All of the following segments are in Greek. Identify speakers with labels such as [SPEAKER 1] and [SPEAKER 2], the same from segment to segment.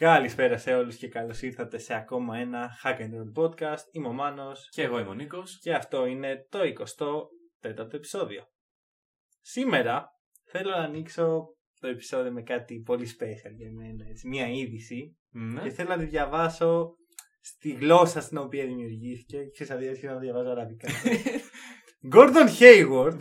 [SPEAKER 1] Καλησπέρα σε όλους και καλώς ήρθατε σε ακόμα ένα Hack and Roll podcast. Είμαι ο Μάνος
[SPEAKER 2] Και εγώ είμαι ο Νίκος.
[SPEAKER 1] και αυτό είναι το 24ο επεισόδιο. Σήμερα θέλω να ανοίξω το επεισόδιο με κάτι πολύ special για μένα, έτσι, μια είδηση
[SPEAKER 2] Ναι.
[SPEAKER 1] και θέλω να τη διαβάσω στη γλώσσα στην οποία δημιουργήθηκε και ξέρεις αδειές να το διαβάζω αραβικά. Gordon Hayward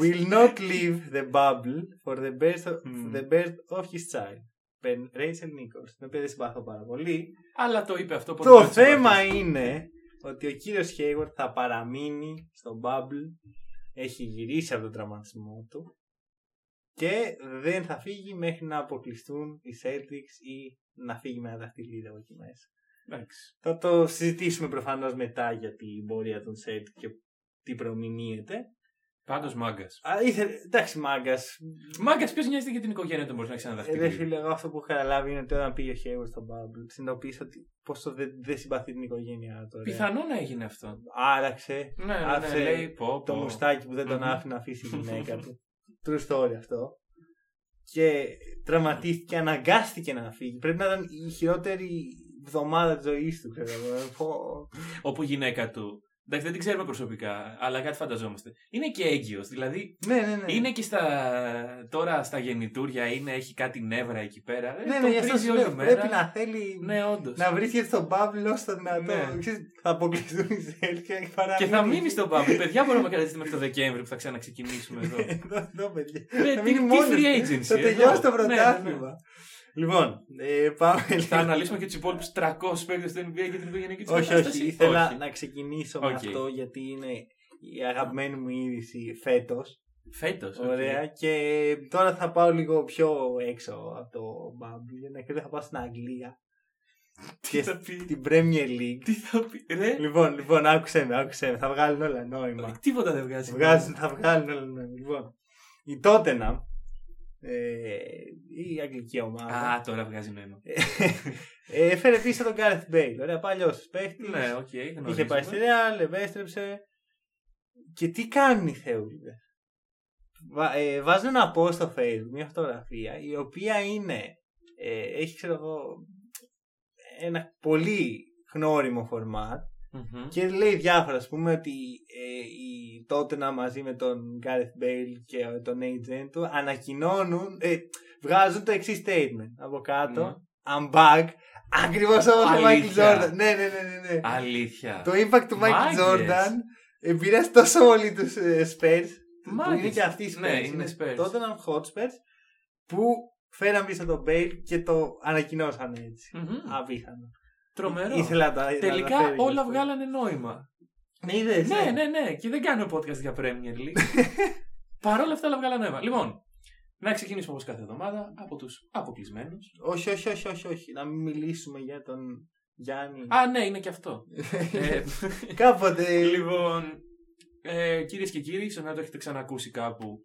[SPEAKER 1] will not leave the bubble for the birth of,
[SPEAKER 2] Μμμ.
[SPEAKER 1] the birth of his child. Ben Rachel Nichols, την οποία δεν συμπαθώ πάρα πολύ.
[SPEAKER 2] Αλλά το είπε αυτό πολύ
[SPEAKER 1] Το
[SPEAKER 2] πολύ
[SPEAKER 1] θέμα
[SPEAKER 2] συμπαθής.
[SPEAKER 1] είναι ότι ο κύριος Hayward θα παραμείνει στο bubble, έχει γυρίσει από τον τραυματισμό του και δεν θα φύγει μέχρι να αποκλειστούν οι Celtics ή να φύγει με ένα δαχτυλίδι από εκεί μέσα.
[SPEAKER 2] Εντάξει.
[SPEAKER 1] Θα το συζητήσουμε προφανώς μετά για την πορεία των Celtics και τι προμηνύεται.
[SPEAKER 2] Πάντως μάγκας.
[SPEAKER 1] Α, ήθελε, εντάξει μάγκας.
[SPEAKER 2] Μάγκας, ποιος νοιάζεται για την οικογένεια του μπορείς να έχει ένα
[SPEAKER 1] Ε,
[SPEAKER 2] δαχτυλίδι.
[SPEAKER 1] ρε φίλε, εγώ αυτό που έχω καταλάβει είναι ότι όταν πήγε ο Hayward στο bubble, συνειδητοποίησε ότι πόσο δεν δεν συμπαθεί την οικογένειά του. ρε.
[SPEAKER 2] Πιθανό να έγινε αυτό.
[SPEAKER 1] Άραξε
[SPEAKER 2] Ναι, ναι, ναι,
[SPEAKER 1] Άφησε
[SPEAKER 2] λέει πω, πω.
[SPEAKER 1] το μουστάκι που δεν τον
[SPEAKER 2] Μμμ.
[SPEAKER 1] άφηνε να αφήσει η γυναίκα του. True story αυτό. Και τραυματίστηκε, αναγκάστηκε να φύγει. Πρέπει να ήταν η χειρότερη εβδομάδα της ζωής του, ξέρω εγώ. Πω.
[SPEAKER 2] Όπου η γυναίκα του. Εντάξει, δεν την ξέρουμε προσωπικά, αλλά κάτι φανταζόμαστε. Είναι και έγκυος. Δηλαδή,
[SPEAKER 1] Ναι, ναι, ναι.
[SPEAKER 2] είναι και στα. Τώρα στα γεννητούρια, είναι, έχει κάτι νεύρα εκεί πέρα. Ε,
[SPEAKER 1] ναι,
[SPEAKER 2] τον
[SPEAKER 1] ναι, γι' αυτό
[SPEAKER 2] βρίζει
[SPEAKER 1] σου
[SPEAKER 2] όλη
[SPEAKER 1] λέω.
[SPEAKER 2] μέρα.
[SPEAKER 1] Πρέπει να θέλει
[SPEAKER 2] Ναι, όντως.
[SPEAKER 1] να βρίσκεται στο bubble όσο το δυνατό.
[SPEAKER 2] Ναι.
[SPEAKER 1] Ξέρεις, θα αποκλειστούν οι Celtics και θα
[SPEAKER 2] Και θα μείνει στον πάμπο. Παιδιά, μπορούμε να κρατήσουμε μέχρι το Δεκέμβρη που θα ξαναξεκινήσουμε εδώ.
[SPEAKER 1] Εδώ, εδώ, παιδιά.
[SPEAKER 2] Ναι,
[SPEAKER 1] Θα
[SPEAKER 2] τι,
[SPEAKER 1] μείνει
[SPEAKER 2] τι
[SPEAKER 1] μόνος
[SPEAKER 2] free
[SPEAKER 1] του.
[SPEAKER 2] agency.
[SPEAKER 1] Θα
[SPEAKER 2] εδώ.
[SPEAKER 1] τελειώσει το
[SPEAKER 2] Ναι, ναι, ναι.
[SPEAKER 1] πρωτάθλημα. Λοιπόν, ε, πάμε
[SPEAKER 2] Θα
[SPEAKER 1] λίγο.
[SPEAKER 2] αναλύσουμε και τους υπόλοιπους 300 παίκτες του NBA για την οικογενειακή του
[SPEAKER 1] Όχι, όχι. Ήθελα να ξεκινήσω με
[SPEAKER 2] Οκ.
[SPEAKER 1] αυτό γιατί είναι η αγαπημένη μου είδηση φέτος.
[SPEAKER 2] Φέτος.
[SPEAKER 1] Ωραία. Και τώρα θα πάω λίγο πιο έξω από το Bubble. Για να και δεν θα πάω στην Αγγλία. και
[SPEAKER 2] θα πει;
[SPEAKER 1] στην Premier League.
[SPEAKER 2] Τι θα πει. Ρε;
[SPEAKER 1] Λοιπόν, λοιπόν, άκουσε με, άκουσε με. Θα βγάλουν όλα νόημα.
[SPEAKER 2] Τίποτα δεν βγάζει.
[SPEAKER 1] Βγάζουν, θα βγάλουν όλα νόημα. Λοιπόν, η Tottenham, ε, η αγγλική ομάδα,
[SPEAKER 2] Α, τώρα βγάζει νόημα.
[SPEAKER 1] ε, έφερε πίσω τον Gareth Bale. Ωραία, παλιός παίχτης.
[SPEAKER 2] Ναι, οκ.
[SPEAKER 1] Είχε πάει στη Real, επέστρεψε. Και τι κάνουν οι Θεούλιδε. Βα, ε, βάζουν ένα post στο facebook, μια φωτογραφία, η οποία είναι, ε, έχει ξέρω εγώ, ένα πολύ γνώριμο φορμάτ και λέει διάφορα, ας πούμε, ότι ε, η Tottenham μαζί με τον Gareth Bale και τον agent του ανακοινώνουν, ε, βγάζουν το εξής statement από κάτω.
[SPEAKER 2] Ναι.
[SPEAKER 1] I'm back. Ακριβώς όπως ο Michael
[SPEAKER 2] Αλήθεια.
[SPEAKER 1] Jordan. Ναι, ναι, ναι, ναι. ναι.
[SPEAKER 2] Αλήθεια.
[SPEAKER 1] Το impact του Michael
[SPEAKER 2] Μάγκες.
[SPEAKER 1] Jordan επηρέασε τόσο πολύ τους Spurs. Που
[SPEAKER 2] Μάγκες.
[SPEAKER 1] είναι και αυτοί οι Spurs.
[SPEAKER 2] Ναι, είναι Spurs.
[SPEAKER 1] Τότε ήταν hot Spurs που φέραν πίσω τον Bale και το ανακοινώσαν έτσι.
[SPEAKER 2] Μμμ.
[SPEAKER 1] Απίθανο.
[SPEAKER 2] Τρομερό.
[SPEAKER 1] Ήθελα να τα να τα
[SPEAKER 2] Τελικά
[SPEAKER 1] φέρει και
[SPEAKER 2] όλα
[SPEAKER 1] αυτό.
[SPEAKER 2] βγάλανε νόημα.
[SPEAKER 1] Ναι, είδες,
[SPEAKER 2] Ναι, ναι, ναι. Και δεν κάνω podcast για Premier League. Παρ' όλα αυτά όλα βγάλανε νόημα. Λοιπόν, να ξεκινήσουμε όπως κάθε εβδομάδα από τους αποκλεισμένους.
[SPEAKER 1] Όχι, όχι, όχι, όχι, όχι. Να μην μιλήσουμε για τον Γιάννη.
[SPEAKER 2] Α, ναι, είναι και αυτό. ε,
[SPEAKER 1] Κάποτε.
[SPEAKER 2] λοιπόν, ε, κυρίες και κύριοι, ίσω να το έχετε ξανακούσει κάπου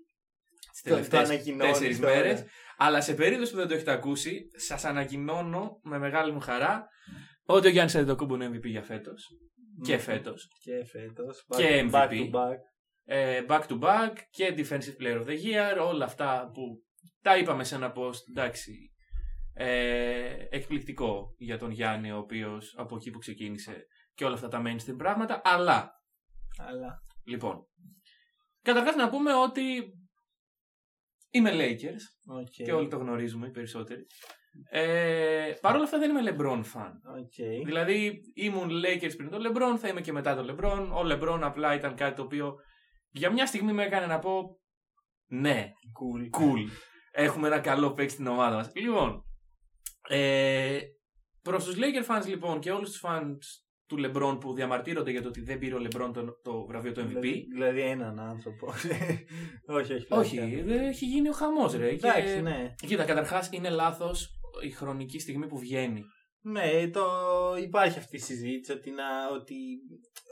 [SPEAKER 2] τις
[SPEAKER 1] Το- το
[SPEAKER 2] τελευταίες
[SPEAKER 1] ανακοινώνεις
[SPEAKER 2] τέσσερις
[SPEAKER 1] τώρα.
[SPEAKER 2] μέρες. Αλλά σε περίπτωση που δεν το έχετε ακούσει, σας ανακοινώνω με μεγάλη μου χαρά ότι ο Γιάννης Αντετοκούμπο είναι MVP για φέτος. Και
[SPEAKER 1] Μμμ.
[SPEAKER 2] φέτος.
[SPEAKER 1] Και φέτος.
[SPEAKER 2] Και
[SPEAKER 1] Back
[SPEAKER 2] MVP.
[SPEAKER 1] to back.
[SPEAKER 2] Ε, back to back και Defensive Player of the Year. Όλα αυτά που τα είπαμε σε ένα post. Εντάξει. Ε, εκπληκτικό για τον Γιάννη, ο οποίος από εκεί που ξεκίνησε και όλα αυτά τα mainstream πράγματα. Αλλά
[SPEAKER 1] Αλλά.
[SPEAKER 2] Λοιπόν, καταρχάς να πούμε ότι είμαι Lakers
[SPEAKER 1] οκ.
[SPEAKER 2] και όλοι το γνωρίζουμε οι περισσότεροι. Ε, Παρ' όλα αυτά δεν είμαι LeBron fan.
[SPEAKER 1] Οκ.
[SPEAKER 2] Δηλαδή ήμουν Lakers πριν τον LeBron, θα είμαι και μετά τον LeBron. Ο LeBron απλά ήταν κάτι το οποίο για μια στιγμή με έκανε να πω ναι,
[SPEAKER 1] Cool.
[SPEAKER 2] cool. Έχουμε ένα καλό παίκτη στην ομάδα μας. Λοιπόν, ε, προς τους Lakers fans λοιπόν και όλους τους fans του LeBron που διαμαρτύρονται για το ότι δεν πήρε ο LeBron το, το βραβείο του MVP.
[SPEAKER 1] Δηλαδή, δηλαδή έναν άνθρωπο. όχι, όχι.
[SPEAKER 2] Όχι,
[SPEAKER 1] πλάκα.
[SPEAKER 2] δεν έχει γίνει ο χαμός ρε.
[SPEAKER 1] Εντάξει,
[SPEAKER 2] και...
[SPEAKER 1] ναι.
[SPEAKER 2] Κοίτα, καταρχάς είναι λάθος η χρονική στιγμή που βγαίνει.
[SPEAKER 1] Ναι, το... υπάρχει αυτή η συζήτηση ότι, να... ότι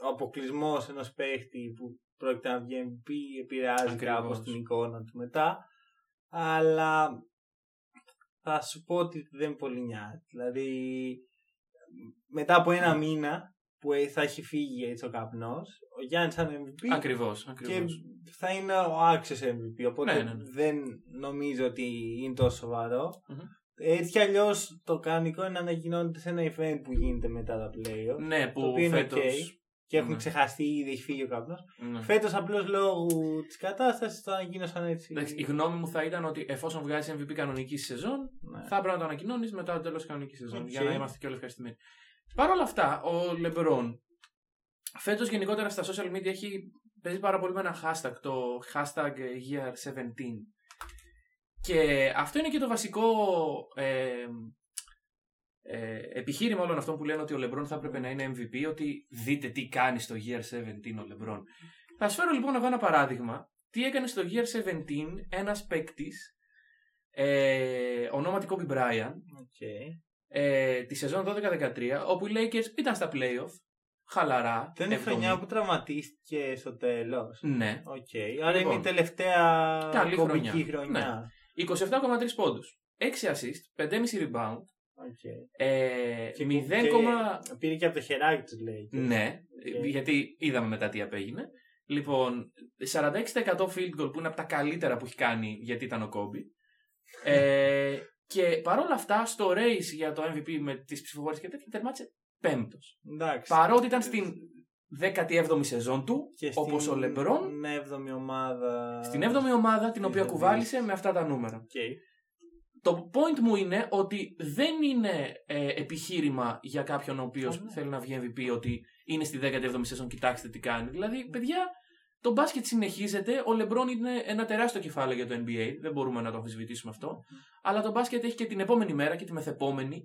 [SPEAKER 1] ο αποκλεισμός ενός παίχτη που πρόκειται να βγει MVP επηρεάζει
[SPEAKER 2] Ακριβώς.
[SPEAKER 1] κάπως την εικόνα του μετά. Αλλά θα σου πω ότι δεν πολύ νοιάζει. Δηλαδή, μετά από ένα μήνα που θα έχει φύγει έτσι ο καπνός, ο Γιάννης θα είναι MVP
[SPEAKER 2] Ακριβώς,
[SPEAKER 1] και
[SPEAKER 2] ακριβώς.
[SPEAKER 1] θα είναι ο άξιος MVP. Οπότε
[SPEAKER 2] Ναι, ναι, ναι.
[SPEAKER 1] δεν νομίζω ότι είναι τόσο σοβαρό.
[SPEAKER 2] Μμμ.
[SPEAKER 1] Έτσι κι αλλιώς το κανονικό είναι να ανακοινώνεται σε ένα event που γίνεται μετά τα playoff.
[SPEAKER 2] Ναι,
[SPEAKER 1] Το
[SPEAKER 2] που
[SPEAKER 1] οποίο είναι
[SPEAKER 2] φέτος...
[SPEAKER 1] ok. Και έχουν
[SPEAKER 2] Ναι.
[SPEAKER 1] ξεχαστεί ήδη, έχει φύγει ο καπνός.
[SPEAKER 2] Ναι.
[SPEAKER 1] Φέτος απλώς λόγω της κατάστασης το ανακοίνωσαν έτσι.
[SPEAKER 2] Εντάξει, η γνώμη μου θα ήταν ότι εφόσον βγάζει MVP κανονική σεζόν,
[SPEAKER 1] Ναι.
[SPEAKER 2] θα έπρεπε να το ανακοινώνεις μετά το τέλος της κανονικής σεζόν.
[SPEAKER 1] Οκ.
[SPEAKER 2] Για να είμαστε και όλοι ευχαριστημένοι. Παρ' όλα αυτά, ο Λεμπρόν φέτος γενικότερα στα social media έχει παίζει πάρα πολύ με ένα hashtag, το hashtag year17. Και αυτό είναι και το βασικό ε, ε, επιχείρημα όλων αυτών που λένε ότι ο Λεμπρόν θα έπρεπε να είναι MVP, ότι δείτε τι κάνει στο Year 17 ο Λεμπρόν. Θα σας φέρω λοιπόν εγώ ένα παράδειγμα. Τι έκανε στο Year 17 ένας παίκτης, ε, ονόματι Kobe Bryant,
[SPEAKER 1] OK.
[SPEAKER 2] ε, τη σεζόν 12-13, όπου οι Lakers ήταν στα playoff, χαλαρά.
[SPEAKER 1] Δεν είναι η
[SPEAKER 2] 70.
[SPEAKER 1] χρονιά που τραυματίστηκε στο τέλος.
[SPEAKER 2] Ναι.
[SPEAKER 1] Οκ. Άρα
[SPEAKER 2] Λοιπόν,
[SPEAKER 1] είναι η τελευταία
[SPEAKER 2] καλή
[SPEAKER 1] κομβική
[SPEAKER 2] χρονιά.
[SPEAKER 1] χρονιά.
[SPEAKER 2] 27,3 πόντους. 6 assist, 5,5 rebound,
[SPEAKER 1] OK.
[SPEAKER 2] ε,
[SPEAKER 1] Και
[SPEAKER 2] 0,
[SPEAKER 1] και πήρε και από το χεράκι τους λέει.
[SPEAKER 2] Ναι,
[SPEAKER 1] Οκ.
[SPEAKER 2] γιατί είδαμε μετά τι απέγινε. Λοιπόν, 46% field goal που είναι από τα καλύτερα που έχει κάνει γιατί ήταν ο Κόμπι. ε, και παρόλα αυτά στο race για το MVP με τις ψηφοφορίες και τέτοια τερμάτισε πέμπτος.
[SPEAKER 1] Εντάξει.
[SPEAKER 2] Παρότι ήταν στην 17η σεζόν του,
[SPEAKER 1] Και
[SPEAKER 2] όπως
[SPEAKER 1] στην
[SPEAKER 2] ο Λεμπρόν,
[SPEAKER 1] 7η ομάδα.
[SPEAKER 2] στην 7η ομάδα την οποία
[SPEAKER 1] Της
[SPEAKER 2] κουβάλισε με αυτά τα νούμερα.
[SPEAKER 1] Οκ.
[SPEAKER 2] Το point μου είναι ότι δεν είναι ε, επιχείρημα για κάποιον ο οποίος
[SPEAKER 1] Α, ναι.
[SPEAKER 2] θέλει να βγει MVP ότι είναι στη 17η σεζόν, κοιτάξτε τι κάνει. Δηλαδή, παιδιά, το μπάσκετ συνεχίζεται. Ο Λεμπρόν είναι ένα τεράστιο κεφάλαιο για το NBA. Δεν μπορούμε να το αμφισβητήσουμε αυτό. Αλλά το μπάσκετ έχει και την επόμενη μέρα και τη μεθεπόμενη.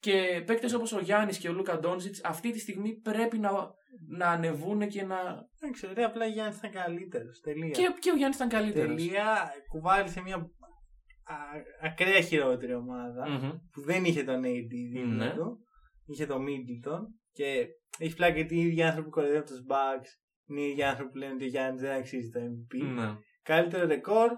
[SPEAKER 2] Και παίκτες όπως ο Γιάννης και ο Λούκα Ντόντζιτ αυτή τη στιγμή πρέπει να, να ανεβούν και να.
[SPEAKER 1] Δεν ξέρω, ρε, απλά Γιάννης ήταν καλύτερος. Τελεία.
[SPEAKER 2] Και, και ο Γιάννης ήταν καλύτερος.
[SPEAKER 1] Τελεία κουβάλισε μια α- ακραία χειρότερη ομάδα που δεν είχε τον AD δίπλα
[SPEAKER 2] Ναι.
[SPEAKER 1] του. Είχε τον Middleton και έχει πλάκα γιατί οι ίδιοι άνθρωποι που κοροϊδεύουν τους Bucks είναι οι ίδιοι άνθρωποι που λένε ότι ο Γιάννης δεν αξίζει το MVP.
[SPEAKER 2] Ναι.
[SPEAKER 1] Καλύτερο ρεκόρ,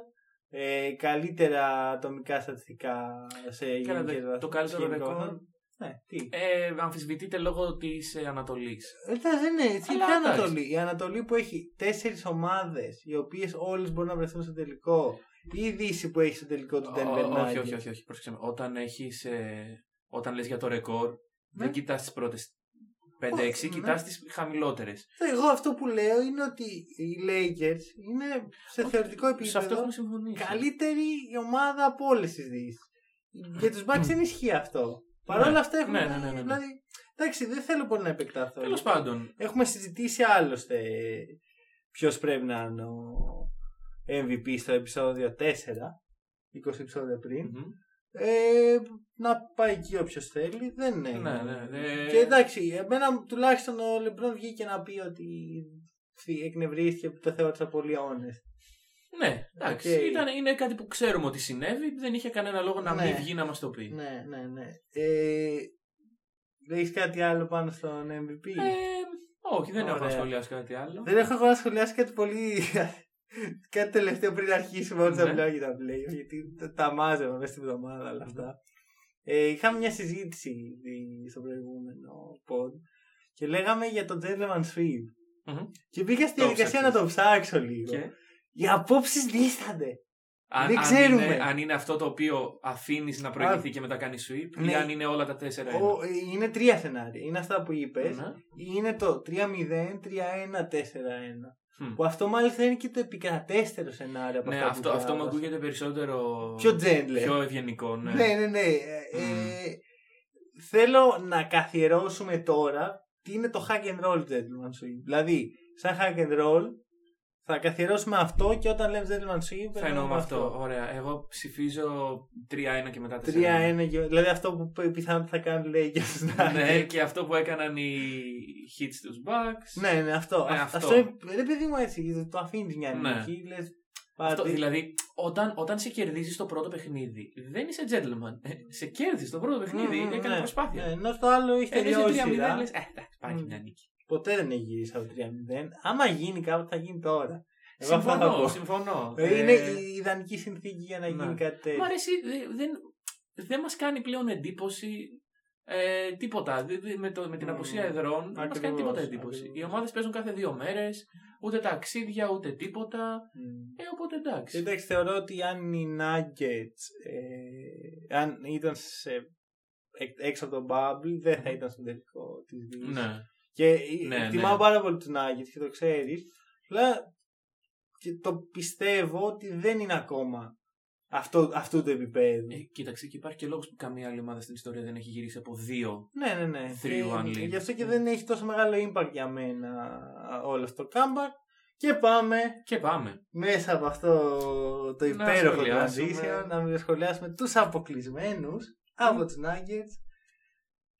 [SPEAKER 1] ε, καλύτερα ατομικά στατιστικά σε
[SPEAKER 2] Καλά,
[SPEAKER 1] γενικές
[SPEAKER 2] το
[SPEAKER 1] βαθμούς,
[SPEAKER 2] καλύτερο
[SPEAKER 1] γενικό
[SPEAKER 2] ρεκόρ.
[SPEAKER 1] Βαθμό. Ναι, τι.
[SPEAKER 2] Ε, αμφισβητείται λόγω της ε, Ανατολής.
[SPEAKER 1] Εντάξει, δεν είναι έτσι.
[SPEAKER 2] Αλλά
[SPEAKER 1] Ποια
[SPEAKER 2] εντάξει.
[SPEAKER 1] Ανατολή. Η Ανατολή που έχει τέσσερις ομάδες, οι οποίες όλες μπορούν να βρεθούν στο τελικό. Ή η Δύση που έχει στο τελικό του Denver
[SPEAKER 2] όχι,
[SPEAKER 1] Nuggets.
[SPEAKER 2] όχι, όχι, όχι. Πρόσεξε με. Όταν έχεις, ε, όταν λες για το ρεκόρ,
[SPEAKER 1] Ναι.
[SPEAKER 2] δεν κοιτάς τις πρώτες 5-6,
[SPEAKER 1] Όχι, ναι.
[SPEAKER 2] κοιτάς τις χαμηλότερες.
[SPEAKER 1] Εγώ αυτό που λέω είναι ότι οι Lakers είναι σε
[SPEAKER 2] Όχι,
[SPEAKER 1] θεωρητικό
[SPEAKER 2] Σε αυτό
[SPEAKER 1] επίπεδο
[SPEAKER 2] έχουμε συμφωνήσει.
[SPEAKER 1] καλύτερη ομάδα από όλες τις Δύσει. Για τους Bucks δεν ισχύει αυτό. Παρ' όλα αυτά έχουμε.
[SPEAKER 2] Ναι, ναι, ναι, ναι, ναι.
[SPEAKER 1] Δηλαδή, εντάξει, δεν θέλω πολύ να επεκταθώ.
[SPEAKER 2] Τέλος πάντων.
[SPEAKER 1] Έχουμε συζητήσει άλλωστε ποιος πρέπει να είναι ο MVP στο επεισόδιο 4, 20 επεισόδια πριν.
[SPEAKER 2] Μμμ.
[SPEAKER 1] Ε, να πάει εκεί όποιος θέλει. Δεν είναι.
[SPEAKER 2] Ναι, ναι, ναι.
[SPEAKER 1] Και εντάξει, εμένα τουλάχιστον ο Λεμπρόν βγήκε να πει ότι φυ- εκνευρίστηκε που το θεώρησα πολύ honest.
[SPEAKER 2] Ναι, εντάξει.
[SPEAKER 1] Οκ.
[SPEAKER 2] Ήταν, είναι κάτι που ξέρουμε ότι συνέβη. Δεν είχε κανένα λόγο να
[SPEAKER 1] Ναι.
[SPEAKER 2] μην βγει να μας το πει.
[SPEAKER 1] Ναι, ναι, ναι. Ε, έχεις κάτι άλλο πάνω στον MVP.
[SPEAKER 2] Ε, όχι, δεν έχω να
[SPEAKER 1] Ωραία.
[SPEAKER 2] σχολιάσω κάτι άλλο.
[SPEAKER 1] Δεν έχω εγώ να σχολιάσει κάτι πολύ. κάτι τελευταίο πριν αρχίσουμε όταν
[SPEAKER 2] Ναι.
[SPEAKER 1] θα μιλάω για τα play. Γιατί τα- τα μάζευα μέσα στην εβδομάδα όλα αυτά. Ε, είχαμε μια συζήτηση δι- στο προηγούμενο pod και λέγαμε για το Gentleman Sweep.
[SPEAKER 2] Μμμ.
[SPEAKER 1] Και μπήκα στη
[SPEAKER 2] Το
[SPEAKER 1] διαδικασία να
[SPEAKER 2] ψάξες.
[SPEAKER 1] το ψάξω λίγο.
[SPEAKER 2] Και;
[SPEAKER 1] Οι απόψεις δίστανται.
[SPEAKER 2] αν,
[SPEAKER 1] Δεν
[SPEAKER 2] αν
[SPEAKER 1] ξέρουμε.
[SPEAKER 2] είναι, αν είναι αυτό το οποίο αφήνεις να προηγηθεί και μετά κάνεις sweep, ή
[SPEAKER 1] Ναι.
[SPEAKER 2] αν είναι όλα τα τέσσερα.
[SPEAKER 1] Ο, ε, είναι τρία σενάρια. Είναι αυτά που είπες.
[SPEAKER 2] Ναι.
[SPEAKER 1] Είναι το 3-0, 3-1, 4-1.
[SPEAKER 2] Hm.
[SPEAKER 1] Που αυτό μάλιστα είναι και το επικρατέστερο σενάριο από
[SPEAKER 2] Ναι,
[SPEAKER 1] αυτά που
[SPEAKER 2] αυτό, αυτό μου
[SPEAKER 1] διάβασα.
[SPEAKER 2] ακούγεται περισσότερο.
[SPEAKER 1] Πιο gentler.
[SPEAKER 2] Πιο ευγενικό, ναι.
[SPEAKER 1] Ναι, ναι, ναι. Ε, ε, θέλω να καθιερώσουμε τώρα τι είναι το hack and roll gentleman sweep. Δηλαδή, σαν hack and roll θα καθιερώσουμε αυτό και όταν λέμε gentleman sweep
[SPEAKER 2] Θα εννοούμε αυτό. Ωραία. Εγώ ψηφίζω 3-1 και μετά 4-1.
[SPEAKER 1] 3-1, και- δηλαδή αυτό που πιθανόν θα κάνουν λέει και στους
[SPEAKER 2] Ναι,
[SPEAKER 1] Nuggets.
[SPEAKER 2] και αυτό που έκαναν οι hits στους Bucks.
[SPEAKER 1] Ναι, ναι, αυτό.
[SPEAKER 2] Ναι,
[SPEAKER 1] Α-
[SPEAKER 2] αυτό.
[SPEAKER 1] αυτό. είναι- ρε παιδί μου έτσι, το αφήνει μια
[SPEAKER 2] Ναι.
[SPEAKER 1] νίκη, λες,
[SPEAKER 2] Αυτό,
[SPEAKER 1] πάτε.
[SPEAKER 2] δηλαδή, όταν, όταν σε κερδίζεις το πρώτο παιχνίδι, δεν είσαι gentleman. Ε, σε κέρδισε το πρώτο παιχνίδι,
[SPEAKER 1] Μμμ,
[SPEAKER 2] έκανε
[SPEAKER 1] ναι.
[SPEAKER 2] προσπάθεια.
[SPEAKER 1] Ναι, ενώ στο άλλο έχει
[SPEAKER 2] Έδωσε
[SPEAKER 1] τελειώσει.
[SPEAKER 2] 3-0,
[SPEAKER 1] σειρά.
[SPEAKER 2] λες, ε, εντάξει, πάει
[SPEAKER 1] Μμ.
[SPEAKER 2] μια νίκη.
[SPEAKER 1] Ποτέ δεν έχει γυρίσει από 3-0. Άμα γίνει κάποτε θα γίνει τώρα. Εγώ αυτό θα
[SPEAKER 2] Συμφωνώ,
[SPEAKER 1] πω.
[SPEAKER 2] συμφωνώ.
[SPEAKER 1] Ε,
[SPEAKER 2] Ε,
[SPEAKER 1] Είναι η ιδανική συνθήκη για να
[SPEAKER 2] ναι.
[SPEAKER 1] γίνει κάτι τέτοιο.
[SPEAKER 2] Μ' αρέσει, δε- δεν, δεν μας κάνει πλέον εντύπωση Ε, τίποτα. Δη- δη- Με, το, με την
[SPEAKER 1] Μμμ.
[SPEAKER 2] απουσία εδρών δεν μας κάνει
[SPEAKER 1] Ακριβώς,
[SPEAKER 2] τίποτα εντύπωση.
[SPEAKER 1] ακριβώς.
[SPEAKER 2] Οι ομάδες παίζουν κάθε δύο μέρες, ούτε ταξίδια, ούτε τίποτα. Ε, οπότε εντάξει.
[SPEAKER 1] Εντάξει, θεωρώ ότι αν οι Nuggets ε, αν ήταν σε, εκ- έξω από τον Bubble δεν θα ήταν στο τελικό της Δύσης.
[SPEAKER 2] Ναι.
[SPEAKER 1] Και
[SPEAKER 2] Ναι,
[SPEAKER 1] εκτιμάω
[SPEAKER 2] ναι.
[SPEAKER 1] πάρα πολύ τους Nuggets και το ξέρεις. Αλλά και το πιστεύω ότι δεν είναι ακόμα αυτό, αυτού του επίπεδου.
[SPEAKER 2] Ε, κοίταξε, και υπάρχει και λόγος που καμία άλλη ομάδα στην ιστορία δεν έχει γυρίσει από δύο.
[SPEAKER 1] Ναι, ναι, ναι.
[SPEAKER 2] Three one
[SPEAKER 1] Και
[SPEAKER 2] lead.
[SPEAKER 1] Γι' αυτό και δεν έχει τόσο μεγάλο impact για μένα όλο αυτό το comeback. Και πάμε
[SPEAKER 2] Και πάμε.
[SPEAKER 1] μέσα από αυτό το
[SPEAKER 2] Να
[SPEAKER 1] υπέροχο
[SPEAKER 2] σχολιάσουμε.
[SPEAKER 1] transition να μην σχολιάσουμε τους αποκλεισμένους από τους Nuggets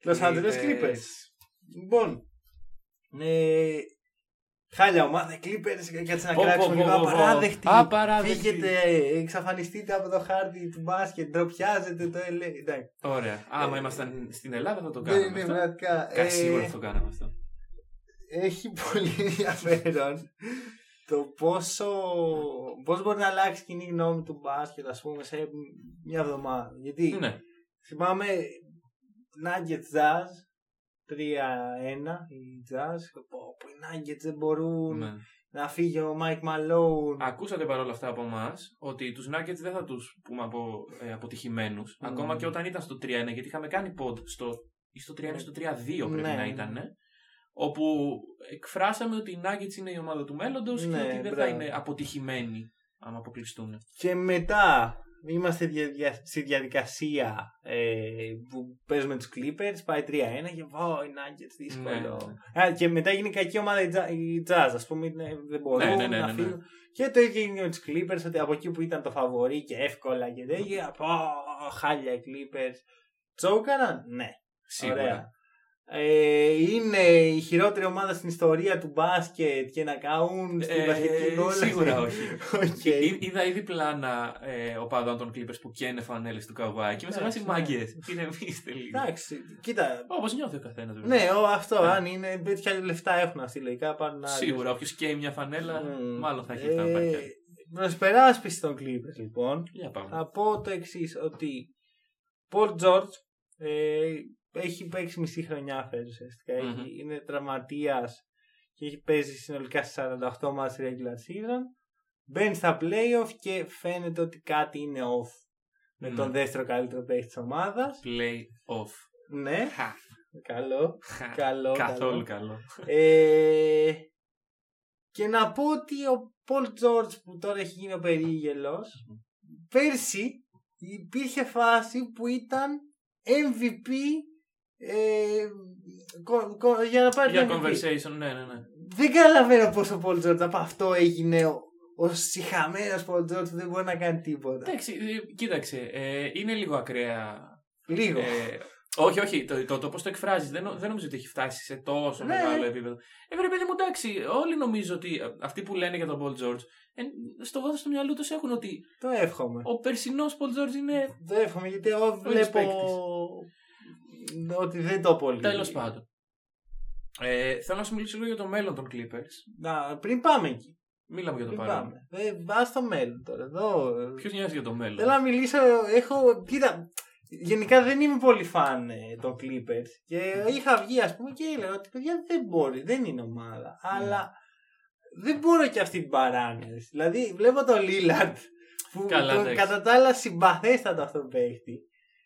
[SPEAKER 1] Los Angeles
[SPEAKER 2] Clippers.
[SPEAKER 1] Clippers. Λοιπόν, ε, χάλια ομάδα, Clippers, κάτσε να
[SPEAKER 2] Πω, πω,
[SPEAKER 1] κράξουμε
[SPEAKER 2] πω,
[SPEAKER 1] λίγο.
[SPEAKER 2] πω, πω.
[SPEAKER 1] Απαράδεκτη.
[SPEAKER 2] Απαράδεκτη.
[SPEAKER 1] Φύγετε, ε, εξαφανιστείτε από το χάρτη του μπάσκετ, ντροπιάζετε το LA. Εντάξει.
[SPEAKER 2] Ωραία. Άμα
[SPEAKER 1] Ε,
[SPEAKER 2] ήμασταν στην Ελλάδα θα το
[SPEAKER 1] Δεν
[SPEAKER 2] κάναμε.
[SPEAKER 1] είναι
[SPEAKER 2] αυτό.
[SPEAKER 1] πραγματικά.
[SPEAKER 2] Κα-
[SPEAKER 1] ε,
[SPEAKER 2] Σίγουρα θα το κάναμε αυτό.
[SPEAKER 1] έχει πολύ ενδιαφέρον το πόσο πώς μπορεί να αλλάξει η κοινή γνώμη του μπάσκετ ας πούμε σε μια εβδομάδα. Γιατί
[SPEAKER 2] Ναι.
[SPEAKER 1] θυμάμαι Nuggets Jazz 3-1 οι Jazz πω, πω, οι Nuggets δεν μπορούν
[SPEAKER 2] ναι.
[SPEAKER 1] να φύγει ο Mike Malone
[SPEAKER 2] Ακούσατε παρόλα αυτά από εμάς ότι τους Nuggets δεν θα τους πούμε από ε, αποτυχημένους. Ακόμα και όταν ήταν στο 3-1, γιατί είχαμε κάνει pod στο, ή στο 3-1 στο 3-2 πρέπει
[SPEAKER 1] Ναι.
[SPEAKER 2] να ήταν. Όπου εκφράσαμε ότι οι Nuggets είναι η ομάδα του μέλλοντος και
[SPEAKER 1] Ναι,
[SPEAKER 2] ότι δεν θα
[SPEAKER 1] μπράβο.
[SPEAKER 2] είναι αποτυχημένοι αν αποκλειστούν.
[SPEAKER 1] και μετά είμαστε δια- στη διαδικασία ε, που παίζουμε τους Clippers πάει 3-1 και πω οι Nuggets δύσκολο
[SPEAKER 2] Ναι,
[SPEAKER 1] Α, και μετά έγινε κακή ομάδα η Jazz, η Jazz ας πούμε, είναι- δεν μπορούν
[SPEAKER 2] Ναι, ναι, ναι,
[SPEAKER 1] να
[SPEAKER 2] ναι, ναι.
[SPEAKER 1] φύγουν. Και το ίδιο έγινε με τους Clippers, ότι από εκεί που ήταν το φαβορή και εύκολα και τέτοια, πω, χάλια οι Clippers. Τσόκαραν, ναι,
[SPEAKER 2] Σίγουρα.
[SPEAKER 1] ωραία. Ε, είναι η χειρότερη ομάδα στην ιστορία του μπάσκετ και να καούν στην
[SPEAKER 2] Ε,
[SPEAKER 1] μπασκετική γκολ.
[SPEAKER 2] σίγουρα όχι.
[SPEAKER 1] Οκ.
[SPEAKER 2] Εί- Είδα ήδη πλάνα ε, οπαδών των Clippers που καίνε φανέλες του Καβάη και με σε
[SPEAKER 1] Εντάξει,
[SPEAKER 2] βάση
[SPEAKER 1] ναι.
[SPEAKER 2] μάγκες. Ηρεμήστε λίγο.
[SPEAKER 1] Εντάξει, κοίτα.
[SPEAKER 2] Όπως νιώθει ο καθένας.
[SPEAKER 1] Ναι, ο, αυτό,
[SPEAKER 2] Ναι.
[SPEAKER 1] αν είναι, τέτοια λεφτά έχουν αυτοί λογικά πάνε να
[SPEAKER 2] Σίγουρα, όποιος καίει μια φανέλα,
[SPEAKER 1] Μμμ.
[SPEAKER 2] μάλλον θα έχει
[SPEAKER 1] Ε,
[SPEAKER 2] λεφτά να πάρει κάτι.
[SPEAKER 1] Προς περάσπιση των Clippers λοιπόν,
[SPEAKER 2] Για πάμε.
[SPEAKER 1] θα πω το εξής ότι Paul George ε, έχει παίξει μισή χρονιά φέτος ουσιαστικά.
[SPEAKER 2] Μμμ.
[SPEAKER 1] Έχει- Είναι τραυματίας και έχει παίζει συνολικά σε 48 μάτς regular season. Μπαίνει στα playoff και φαίνεται ότι κάτι είναι off με
[SPEAKER 2] Ναι.
[SPEAKER 1] τον δεύτερο καλύτερο παίκτη της ομάδας.
[SPEAKER 2] Play off.
[SPEAKER 1] Ναι,
[SPEAKER 2] Χα.
[SPEAKER 1] καλό.
[SPEAKER 2] Χα.
[SPEAKER 1] Καλό,
[SPEAKER 2] Καθόλου
[SPEAKER 1] καλό.
[SPEAKER 2] καλό.
[SPEAKER 1] Ε, και να πω ότι ο Πολ Τζόρτζ που τώρα έχει γίνει ο περίγελος πέρσι υπήρχε φάση που ήταν MVP ε, κο- κο- για να πάρει
[SPEAKER 2] Για
[SPEAKER 1] το MVP.
[SPEAKER 2] conversation, ναι, ναι, ναι.
[SPEAKER 1] Δεν καταλαβαίνω πώς ο Πολ Τζόρτζ από αυτό έγινε ο, ο συχαμένος Πολ Τζόρτζ που δεν μπορεί να κάνει τίποτα.
[SPEAKER 2] Εντάξει, ε, κοίταξε, ε, είναι λίγο ακραία.
[SPEAKER 1] Λίγο.
[SPEAKER 2] Ε, όχι, όχι, το, το, το πώς το εκφράζεις δεν, νο- δεν νομίζω ότι έχει φτάσει σε τόσο
[SPEAKER 1] Ναι.
[SPEAKER 2] μεγάλο επίπεδο. Ε, βρε παιδί μου, εντάξει, όλοι νομίζω ότι ε, αυτοί που λένε για τον Paul George, ε, στο βάθος του μυαλού τους έχουν ότι
[SPEAKER 1] το εύχομαι.
[SPEAKER 2] ο περσινός Paul George είναι.
[SPEAKER 1] Το εύχομαι γιατί εγώ βλέπω ότι δεν το πολύ.
[SPEAKER 2] Τέλος πάντων. Ε, θέλω να σου μιλήσω λίγο για το μέλλον των Clippers.
[SPEAKER 1] Να, πριν πάμε εκεί.
[SPEAKER 2] Μίλαμε για το
[SPEAKER 1] Πριν
[SPEAKER 2] παρόν.
[SPEAKER 1] πάμε. Ε, βάζ το μέλλον τώρα. Εδώ.
[SPEAKER 2] Ποιος νοιάζει για το μέλλον;
[SPEAKER 1] Θέλω να μιλήσω. Έχω. Κοίτα. Γενικά δεν είμαι πολύ φαν ε, των Clippers. Και είχα βγει, ας πούμε, και έλεγα ότι παιδιά δεν μπορεί, δεν είναι ομάδα. Αλλά δεν μπορώ και αυτή την παράνοια. Δηλαδή, βλέπω τον Λίλαντ που
[SPEAKER 2] Καλά,
[SPEAKER 1] τον
[SPEAKER 2] εντάξει.
[SPEAKER 1] κατά τα άλλα συμπαθέστατο αυτόν παίχτη.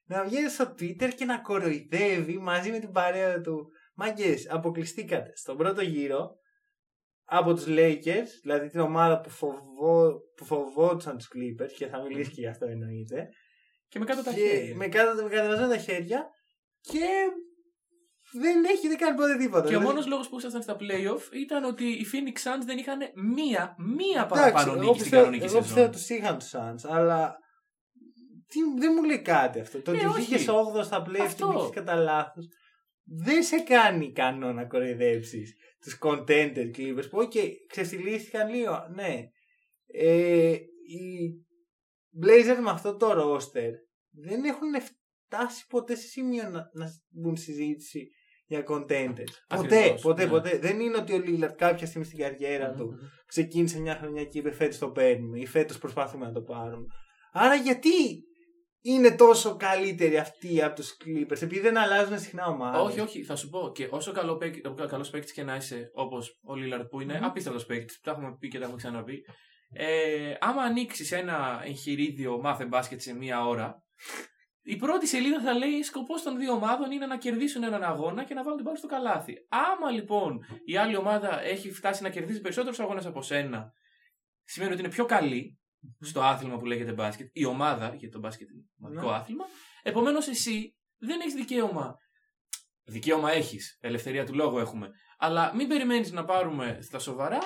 [SPEAKER 1] Να βγαίνεις στο Twitter και να κοροϊδεύει μαζί με την παρέα του. Μάγκε, αποκλειστήκατε στον πρώτο γύρο από τους Lakers, δηλαδή την ομάδα που, φοβό, που φοβόντουσαν τους Clippers και θα μιλήσεις και γι' αυτό εννοείται.
[SPEAKER 2] Και με κάτω τα
[SPEAKER 1] και
[SPEAKER 2] χέρια.
[SPEAKER 1] με κάτω με κατεβαζόταν τα χέρια και δεν έχει δεν κάνει ποτέ τίποτα.
[SPEAKER 2] Και ο
[SPEAKER 1] Δηλαδή,
[SPEAKER 2] μόνος λόγος που ήσασταν στα playoff ήταν ότι οι Phoenix Suns δεν είχαν μία, μία
[SPEAKER 1] εντάξει,
[SPEAKER 2] παραπάνω
[SPEAKER 1] εγώ
[SPEAKER 2] νίκη στην
[SPEAKER 1] πιστεύω-
[SPEAKER 2] κανονική
[SPEAKER 1] Εγώ πιστεύω
[SPEAKER 2] σεζόν.
[SPEAKER 1] τους είχαν τους Suns, αλλά τι, δεν μου λέει κάτι αυτό. Το
[SPEAKER 2] Ε,
[SPEAKER 1] ότι
[SPEAKER 2] όχι.
[SPEAKER 1] βγήκε 8 στα playoff και
[SPEAKER 2] Αυτό.
[SPEAKER 1] βγήκες κατά λάθος. δεν σε κάνει ικανό να κοροϊδέψεις τους contender Clippers που okay, ξεφτυλίστηκαν λίγο, ναι. Ε, οι Blazers με αυτό το roster δεν έχουν φτάσει ποτέ σε σημείο να, να μπουν συζήτηση για contenders. Ποτέ,
[SPEAKER 2] Ακριβώς,
[SPEAKER 1] ποτέ,
[SPEAKER 2] ναι.
[SPEAKER 1] ποτέ. Δεν είναι ότι ο Lillard κάποια στιγμή στην καριέρα του ξεκίνησε μια χρονιά και είπε φέτος το παίρνουμε ή φέτος προσπαθούμε να το πάρουμε. Άρα γιατί είναι τόσο καλύτεροι αυτοί από τους Clippers, επειδή δεν αλλάζουν συχνά ομάδα.
[SPEAKER 2] Όχι, όχι, θα σου πω. Και όσο καλό καλός παίκτης και να είσαι, όπως ο Λίλαρντ που είναι mm. απίστευτος παίκτης, τα έχουμε πει και τα έχουμε ξαναπεί. Ε, άμα ανοίξεις ένα εγχειρίδιο μάθε μπάσκετ σε μία ώρα, η πρώτη σελίδα θα λέει σκοπός των δύο ομάδων είναι να κερδίσουν έναν αγώνα και να βάλουν την μπάλα στο καλάθι. Άμα λοιπόν η άλλη ομάδα έχει φτάσει να κερδίσει περισσότερους αγώνες από σένα, σημαίνει ότι είναι πιο καλή στο άθλημα που λέγεται μπάσκετ, η ομάδα, γιατί το μπάσκετ είναι μοναδικό ναι. άθλημα. Επομένως εσύ δεν έχεις δικαίωμα. Δικαίωμα έχεις, ελευθερία του λόγου έχουμε. Αλλά μην περιμένεις να πάρουμε στα σοβαρά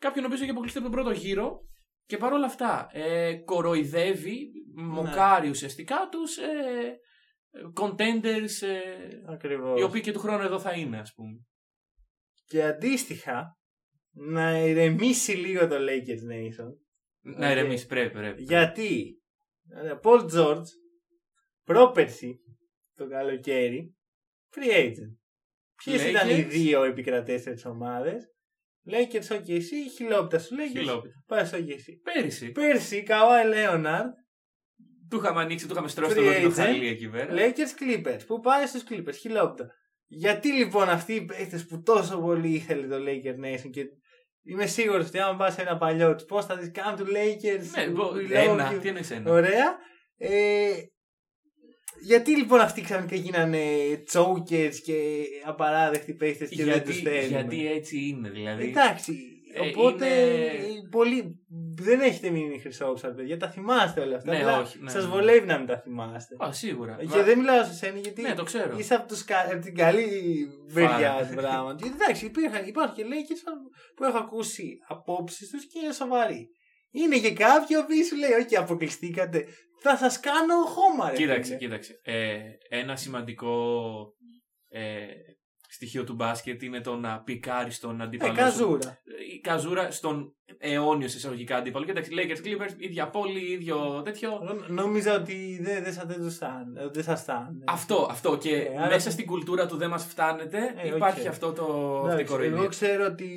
[SPEAKER 2] κάποιον ο οποίος έχει αποκλειστεί από τον πρώτο γύρο και παρόλα αυτά ε, κοροϊδεύει, ναι. μοκάρει ουσιαστικά τους ε, contenders ε, οι οποίοι και του χρόνου εδώ θα είναι, ας πούμε.
[SPEAKER 1] Και αντίστοιχα, να ηρεμήσει λίγο το Lakers Nation.
[SPEAKER 2] Να ηρεμήσει, πρέπει, πρέπει.
[SPEAKER 1] Γιατί; Paul George πρόπερση το καλοκαίρι free agent. Ποιες ήταν οι δύο επικρατέστερε ομάδε, Lakers OKC, χιλόπιτα σου Lakers. Πάει στο OKC.
[SPEAKER 2] Πέρυσι.
[SPEAKER 1] Πέρυσι, Καουάι Λέοναρντ.
[SPEAKER 2] Του είχαμε ανοίξει, του είχαμε στρώσει το λόγο χαλί εκεί πέρα.
[SPEAKER 1] Lakers Clippers. Που πάει στους Clippers, χιλόπιτα. Γιατί λοιπόν αυτοί οι παίχτε που τόσο πολύ ήθελε το Lakers Nation και Είμαι σίγουρος ότι άμα πας ένα παλιό του, πώς θα δεις κάνουν του Lakers.
[SPEAKER 2] Ναι, ένα. Τι είναι ένα;
[SPEAKER 1] Ωραία. Ε, γιατί λοιπόν αυτοί ξαφνικά γίνανε chokers και απαράδεκτοι παίχτες και δεν τους θέλουν.
[SPEAKER 2] Γιατί έτσι είναι, δηλαδή.
[SPEAKER 1] Εντάξει. Ε, οπότε είναι... πολύ... δεν έχετε μείνει χρυσόψα, παιδιά. Τα θυμάστε όλα αυτά.
[SPEAKER 2] Ναι, όχι. Ναι,
[SPEAKER 1] Σας
[SPEAKER 2] ναι.
[SPEAKER 1] βολεύει να μην τα θυμάστε.
[SPEAKER 2] Α, σίγουρα.
[SPEAKER 1] Και Μα... δεν μιλάω σε σένα γιατί
[SPEAKER 2] ναι, το ξέρω.
[SPEAKER 1] είσαι από, τους, από την καλή μεριά του πράγματος. εντάξει, υπήρχαν, υπάρχουν και λέει που έχω ακούσει απόψεις τους και είναι σοβαροί. Είναι και κάποιοι οποίοι σου λέει: Όχι, αποκλειστήκατε. Θα σας κάνω χώμα, ρε.
[SPEAKER 2] Κοίταξε, κοίταξε. Ε, ένα σημαντικό ε, στοιχείο του μπάσκετ είναι το να πικάρεις τον αντίπαλο.
[SPEAKER 1] Ε, καζούρα.
[SPEAKER 2] Η καζούρα στον αιώνιο εισαγωγικά αντίπαλο. Κοίταξε, Lakers Clippers, ίδια πόλη, ίδιο τέτοιο.
[SPEAKER 1] Νόμιζα ότι δεν, δεν, δεν, δεν, δεν σα φτάνει.
[SPEAKER 2] Αυτό, αυτό. Και ε, μέσα άρα... στην κουλτούρα του δεν μας φτάνετε, ε, υπάρχει okay. αυτό το
[SPEAKER 1] κοροϊδί. Εγώ ξέρω ότι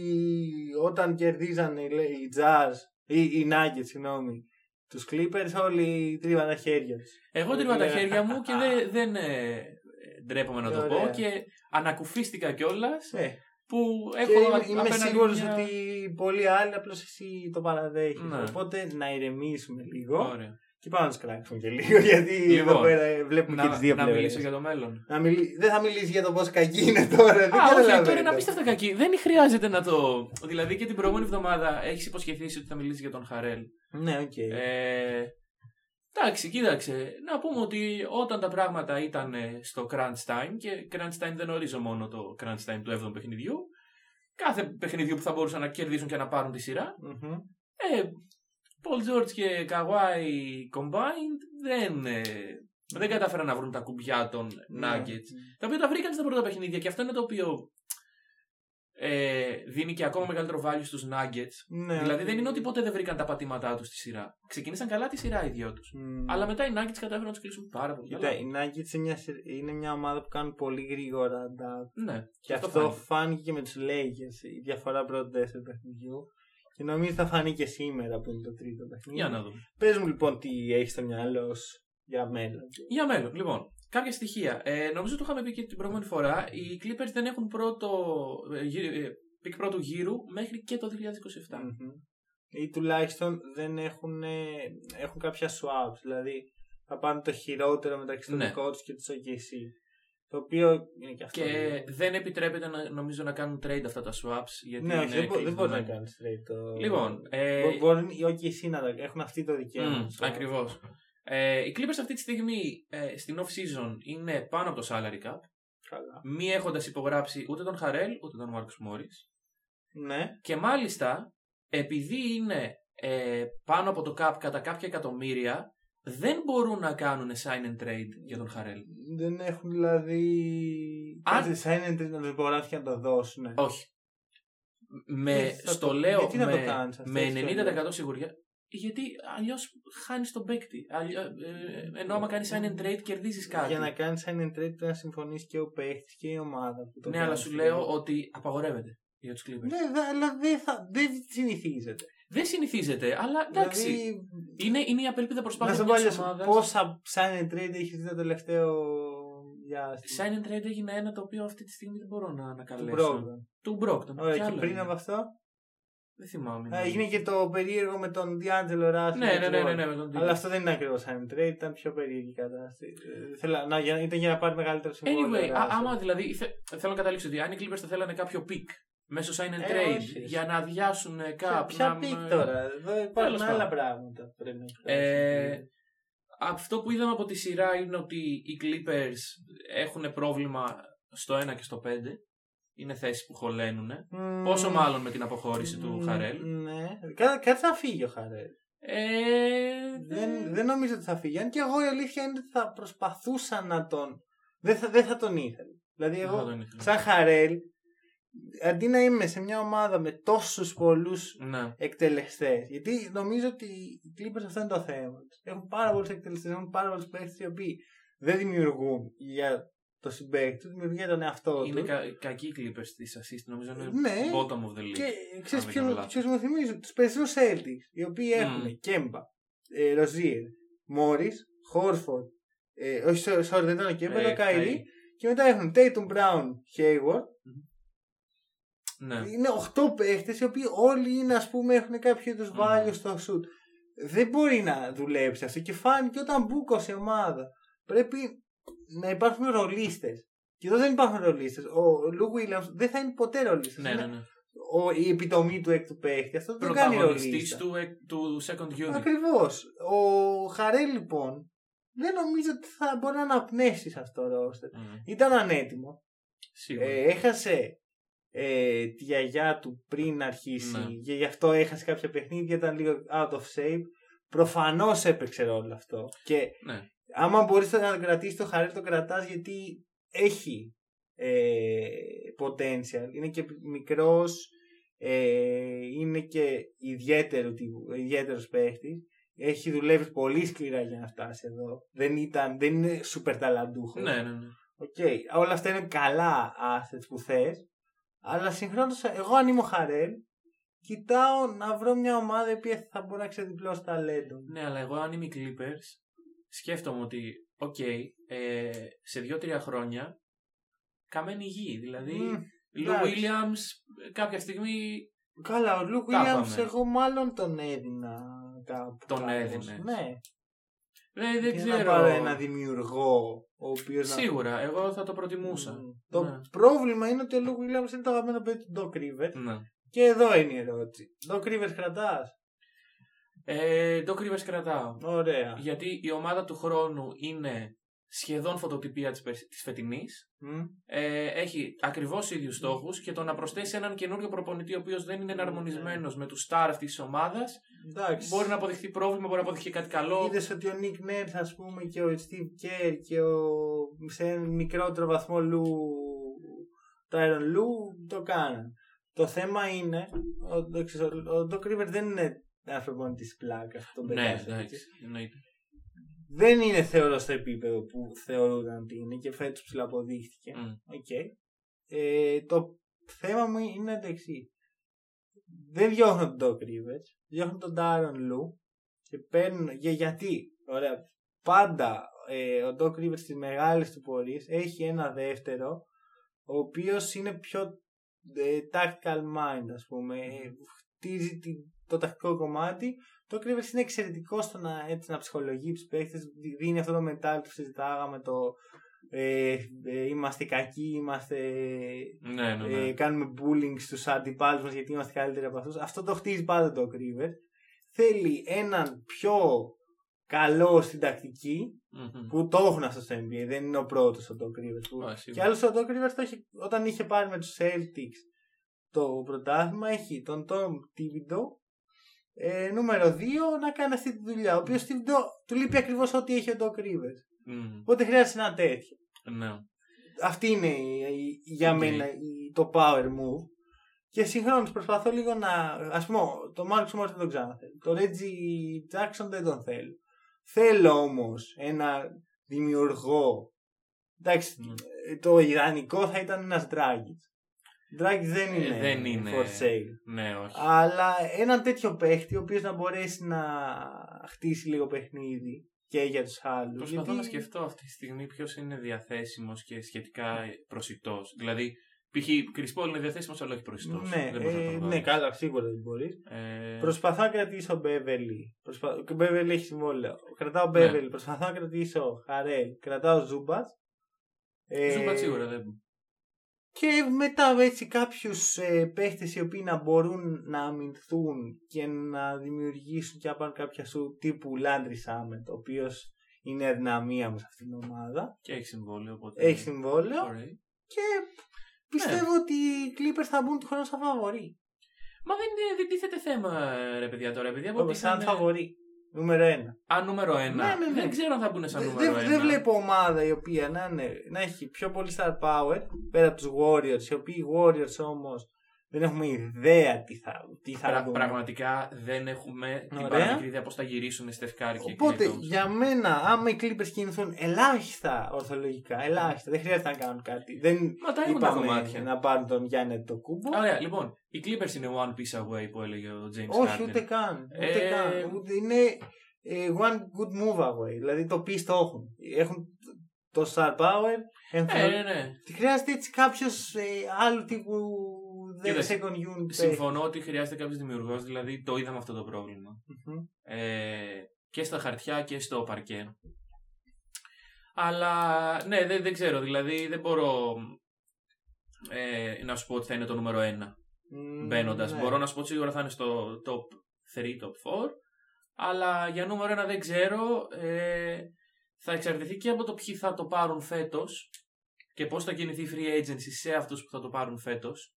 [SPEAKER 1] όταν κερδίζανε οι Jazz ή οι Nuggets, συγγνώμη, τους Clippers, όλοι τρίβαν τα χέρια τους.
[SPEAKER 2] Εγώ τρίβα τα χέρια μου και δεν, δεν ε, ντρέπομαι να το πω και ανακουφίστηκα κιόλας.
[SPEAKER 1] Ε.
[SPEAKER 2] Που έχω
[SPEAKER 1] και είμαι σίγουρος μια... ότι πολλοί άλλοι απλώς εσύ το παραδέχεις. Ναι. Οπότε να ηρεμήσουμε λίγο.
[SPEAKER 2] Ωραία.
[SPEAKER 1] Και πάμε να τους κράξουμε και λίγο, γιατί λοιπόν, εδώ πέρα βλέπουμε
[SPEAKER 2] να,
[SPEAKER 1] και τις δύο
[SPEAKER 2] Να μιλήσω για το μέλλον.
[SPEAKER 1] Να μιλ... Δεν θα μιλήσεις για το πόσο κακή είναι τώρα.
[SPEAKER 2] Α, όχι, τώρα είναι απίστευτα κακή. Δεν χρειάζεται να το. Δηλαδή και την προηγούμενη εβδομάδα έχεις υποσχεθεί ότι θα μιλήσεις για τον Χαρέλ.
[SPEAKER 1] Ναι, OK. Okay.
[SPEAKER 2] Ε, εντάξει, κοίταξε. Να πούμε ότι όταν τα πράγματα ήταν στο crunch time, και crunch time δεν ορίζω μόνο το crunch time του 7ου παιχνιδιού, κάθε παιχνιδιού που θα μπορούσαν να κερδίσουν και να πάρουν τη σειρά.
[SPEAKER 1] Mm-hmm.
[SPEAKER 2] Ε, Paul George και Kawhi combined δεν, ε, δεν κατάφεραν να βρουν τα κουμπιά των ναι. Nuggets. Τα οποία τα βρήκαν στα πρώτα παιχνίδια και αυτό είναι το οποίο ε, δίνει και ακόμα μεγαλύτερο value στους Nuggets.
[SPEAKER 1] Ναι.
[SPEAKER 2] Δηλαδή δεν είναι ότι ποτέ δεν βρήκαν τα πατήματά τους στη σειρά. Ξεκίνησαν καλά τη σειρά οι δυο τους.
[SPEAKER 1] Mm.
[SPEAKER 2] Αλλά μετά οι Nuggets κατάφεραν να τους κλείσουν πάρα πολύ
[SPEAKER 1] Κοίτα, οι Nuggets είναι μια, είναι μια ομάδα που κάνουν πολύ γρήγορα
[SPEAKER 2] Ναι.
[SPEAKER 1] Και αυτό, αυτό φάνηκε και με τους Lakers. Η διαφορά πρώτου τέσσερι παιχνιδιού. Και νομίζω θα φανεί και σήμερα που είναι το τρίτο παιχνίδι.
[SPEAKER 2] Για να δούμε.
[SPEAKER 1] Πες μου λοιπόν τι έχεις στο μυαλό σου για μέλλον.
[SPEAKER 2] Για μέλλον, λοιπόν. Κάποια στοιχεία. Ε, νομίζω το είχαμε πει και την προηγούμενη φορά. Οι Clippers δεν έχουν πρώτο, ε, pick πρώτου γύρου μέχρι και το 2027.
[SPEAKER 1] Mm-hmm. Ή τουλάχιστον δεν έχουν, ε, έχουν κάποια swaps. Δηλαδή θα πάνε το χειρότερο μεταξύ των ναι. δικών του και του OKC. Το οποίο είναι και αυτό.
[SPEAKER 2] Και δεν επιτρέπεται να, νομίζω να κάνουν trade αυτά τα swaps. Γιατί
[SPEAKER 1] ναι, δεν, μπο, δεν μπορεί να κάνεις trade. Το...
[SPEAKER 2] Λοιπόν. Ε...
[SPEAKER 1] Μπορεί οι OKC να έχουν αυτή το δικαίωμα.
[SPEAKER 2] Mm, Ακριβώς. Ε, οι Clippers αυτή τη στιγμή ε, στην off-season είναι πάνω από το salary cap.
[SPEAKER 1] Καλά.
[SPEAKER 2] Μη έχοντας υπογράψει ούτε τον Χαρέλ ούτε τον Μάρκο Μόρι.
[SPEAKER 1] Ναι.
[SPEAKER 2] Και μάλιστα επειδή είναι ε, πάνω από το cap κατά κάποια εκατομμύρια, δεν μπορούν να κάνουν sign and trade για τον Χαρέλ.
[SPEAKER 1] Δεν έχουν δηλαδή. Αν... sign and trade να το υπογράψει και να το δώσουν.
[SPEAKER 2] Όχι. Με, στο το... λέω με, το κάνεις, με 90% σιγουριά. Γιατί αλλιώς χάνεις τον παίκτη. Αλλιώ, ε, ενώ άμα κάνεις sign and trade κερδίζεις κάτι.
[SPEAKER 1] Για να κάνεις sign and trade πρέπει να συμφωνήσει και ο παίκτη και η ομάδα. Που το
[SPEAKER 2] ναι, αλλά σου λέω ότι απαγορεύεται για τους Clippers.
[SPEAKER 1] Ναι, αλλά δεν, θα, δεν συνηθίζεται.
[SPEAKER 2] Δεν συνηθίζεται, αλλά εντάξει.
[SPEAKER 1] Δηλαδή,
[SPEAKER 2] Είναι, είναι η απελπίδα
[SPEAKER 1] να
[SPEAKER 2] προσπάθεια
[SPEAKER 1] σου πω
[SPEAKER 2] μια
[SPEAKER 1] αλλιώς,
[SPEAKER 2] ομάδας.
[SPEAKER 1] πόσα sign and trade έχεις δει το τελευταίο διάστημα;
[SPEAKER 2] Sign and trade έγινε ένα το οποίο αυτή τη στιγμή δεν μπορώ να
[SPEAKER 1] Του
[SPEAKER 2] ανακαλέσω.
[SPEAKER 1] Brogdon.
[SPEAKER 2] Του Μπρόκτον.
[SPEAKER 1] Ωραία, και πριν από αυτό.
[SPEAKER 2] Δεν θυμάμαι.
[SPEAKER 1] Α, Έγινε και το περίεργο με τον Ντ'Άντζελο Ράσελ.
[SPEAKER 2] Ναι, ναι, ναι, ναι, ναι, με τον
[SPEAKER 1] Αλλά αυτό δεν είναι ακριβώς sign and trade, ήταν πιο περίεργη η κατάσταση. Ε, Θέλω, να, για, ήταν για να πάρει μεγαλύτερο συμβόλαιο.
[SPEAKER 2] Anyway,
[SPEAKER 1] ο
[SPEAKER 2] α,
[SPEAKER 1] Russell.
[SPEAKER 2] άμα δηλαδή. θε- θέλω να καταλήξω ότι αν οι Clippers θα θέλανε κάποιο pick μέσω sign and
[SPEAKER 1] Ε,
[SPEAKER 2] trade
[SPEAKER 1] όχι.
[SPEAKER 2] για να αδειάσουν
[SPEAKER 1] Ποια,
[SPEAKER 2] κάπου.
[SPEAKER 1] ποια pick τώρα, εδώ υπάρχουν
[SPEAKER 2] Τέλος
[SPEAKER 1] άλλα
[SPEAKER 2] πάντων.
[SPEAKER 1] πράγματα που πρέπει να
[SPEAKER 2] Ε,
[SPEAKER 1] εκφράσουν.
[SPEAKER 2] αυτό που είδαμε από τη σειρά είναι ότι οι Clippers έχουν πρόβλημα στο 1 και στο 5. Είναι θέσεις που χωλένουν.
[SPEAKER 1] Μμμ,
[SPEAKER 2] Πόσο μάλλον με την αποχώρηση του
[SPEAKER 1] μμμ,
[SPEAKER 2] Χαρέλ;
[SPEAKER 1] Ναι, Κα- κάτι θα φύγει ο Χαρέλ.
[SPEAKER 2] Ε,
[SPEAKER 1] Δεν, δεν νομίζω ότι θα φύγει. Αν και εγώ η αλήθεια είναι ότι θα προσπαθούσα να τον. Δεν θα, δεν θα τον ήθελα. Δηλαδή,
[SPEAKER 2] δεν θα
[SPEAKER 1] εγώ,
[SPEAKER 2] τον ήθελα.
[SPEAKER 1] σαν Χαρέλ, αντί να είμαι σε μια ομάδα με τόσους πολλούς
[SPEAKER 2] Ναι.
[SPEAKER 1] εκτελεστές. Γιατί νομίζω ότι οι Clippers αυτό είναι το θέμα τους. Έχουν πάρα πολλούς εκτελεστές, έχουν πάρα πολλούς παίχτε οι οποίοι δεν δημιουργούν για το συμπαίκτη του, δημιουργούν για τον εαυτό
[SPEAKER 2] Είναι
[SPEAKER 1] του.
[SPEAKER 2] κα, κακοί οι Clippers της assist. Νομίζω είναι
[SPEAKER 1] Ναι.
[SPEAKER 2] bottom of the league.
[SPEAKER 1] Και ξέρεις
[SPEAKER 2] αν δεν κάνω
[SPEAKER 1] ποιον
[SPEAKER 2] λάθος.
[SPEAKER 1] ποιος μου θυμίζει, τους περισσότερους Celtics, οι οποίοι
[SPEAKER 2] Μμμ.
[SPEAKER 1] έχουν Κέμπα, ε, Ροζίερ, Μόρι, Χόρφορντ, ε, όχι, sorry, sorry, δεν ήταν ο Κέμπα,
[SPEAKER 2] Ε,
[SPEAKER 1] ήταν ο Καϊρή.
[SPEAKER 2] Kyrie.
[SPEAKER 1] Και μετά έχουν Tatum Brown, Hayward.
[SPEAKER 2] Ναι.
[SPEAKER 1] Είναι 8 παίχτες οι οποίοι όλοι είναι, ας πούμε, έχουν κάποιο είδους
[SPEAKER 2] Μμμ.
[SPEAKER 1] value στο shoot. Δεν μπορεί να δουλέψει αυτό και φάνηκε όταν μπούκωσε ομάδα. Πρέπει να υπάρχουν ρολίστες. Και εδώ δεν υπάρχουν ρολίστες. Ο Λου Williams δεν θα είναι ποτέ ρολίστας.
[SPEAKER 2] Ναι, ναι, ναι.
[SPEAKER 1] ο, η επιτομή του έκτου παίχτη. Αυτό δεν κάνει
[SPEAKER 2] Πρωταγωνιστής
[SPEAKER 1] ρολίστα.
[SPEAKER 2] του, εκ- του second unit.
[SPEAKER 1] Ακριβώς. Ο Χαρέ λοιπόν δεν νομίζω ότι θα μπορεί να αναπνεύσει σε αυτό το ρόστερ.
[SPEAKER 2] Μμ.
[SPEAKER 1] Ήταν ανέτοιμο.
[SPEAKER 2] Σίγουρα.
[SPEAKER 1] Ε, έχασε ε, τη γιαγιά του πριν αρχίσει
[SPEAKER 2] Ναι.
[SPEAKER 1] και γι' αυτό έχασε κάποια παιχνίδια, ήταν λίγο out of shape. Προφανώς έπαιξε ρόλο αυτό. Και
[SPEAKER 2] ναι.
[SPEAKER 1] Άμα μπορείς να τον κρατήσεις το Χαρέλ, το κρατάς γιατί έχει ε, potential. Είναι και μικρός, ε, είναι και ιδιαίτερο, τύπου- ιδιαίτερος παίχτης. Έχει δουλεύει πολύ σκληρά για να φτάσει εδώ. Δεν, ήταν, δεν είναι super ταλαντούχος.
[SPEAKER 2] Ναι, ναι, ναι.
[SPEAKER 1] Οκ, όλα αυτά είναι καλά assets που θες. Αλλά συγχρόνως εγώ αν είμαι ο Χαρέλ, κοιτάω να βρω μια ομάδα η οποία θα μπορεί να ξεδιπλώσει ταλέντο.
[SPEAKER 2] Ναι, αλλά εγώ αν είμαι οι Clippers, σκέφτομαι ότι, οκ, ε, σε δύο-τρία χρόνια, καμένη γη. Δηλαδή,
[SPEAKER 1] Μμ,
[SPEAKER 2] Λου
[SPEAKER 1] εντάξει.
[SPEAKER 2] Williams κάποια στιγμή
[SPEAKER 1] Καλά, ο Λου
[SPEAKER 2] Τα
[SPEAKER 1] Williams
[SPEAKER 2] πάμε.
[SPEAKER 1] εγώ μάλλον τον έδινα κάπου.
[SPEAKER 2] Τον
[SPEAKER 1] κάπως.
[SPEAKER 2] έδινες.
[SPEAKER 1] Ναι.
[SPEAKER 2] ε, δεν
[SPEAKER 1] Και να
[SPEAKER 2] ξέρω.
[SPEAKER 1] πάρω ένα δημιουργό ο οποίος να...
[SPEAKER 2] Σίγουρα, εγώ θα το προτιμούσα.
[SPEAKER 1] Μμ. Το
[SPEAKER 2] Ναι.
[SPEAKER 1] πρόβλημα είναι ότι ο Λουκ Williams είναι το αγαπημένο παιδί του Doc Rivers.
[SPEAKER 2] Ναι.
[SPEAKER 1] Και εδώ είναι η ερώτηση. Doc Rivers κρατάς;
[SPEAKER 2] Ε, Doc Rivers κρατάω.
[SPEAKER 1] Ωραία.
[SPEAKER 2] Γιατί η ομάδα του χρόνου είναι σχεδόν φωτοτυπία της, περσι- της φετινής.
[SPEAKER 1] Μμ.
[SPEAKER 2] Ε, έχει ακριβώς ίδιους στόχους και το να προσθέσει έναν καινούριο προπονητή ο οποίος δεν είναι εναρμονισμένος με τους star αυτής της ομάδας
[SPEAKER 1] Εντάξει.
[SPEAKER 2] μπορεί να αποδειχθεί πρόβλημα, μπορεί να αποδειχθεί κάτι καλό.
[SPEAKER 1] Είδες ότι ο Νίκ Νέρ, ας πούμε, και ο Steve Kerr και ο σε ένα μικρότερο βαθμό Λου, Tyron Λου το κάναν. Το θέμα είναι, ο, το ξέρεις, ο, ο Doc Rivers δεν είναι ένα προπονητή πλάκα. Τον
[SPEAKER 2] Ναι,
[SPEAKER 1] πετάς
[SPEAKER 2] εντάξει,
[SPEAKER 1] έτσι.
[SPEAKER 2] εννοείται.
[SPEAKER 1] Δεν είναι θεωρώ στο επίπεδο που θεωρούνταν ότι είναι και φέτος ψιλοαποδείχτηκε.
[SPEAKER 2] Μμ.
[SPEAKER 1] Οκ. Ε, το θέμα μου είναι το εξής. Δεν διώχνω τον Doc Rivers, διώχνω τον Tyronn Λου και παίρνουν. Για, γιατί, ωραία, πάντα ε, ο Doc Rivers στις μεγάλες του πορείες έχει ένα δεύτερο ο οποίος είναι πιο ε, tactical mind ας πούμε ε, χτίζει τη- το τακτικό κομμάτι το Doc Rivers είναι εξαιρετικό στο να, έτσι, να ψυχολογεί τους παίχτες δι- δίνει αυτό το mental που συζητάγαμε το ε, ε, είμαστε κακοί, είμαστε
[SPEAKER 2] Ναι, ναι, ναι.
[SPEAKER 1] ε, κάνουμε bullying στους αντιπάλους μας γιατί είμαστε καλύτεροι από αυτούς. Αυτό το χτίζει πάντα το Rivers. Θέλει έναν πιο καλό στην τακτική
[SPEAKER 2] Μμμ.
[SPEAKER 1] που το έχουν αυτός στο NBA. Δεν είναι ο πρώτος ο Doc Rivers. Που...
[SPEAKER 2] Α, σίγουρα.
[SPEAKER 1] Και άλλος ο Doc Rivers το έχει, όταν είχε πάρει με τους Celtics το πρωτάθλημα έχει τον Tom Thibodeau ε, νούμερο 2 να κάνει αυτή τη δουλειά. Ο οποίος του λείπει ακριβώς ό,τι έχει ο Doc Rivers.
[SPEAKER 2] Μμμ.
[SPEAKER 1] Οπότε χρειάζεται ένα τέτοιο.
[SPEAKER 2] Ναι.
[SPEAKER 1] Αυτή είναι η- η- για
[SPEAKER 2] Οκ.
[SPEAKER 1] μένα η- το power move. Και συγχρόνως προσπαθώ λίγο να. Α πούμε, το Marcus Morris δεν τον ξαναθέλω. Το Reggie Jackson δεν τον θέλω. Θέλω όμως ένα δημιουργό. Εντάξει,
[SPEAKER 2] Ναι.
[SPEAKER 1] ε, το ιδανικό θα ήταν ένας Dragic. Draghi δεν
[SPEAKER 2] Ε,
[SPEAKER 1] είναι,
[SPEAKER 2] δεν είναι.
[SPEAKER 1] for sale.
[SPEAKER 2] Ναι, όχι.
[SPEAKER 1] Αλλά έναν τέτοιο παίχτη, ο οποίος να μπορέσει να χτίσει λίγο παιχνίδι και για τους άλλους.
[SPEAKER 2] Προσπαθώ να σκεφτώ αυτή τη στιγμή ποιος είναι διαθέσιμος και σχετικά προσιτός. Δηλαδή, π.χ. Chris Paul είναι διαθέσιμος, αλλά όχι προσιτός.
[SPEAKER 1] Ναι, ε, ναι, καλά, σίγουρα δεν μπορείς.
[SPEAKER 2] Ε,
[SPEAKER 1] Προσπαθώ να κρατήσω Beverly. Προσπα... Ο Beverly έχει συμβόλαιο. Κρατάω
[SPEAKER 2] Ναι.
[SPEAKER 1] Beverly. Προσπαθώ να κρατήσω Χαρέλ. Κρατάω Ζούμπατς. Ε,
[SPEAKER 2] Ζούμπατς σίγουρα δεν.
[SPEAKER 1] Και μετά έτσι κάποιους ε, παίχτες οι οποίοι να μπορούν να αμυνθούν και να δημιουργήσουν και να πάρουν κάποια σουτ τύπου Λάντρι Σάμετ, ο οποίος είναι αδυναμία μου σε αυτήν την ομάδα.
[SPEAKER 2] Και έχει συμβόλαιο. Οπότε...
[SPEAKER 1] Έχει συμβόλαιο
[SPEAKER 2] Ωραία.
[SPEAKER 1] και πιστεύω ότι οι Clippers θα μπουν του χρόνου σαν φαβορή.
[SPEAKER 2] Μα δεν, είναι- δεν τίθεται θέμα, ρε παιδιά τώρα. Επειδή από ό,τι
[SPEAKER 1] Σαν
[SPEAKER 2] είχαμε-
[SPEAKER 1] φαβορή. Νούμερο ένα.
[SPEAKER 2] Α, νούμερο ένα.
[SPEAKER 1] Ναι, ναι, ναι.
[SPEAKER 2] Δεν ξέρω αν θα μπουν σαν
[SPEAKER 1] Δεν
[SPEAKER 2] νούμερο
[SPEAKER 1] δεν-
[SPEAKER 2] ένα.
[SPEAKER 1] δεν βλέπω ομάδα η οποία να, είναι, να έχει πιο πολύ star power πέρα από τους Warriors, οι οποίοι οι Warriors όμως δεν έχουμε ιδέα τι θα, τι θα
[SPEAKER 2] Πρα-
[SPEAKER 1] δούμε.
[SPEAKER 2] πραγματικά δεν έχουμε την
[SPEAKER 1] Ωραία.
[SPEAKER 2] παραμικρή ιδέα πώς θα γυρίσουν Στεφκάρη και
[SPEAKER 1] Οπότε
[SPEAKER 2] Clay Thompson.
[SPEAKER 1] για μένα, άμα οι Clippers κινηθούν ελάχιστα ορθολογικά, ελάχιστα, δεν χρειάζεται να κάνουν κάτι. Δεν
[SPEAKER 2] Μα τα έχουν τα
[SPEAKER 1] είπαμε
[SPEAKER 2] κομμάτια.
[SPEAKER 1] να πάρουν τον Γιάννη το κούμπο.
[SPEAKER 2] Ωραία, λοιπόν, οι Clippers είναι one piece away που έλεγε ο James
[SPEAKER 1] Όχι,
[SPEAKER 2] Harden.
[SPEAKER 1] ούτε καν. Ούτε
[SPEAKER 2] Ε,
[SPEAKER 1] καν. Ούτε, είναι ε, one good move away. Δηλαδή το πει το έχουν. Έχουν το star power.
[SPEAKER 2] Ναι,
[SPEAKER 1] ενθο-
[SPEAKER 2] ναι, ναι.
[SPEAKER 1] Τι χρειάζεται έτσι κάποιος ε, άλλου τύπου δε-
[SPEAKER 2] Κοίταξε,
[SPEAKER 1] second unit.
[SPEAKER 2] Συμφωνώ ότι χρειάζεται κάποιος δημιουργός, δηλαδή το είδαμε αυτό το πρόβλημα.
[SPEAKER 1] Μμμ.
[SPEAKER 2] Ε, και στα χαρτιά και στο παρκέ. Αλλά ναι, δεν, δεν ξέρω, δηλαδή δεν μπορώ ε, να σου πω ότι θα είναι το νούμερο 1
[SPEAKER 1] Μμ,
[SPEAKER 2] μπαίνοντας.
[SPEAKER 1] ναι.
[SPEAKER 2] Μπορώ να σου πω ότι σίγουρα θα είναι στο top 3, top 4. Αλλά για νούμερο 1 δεν ξέρω. Ε, θα εξαρτηθεί και από το ποιοι θα το πάρουν φέτος και πώς θα κινηθεί η free agency σε αυτούς που θα το πάρουν φέτος.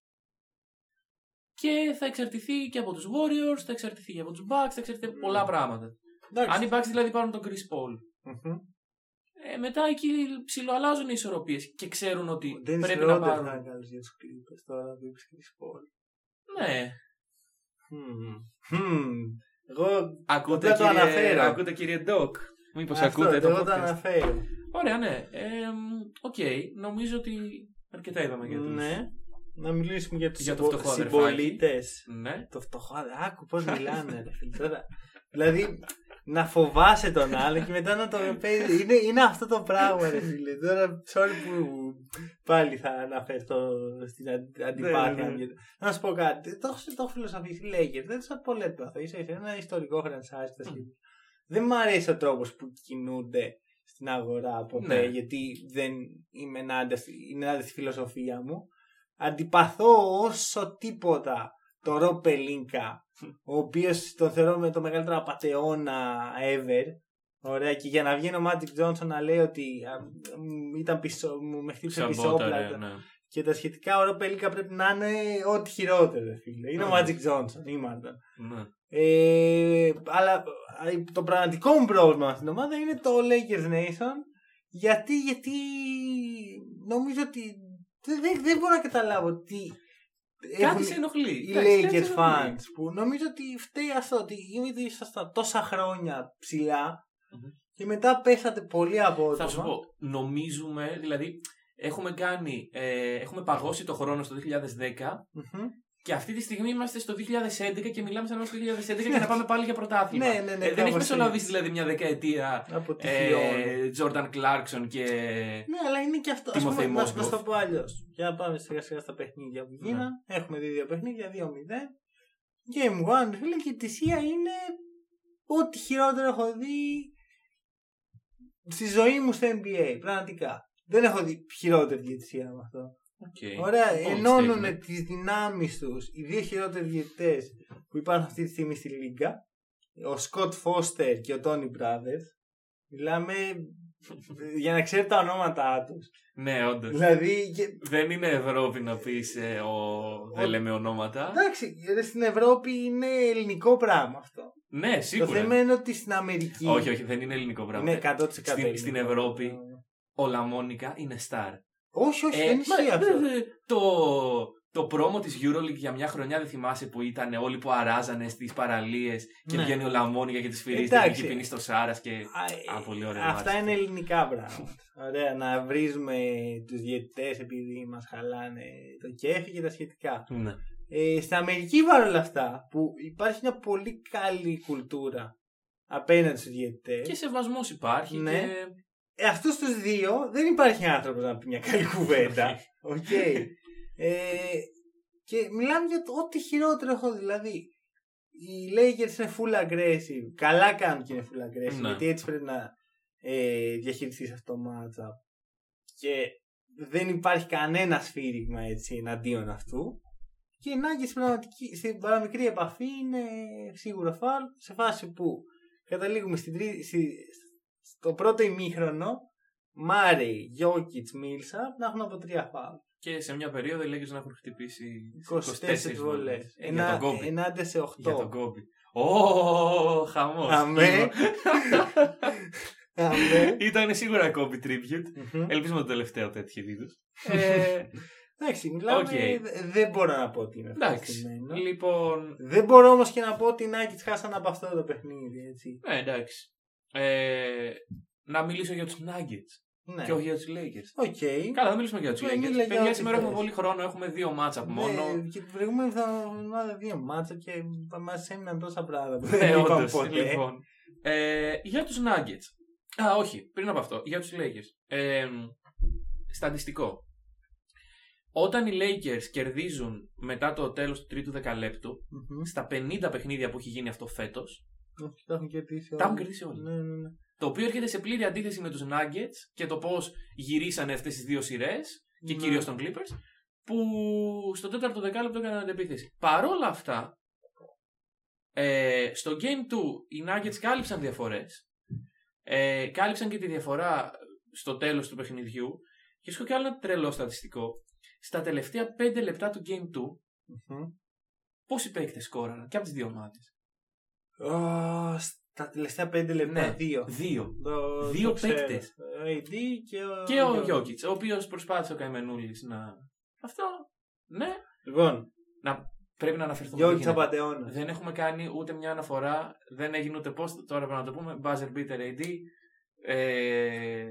[SPEAKER 2] Και θα εξαρτηθεί και από τους Warriors, θα εξαρτηθεί και από τους Bucks, θα εξαρτηθεί από πολλά πράγματα.
[SPEAKER 1] Εντάξει.
[SPEAKER 2] Αν οι Bucks δηλαδή πάρουν τον Chris Paul,
[SPEAKER 1] Μμμ.
[SPEAKER 2] ε, μετά εκεί ψιλοαλλάζουν οι ισορροπίες και ξέρουν ότι
[SPEAKER 1] Δεν
[SPEAKER 2] πρέπει
[SPEAKER 1] Schroeder
[SPEAKER 2] να
[SPEAKER 1] θα
[SPEAKER 2] πάρουν.
[SPEAKER 1] είναι καλός για τους Clippers τώρα που είπες Chris Paul.
[SPEAKER 2] Ναι,
[SPEAKER 1] Μμμ. Μμμ. Εγώ
[SPEAKER 2] ακούτε
[SPEAKER 1] Απλά το
[SPEAKER 2] κύριε,
[SPEAKER 1] αναφέρω.
[SPEAKER 2] ακούτε κύριε Ντοκ. Μήπως
[SPEAKER 1] αυτό,
[SPEAKER 2] ακούτε το
[SPEAKER 1] εγώ το
[SPEAKER 2] podcast;
[SPEAKER 1] αναφέρω.
[SPEAKER 2] Ωραία, ναι. Ε, Οκ, νομίζω ότι αρκετά είδαμε για τους...
[SPEAKER 1] Ναι. Να μιλήσουμε για τους
[SPEAKER 2] Για το
[SPEAKER 1] συμπο-
[SPEAKER 2] φτωχό αδερφάκι.
[SPEAKER 1] συμπολίτες.
[SPEAKER 2] Ναι.
[SPEAKER 1] Το φτωχό, άκου πώς μιλάνε ρε φίλε. Τώρα, δηλαδή να φοβάσαι τον άλλο και μετά να το παίζεις. Είναι, είναι αυτό το πράγμα ρε φίλε. Τώρα, sorry που πάλι θα αναφερθώ στην αντι- αντιπάθεια.
[SPEAKER 2] ναι, ναι.
[SPEAKER 1] μου. Να σου πω κάτι. Το, έχω- το έχω φιλοσοφήσει. Λέγεται. Δεν σαν πολύ έπαθο. Ίσα ίσα ένα ιστορικό franchise. τα σχετικά. Δεν μου αρέσει ο τρόπος που κινούνται στην αγορά ποτέ,
[SPEAKER 2] Ναι.
[SPEAKER 1] γιατί δεν είμαι ενάντια, στη- είναι ενάντια στη φιλοσοφία μου. Αντιπαθώ όσο τίποτα το Ρο Πελίνκα, ο οποίος τον θεωρώ με το μεγαλύτερο απαταιώνα ever. Ωραία, και για να βγαίνει ο Magic Johnson να λέει ότι α, μ, ήταν πισω, μου με χτύπησε
[SPEAKER 2] Σαμπόταρε,
[SPEAKER 1] πισόπλατα
[SPEAKER 2] ναι.
[SPEAKER 1] και τα σχετικά ο Ρο Πελίνκα πρέπει να είναι ό,τι χειρότερο, ρε φίλε. Είναι ο
[SPEAKER 2] Ναι.
[SPEAKER 1] Magic Johnson, ήμασταν.
[SPEAKER 2] ναι.
[SPEAKER 1] Ε, αλλά ε, το πραγματικό μου πρόβλημα στην ομάδα είναι το Lakers Nation. Γιατί, γιατί νομίζω ότι δεν, δεν, δεν μπορώ να καταλάβω τι
[SPEAKER 2] Κάτι
[SPEAKER 1] έχουν
[SPEAKER 2] σε ενοχλεί.
[SPEAKER 1] οι
[SPEAKER 2] Εντάξει, κάτι
[SPEAKER 1] Lakers
[SPEAKER 2] σε
[SPEAKER 1] fans
[SPEAKER 2] ενοχλεί.
[SPEAKER 1] που νομίζω ότι φταίει αυτό ότι ήδη ήσασταν τόσα χρόνια ψηλά
[SPEAKER 2] Μμμ.
[SPEAKER 1] και μετά πέσατε πολύ απότομα.
[SPEAKER 2] Θα σου πω, νομίζουμε, δηλαδή, έχουμε κάνει, ε, έχουμε παγώσει το χρόνο στο 2010
[SPEAKER 1] Μμμ.
[SPEAKER 2] Και αυτή τη στιγμή είμαστε στο 2011 και μιλάμε σαν να είμαστε στο 2011 και να πάμε πάλι για πρωτάθλημα.
[SPEAKER 1] Ναι, ναι, ναι,
[SPEAKER 2] Ε, δεν
[SPEAKER 1] κάπως
[SPEAKER 2] έχεις μεσολαβήσει
[SPEAKER 1] έτσι.
[SPEAKER 2] δηλαδή μια δεκαετία
[SPEAKER 1] Από τη Φιώνα.
[SPEAKER 2] ε, Jordan Clarkson και...
[SPEAKER 1] Ναι, αλλά είναι και αυτό. Ας πούμε,
[SPEAKER 2] Τιμοθέη
[SPEAKER 1] να, να
[SPEAKER 2] Μόσγκοφ.
[SPEAKER 1] σου το πω αλλιώς. Για να πάμε σιγά σιγά στα παιχνίδια που
[SPEAKER 2] Ναι.
[SPEAKER 1] γίναν. Έχουμε δει δύο παιχνίδια, 2-0. Game 1, φίλε, και η θυσία είναι ό,τι χειρότερο έχω δει στη ζωή μου στο NBA. Πραγματικά. Δεν έχω δει χειρότερη διαιτησία με αυτό.
[SPEAKER 2] Okay.
[SPEAKER 1] Ωραία,
[SPEAKER 2] Bold
[SPEAKER 1] ενώνουν
[SPEAKER 2] statement.
[SPEAKER 1] τις δυνάμεις τους οι δύο χειρότεροι διαιτητές που υπάρχουν αυτή τη στιγμή στη Λίγκα. Ο Σκοτ Φώστερ και ο Τόνι Brothers. Μιλάμε για να ξέρετε τα ονόματά τους.
[SPEAKER 2] Ναι, όντως.
[SPEAKER 1] Δηλαδή, και-
[SPEAKER 2] Δεν είναι Ευρώπη να πεις ε, ο... δεν λέμε ονόματα.
[SPEAKER 1] εντάξει, ρε, στην Ευρώπη είναι ελληνικό πράγμα αυτό.
[SPEAKER 2] Ναι,
[SPEAKER 1] Το
[SPEAKER 2] σίγουρα.
[SPEAKER 1] θέμα είναι ότι στην Αμερική.
[SPEAKER 2] Όχι, όχι, δεν είναι ελληνικό πράγμα.
[SPEAKER 1] Είναι 100%
[SPEAKER 2] Στην-
[SPEAKER 1] ελληνικό.
[SPEAKER 2] στην Ευρώπη. Ο Λαμόνικα είναι star.
[SPEAKER 1] Όχι, όχι,
[SPEAKER 2] Ε,
[SPEAKER 1] δεν
[SPEAKER 2] μα,
[SPEAKER 1] ισχύει αυτό.
[SPEAKER 2] ε, το, το πρόμο της Euroleague για μια χρονιά δεν θυμάσαι που ήταν όλοι που αράζανε στις παραλίες και
[SPEAKER 1] Ναι.
[SPEAKER 2] βγαίνει ο Λαμόνια και τη σφυρίζει
[SPEAKER 1] Εντάξει.
[SPEAKER 2] και πίνει στο Σάρας και.
[SPEAKER 1] Α,
[SPEAKER 2] Α, πολύ ωραία
[SPEAKER 1] Αυτά
[SPEAKER 2] μάτς.
[SPEAKER 1] είναι ελληνικά πράγματα. Ωραία, να βρίζουμε τους διαιτητές επειδή μας χαλάνε το κέφι και τα σχετικά.
[SPEAKER 2] Ναι.
[SPEAKER 1] Ε, στην Αμερική παρόλα αυτά, που υπάρχει μια πολύ καλή κουλτούρα απέναντι στους διαιτητές,
[SPEAKER 2] Και σεβασμός υπάρχει.
[SPEAKER 1] Ναι.
[SPEAKER 2] Και...
[SPEAKER 1] ε, αυτούς τους δύο δεν υπάρχει άνθρωπος να πει μια καλή κουβέντα. Οκ. Ε, και μιλάμε για το ό,τι χειρότερο έχω δηλαδή. Οι Lakers είναι full aggressive. Καλά κάνουν και είναι full aggressive.
[SPEAKER 2] Ναι.
[SPEAKER 1] Γιατί έτσι πρέπει να ε, διαχειριστείς αυτό το matchup. Και δεν υπάρχει κανένα σφύριγμα έτσι εναντίον αυτού. Και οι Nuggets πραγματική, στην παραμικρή επαφή είναι σίγουρο φάουλ σε φάση που καταλήγουμε στην τρίτη, στη- στο πρώτο ημίχρονο Μάρεϊ, Γιόκιτς, Μίλσαπ να έχουν από τρία φάουλ.
[SPEAKER 2] και σε μια περίοδο οι Lakers να έχουν χτυπήσει
[SPEAKER 1] 24 βολές.
[SPEAKER 2] Ε, για τον Κόμπι.
[SPEAKER 1] Ενάντια σε 8.
[SPEAKER 2] Για τον Κόμπι. Ω, χαμός.
[SPEAKER 1] Αμέ. Αμέ.
[SPEAKER 2] Ήταν σίγουρα Κόμπι tribute.
[SPEAKER 1] Μμμ.
[SPEAKER 2] Ελπίζουμε το τελευταίο τέτοιο είδους. ε,
[SPEAKER 1] Εντάξει, μιλάμε.
[SPEAKER 2] Οκ.
[SPEAKER 1] δε- Δεν μπορώ να πω ότι είμαι
[SPEAKER 2] εντάξει.
[SPEAKER 1] ευχαριστημένος.
[SPEAKER 2] Λοιπόν.
[SPEAKER 1] Δεν μπορώ όμως και να πω ότι οι Nuggets χάσαν από αυτό το παιχνίδι, έτσι.
[SPEAKER 2] Ναι, εντάξει. Ε, να μιλήσω για τους Nuggets
[SPEAKER 1] Ναι.
[SPEAKER 2] και όχι για τους Lakers.
[SPEAKER 1] Οκ.
[SPEAKER 2] Καλά, θα μιλήσουμε για τους
[SPEAKER 1] Ε,
[SPEAKER 2] Lakers.
[SPEAKER 1] μίλα για
[SPEAKER 2] Παιδιά,
[SPEAKER 1] ό,τι
[SPEAKER 2] σήμερα έχουμε
[SPEAKER 1] θες.
[SPEAKER 2] πολύ χρόνο. Έχουμε δύο μάτσα μόνο.
[SPEAKER 1] Ναι, και την προηγούμενη εβδομάδα δύο μάτσα και μας έμειναν τόσα πράγματα που
[SPEAKER 2] Ναι,
[SPEAKER 1] δεν είπαμε
[SPEAKER 2] όντως.
[SPEAKER 1] ποτέ.
[SPEAKER 2] Λοιπόν, ε, για τους Nuggets. Α, όχι, πριν από αυτό, για τους Lakers. Ε, στατιστικό. Όταν οι Lakers κερδίζουν μετά το τέλος του τρίτου δεκαλέπτου,
[SPEAKER 1] Μμμ.
[SPEAKER 2] στα 50 παιχνίδια που έχει γίνει αυτό φέτος,
[SPEAKER 1] Όχι, Τα έχουν κερδίσει όλα.
[SPEAKER 2] τα έχουν κερδίσει όλα.
[SPEAKER 1] Ναι, ναι, ναι.
[SPEAKER 2] Το οποίο έρχεται σε πλήρη αντίθεση με τους Nuggets και το πώς γυρίσανε αυτές τις δύο σειρές και
[SPEAKER 1] Ναι.
[SPEAKER 2] κυρίως των Clippers, που στο τέταρτο δεκάλεπτο έκαναν αντεπίθεση. Παρόλα αυτά, ε, στο Game 2 οι Nuggets κάλυψαν διαφορές. Ε, κάλυψαν και τη διαφορά στο τέλος του παιχνιδιού. Και σου έχω κι άλλο ένα τρελό στατιστικό. Στα τελευταία 5 λεπτά του Game 2,
[SPEAKER 1] Μμμ.
[SPEAKER 2] πόσοι παίκτες σκόραραν; Και από τις δύο ομάδες.
[SPEAKER 1] Ω, Στα τελευταία πέντε λεπτά,
[SPEAKER 2] Ναι.
[SPEAKER 1] δύο.
[SPEAKER 2] Δύο.
[SPEAKER 1] Το-
[SPEAKER 2] Δύο
[SPEAKER 1] το ξέρω.
[SPEAKER 2] παίκτες.
[SPEAKER 1] Ο AD και ο,
[SPEAKER 2] Και ο
[SPEAKER 1] Jokic.
[SPEAKER 2] Γιώκητς, ο οποίος προσπάθησε ο Καημενούλης να... Αυτό, ναι.
[SPEAKER 1] Λοιπόν,
[SPEAKER 2] Πρέπει να αναφερθούμε.
[SPEAKER 1] Γιώργη
[SPEAKER 2] δεν, γίνεται.
[SPEAKER 1] Τσαπατεώνα.
[SPEAKER 2] δεν έχουμε κάνει ούτε μια αναφορά, δεν έγινε ούτε post, τώρα πρέπει να το πούμε, buzzer beater AD. Ε,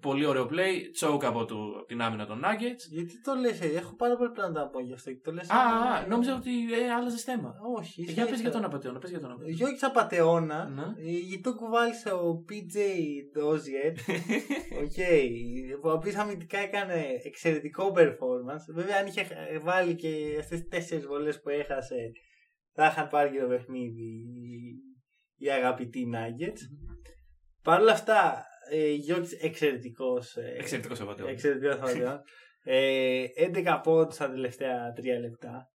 [SPEAKER 2] πολύ ωραίο play, choke από, του, από την άμυνα των Nuggets.
[SPEAKER 1] Γιατί το λες, ε, έχω πάρα πολλά πράγματα να πω γι' αυτό. και Το λες
[SPEAKER 2] Α,
[SPEAKER 1] σαν-
[SPEAKER 2] α, νόμιζα ότι ε, άλλαζες θέμα.
[SPEAKER 1] Όχι.
[SPEAKER 2] Ε,
[SPEAKER 1] ίσα
[SPEAKER 2] Για πες
[SPEAKER 1] ίσα.
[SPEAKER 2] για τον απατεώνα, πες για τον απατεώνα.
[SPEAKER 1] Γιώργης Τσαπατεώνα,
[SPEAKER 2] Ναι.
[SPEAKER 1] ε, γιατί το κουβάλησε ο PJ Dozier, Οκ. Ο οποίος αμυντικά έκανε εξαιρετικό performance. Βέβαια, αν είχε βάλει και αυτές τις τέσσερις βολές που έχασε, θα είχαν πάρει και το παιχνίδι οι- οι αγαπητοί Nuggets. Παρ' όλα αυτά, ε, Γιώργης εξαιρετικός. ε,
[SPEAKER 2] Εξαιρετικός απαταιώνα.
[SPEAKER 1] Εξαιρετικός απατεώνας. Ε, 11 πόντους στα τελευταία 3 λεπτά.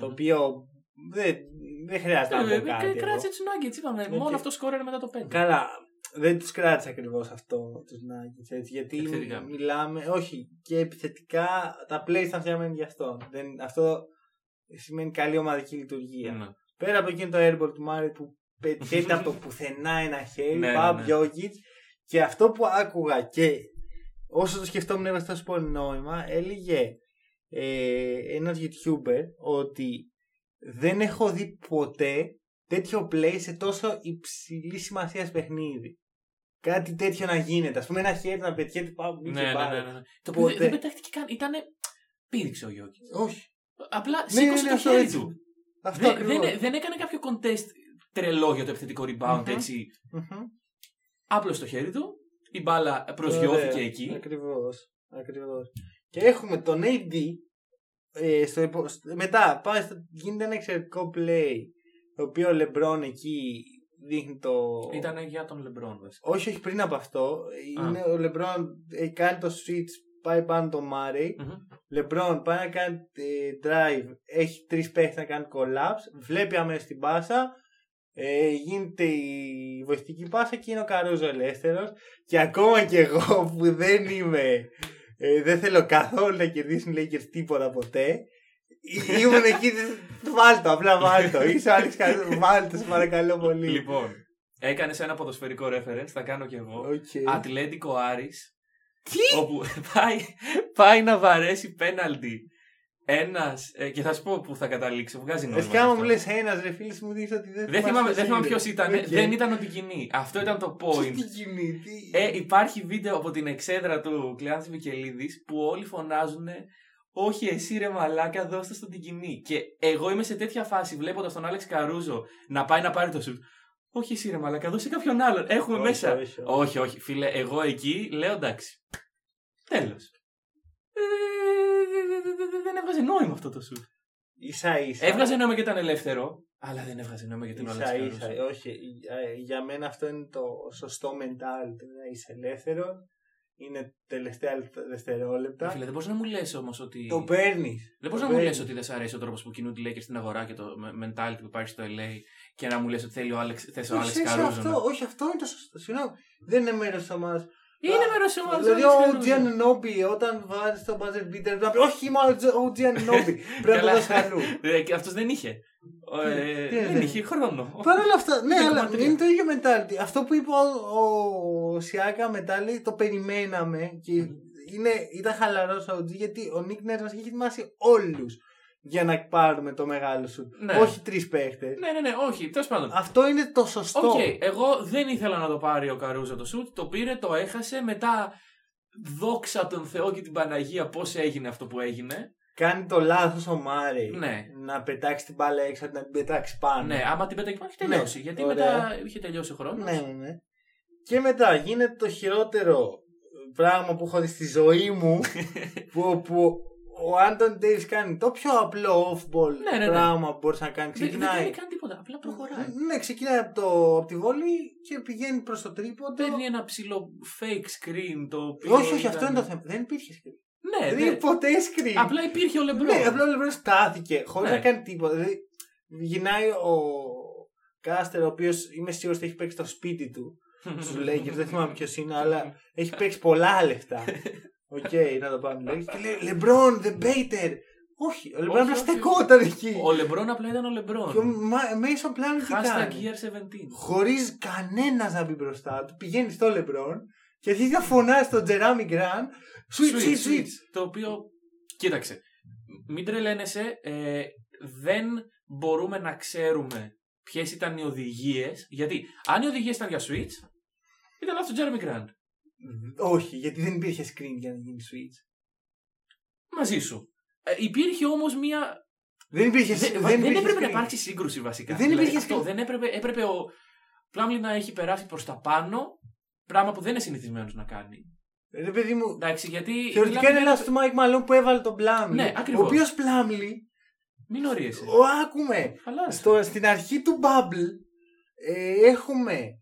[SPEAKER 1] Το
[SPEAKER 2] Μμμ.
[SPEAKER 1] οποίο δεν, δεν χρειάζεται να
[SPEAKER 2] Ε,
[SPEAKER 1] πω
[SPEAKER 2] ε,
[SPEAKER 1] κάτι. εγώ.
[SPEAKER 2] Κράτησε τους Nuggets, είπαμε.
[SPEAKER 1] Ναι,
[SPEAKER 2] Μόνο
[SPEAKER 1] και-
[SPEAKER 2] αυτός σκόραρε μετά το 5.
[SPEAKER 1] Καλά, δεν τους κράτησε ακριβώς αυτό τους Nuggets. Έτσι, γιατί
[SPEAKER 2] Επιθετικά.
[SPEAKER 1] μιλάμε, όχι, και επιθετικά τα plays ήταν φτιαγμένα γι' αυτό. Δεν, αυτό σημαίνει καλή ομαδική λειτουργία.
[SPEAKER 2] Ναι.
[SPEAKER 1] Πέρα από εκείνο το airball του Μάρι που πετυχαίνει από το πουθενά ένα χέρι,
[SPEAKER 2] Ναι, ναι,
[SPEAKER 1] Μπαμπ
[SPEAKER 2] ναι.
[SPEAKER 1] Γιώργιτς. Και αυτό που άκουγα και όσο το σκεφτόμουν έβαζε τόσο πολύ νόημα, έλεγε ε, ένας YouTuber ότι δεν έχω δει ποτέ τέτοιο play σε τόσο υψηλή σημασία παιχνίδι. Κάτι τέτοιο να γίνεται. Α πούμε, ένα χέρι να πετιέται πάνω από
[SPEAKER 2] Ναι, ναι, ναι, ναι, ναι. Το οποίο
[SPEAKER 1] Ποτέ.
[SPEAKER 2] δεν πετάχτηκε καν. Ήτανε. Πήδηξε ο Γιώργης.
[SPEAKER 1] Όχι.
[SPEAKER 2] Απλά
[SPEAKER 1] Ναι,
[SPEAKER 2] σήκωσε
[SPEAKER 1] ναι,
[SPEAKER 2] το
[SPEAKER 1] αυτό
[SPEAKER 2] χέρι
[SPEAKER 1] έτσι.
[SPEAKER 2] του.
[SPEAKER 1] Αυτό
[SPEAKER 2] Δεν,
[SPEAKER 1] ακριβώς.
[SPEAKER 2] δεν, δεν έκανε κάποιο contest τρελό για το επιθετικό rebound,
[SPEAKER 1] Μμμ.
[SPEAKER 2] Έτσι.
[SPEAKER 1] Μμμ.
[SPEAKER 2] Απλώ το χέρι του. Η μπάλα προσγειώθηκε
[SPEAKER 1] Ωραία.
[SPEAKER 2] εκεί.
[SPEAKER 1] Ακριβώς. Ακριβώς. Και έχουμε τον AD ε, στο, επο- στο- μετά πάει στο, γίνεται ένα εξαιρετικό play το οποίο ο Λεμπρόν εκεί δείχνει το
[SPEAKER 2] Ήταν για τον Λεμπρόν, βασικά.
[SPEAKER 1] όχι όχι πριν από αυτό
[SPEAKER 2] Α.
[SPEAKER 1] είναι ο Λεμπρόν έχει κάνει το switch πάει πάνω το Μάρεϊ
[SPEAKER 2] Μμμ.
[SPEAKER 1] Λεμπρόν πάει να κάνει ε, drive έχει τρεις παίχτες να κάνει collapse βλέπει αμέσως την πάσα ε, γίνεται η βοηθητική πάσα και είναι ο Καρούζο ελεύθερος και ακόμα και εγώ που δεν είμαι ε, δεν θέλω καθόλου να κερδίσουν οι Lakers τίποτα ποτέ Ή- ήμουν εκεί βάλτο απλά βάλτο είσαι ο Άλεξ Καρούζο βάλτο σε παρακαλώ πολύ
[SPEAKER 2] Λοιπόν, έκανες ένα ποδοσφαιρικό reference, θα κάνω κι εγώ.
[SPEAKER 1] Οκ.
[SPEAKER 2] Ατλέτικο Άρης. Όπου πάει, πάει να βαρέσει πέναλτι ένας. Ε, και θα σου πω που θα καταλήξω. Βγάζει νόημα.
[SPEAKER 1] Εσύ άμα
[SPEAKER 2] αυτό.
[SPEAKER 1] μου λες ένας ρε φίλε, μου δείχνει ότι δεν
[SPEAKER 2] Δεν θυμάμαι, δεν θυμάμαι
[SPEAKER 1] ποιο
[SPEAKER 2] ποιος ήταν. Δεν ήταν ο Τικινή. Αυτό ήταν το point.
[SPEAKER 1] Τι γίνει, τι.
[SPEAKER 2] Ε, υπάρχει βίντεο από την εξέδρα του Κλεάνθης Μικελίδης που όλοι φωνάζουν Όχι, εσύ ρε μαλάκα, δώστε στον Τικινή. Και εγώ είμαι σε τέτοια φάση βλέποντας τον Άλεξ Καρούζο να πάει να πάρει το σουτ. Όχι, εσύ ρε μαλάκα, δώσε κάποιον άλλον. Έχουμε
[SPEAKER 1] Όχι,
[SPEAKER 2] μέσα.
[SPEAKER 1] όχι, όχι.
[SPEAKER 2] όχι, όχι, φίλε, εγώ εκεί λέω εντάξει. Τέλος. Δεν έβγαζε νόημα αυτό το σουτ.
[SPEAKER 1] Ίσα ίσα.
[SPEAKER 2] Έβγαζε νόημα και ήταν ελεύθερο, αλλά δεν έβγαζε νόημα για την
[SPEAKER 1] Ίσα
[SPEAKER 2] Άλεξ
[SPEAKER 1] ίσα.
[SPEAKER 2] Καρούζο.
[SPEAKER 1] Όχι, ε, για μένα αυτό είναι το σωστό mentality. Να είσαι ελεύθερο. Είναι τελευταία δευτερόλεπτα.
[SPEAKER 2] Φίλε, δεν μπορείς να μου λες όμως ότι.
[SPEAKER 1] Το παίρνεις.
[SPEAKER 2] Δεν μπορείς να μου λες ότι δεν σ' αρέσει ο τρόπος που κινούνται οι Lakers στην αγορά και το mentality που υπάρχει στο LA και να μου λες ότι θέλει ο Άλεξ, θες ο Άλεξ Καρούζο.
[SPEAKER 1] αυτό,
[SPEAKER 2] να-
[SPEAKER 1] όχι, αυτό είναι το σωστό. Συγγνώμη. Δεν είναι μέρος της ομάδας.
[SPEAKER 2] Είναι μέρο τη ομάδα.
[SPEAKER 1] Δηλαδή ο Τζιαννόμπι όταν βάζει το buzzer beater πρέπει να πει Όχι, είμαι ο Τζιαννόμπι. Πρέπει να το δώσει αλλού.
[SPEAKER 2] Αυτός δεν είχε. Ε,
[SPEAKER 1] Τι
[SPEAKER 2] δεν
[SPEAKER 1] δεν
[SPEAKER 2] είχε χρόνο.
[SPEAKER 1] Παρ' όλα αυτά, ναι, αλλά
[SPEAKER 2] 2,3.
[SPEAKER 1] είναι το ίδιο mentality. Αυτό που είπε ο, ο Σιάκα μετά λέει το περιμέναμε και είναι, ήταν χαλαρός ο OG γιατί ο Νικ Νερς μας έχει ετοιμάσει όλους για να πάρουμε το μεγάλο σου.
[SPEAKER 2] Ναι.
[SPEAKER 1] Όχι τρεις παίχτες.
[SPEAKER 2] Ναι, ναι, ναι, όχι. Τέλος πάντων.
[SPEAKER 1] Αυτό είναι το σωστό.
[SPEAKER 2] Οκ, εγώ δεν ήθελα να το πάρει ο Καρούζο το σουτ. Το πήρε, το έχασε. Μετά δόξα τον Θεό και την Παναγία πώς έγινε αυτό που έγινε.
[SPEAKER 1] Κάνει το λάθος ο Μάρεϊ
[SPEAKER 2] Ναι.
[SPEAKER 1] να πετάξει την μπάλα έξω, να την πετάξει πάνω.
[SPEAKER 2] Ναι, άμα την πέταγε πάνω έχει τελειώσει.
[SPEAKER 1] Ναι,
[SPEAKER 2] γιατί
[SPEAKER 1] ωραία.
[SPEAKER 2] μετά είχε τελειώσει ο χρόνος.
[SPEAKER 1] ναι, ναι, ναι. Και μετά γίνεται το χειρότερο πράγμα που έχω δει στη ζωή μου που, που ο Άντων Ντέιβις κάνει το πιο απλό off-ball
[SPEAKER 2] Ναι, ναι, ναι.
[SPEAKER 1] πράγμα που μπορούσε να κάνεις.
[SPEAKER 2] Δεν, δεν
[SPEAKER 1] Ξεκινάει.
[SPEAKER 2] κάνει καν τίποτα. Απλά προχωράει.
[SPEAKER 1] Ναι, ξεκινάει από, το, από τη βόλη και πηγαίνει προς το τρίποντο.
[SPEAKER 2] Παίρνει ένα ψηλό fake screen το οποίο.
[SPEAKER 1] Όχι, όχι,
[SPEAKER 2] ήταν-
[SPEAKER 1] αυτό είναι το θέμα. Δεν υπήρχε screen.
[SPEAKER 2] Ναι,
[SPEAKER 1] δεν
[SPEAKER 2] ναι.
[SPEAKER 1] είναι ποτέ screen.
[SPEAKER 2] Απλά υπήρχε ο Λεμπρό.
[SPEAKER 1] Ναι, απλά ο Λεμπρόν στάθηκε χωρίς
[SPEAKER 2] Ναι.
[SPEAKER 1] να κάνει τίποτα. Δηλαδή, γυρνάει ο Κάστερ, ο οποίος είμαι σίγουρος ότι έχει παίξει το σπίτι του στου Lakers. δεν θυμάμαι ποιος είναι, αλλά έχει παίξει πολλά λεφτά. Οκ, να το πάμε. Lakers. Και λέει Λεμπρόν, the baiter. Όχι, ο Λεμπρόν
[SPEAKER 2] Όχι,
[SPEAKER 1] απλά
[SPEAKER 2] όχι.
[SPEAKER 1] στεκόταν εκεί.
[SPEAKER 2] Ο Λεμπρόν απλά ήταν ο
[SPEAKER 1] Και ο
[SPEAKER 2] Λεμπρόν.
[SPEAKER 1] Μα- Mason πλάνο τι
[SPEAKER 2] Hashtag
[SPEAKER 1] κάνει;
[SPEAKER 2] year 17.
[SPEAKER 1] Χωρίς κανένας να μπει μπροστά του, πηγαίνει στο Λεμπρόν και αρχίζει να φωνάζει στον Τζεράμι Γκραν. Switch, switch, switch.
[SPEAKER 2] Το οποίο. Κοίταξε. Μην τρελαίνεσαι. ε, δεν μπορούμε να ξέρουμε ποιες ήταν οι οδηγίες. Γιατί αν οι οδηγίες ήταν για Switch, ήταν λάθος Jeremy Grant.
[SPEAKER 1] Όχι, γιατί δεν υπήρχε screen για να γίνει switch.
[SPEAKER 2] Μαζί σου. Ε, υπήρχε όμως μία.
[SPEAKER 1] Δεν υπήρχε
[SPEAKER 2] Δεν,
[SPEAKER 1] δεν
[SPEAKER 2] δεν
[SPEAKER 1] υπήρχε
[SPEAKER 2] έπρεπε να
[SPEAKER 1] screen.
[SPEAKER 2] υπάρξει σύγκρουση βασικά.
[SPEAKER 1] Δεν
[SPEAKER 2] Δηλαδή,
[SPEAKER 1] υπήρχε
[SPEAKER 2] αυτό,
[SPEAKER 1] screen.
[SPEAKER 2] δεν έπρεπε, έπρεπε ο Πλάμλι να έχει περάσει προς τα πάνω. Πράγμα που δεν είναι συνηθισμένος να κάνει.
[SPEAKER 1] Ρε παιδί μου,
[SPEAKER 2] Εντάξει, γιατί.
[SPEAKER 1] θεωρητικά
[SPEAKER 2] μιλάμε
[SPEAKER 1] είναι
[SPEAKER 2] για-
[SPEAKER 1] λάθος του Μάικ Μαλόν που έβαλε τον Πλάμλι.
[SPEAKER 2] Ναι,
[SPEAKER 1] Ο
[SPEAKER 2] ακριβώς.
[SPEAKER 1] οποίος Πλάμλι,
[SPEAKER 2] Μην ωρύεσαι.
[SPEAKER 1] ο, άκουμε,
[SPEAKER 2] Χαλάρωσε.
[SPEAKER 1] στο, στην αρχή του Bubble ε, έχουμε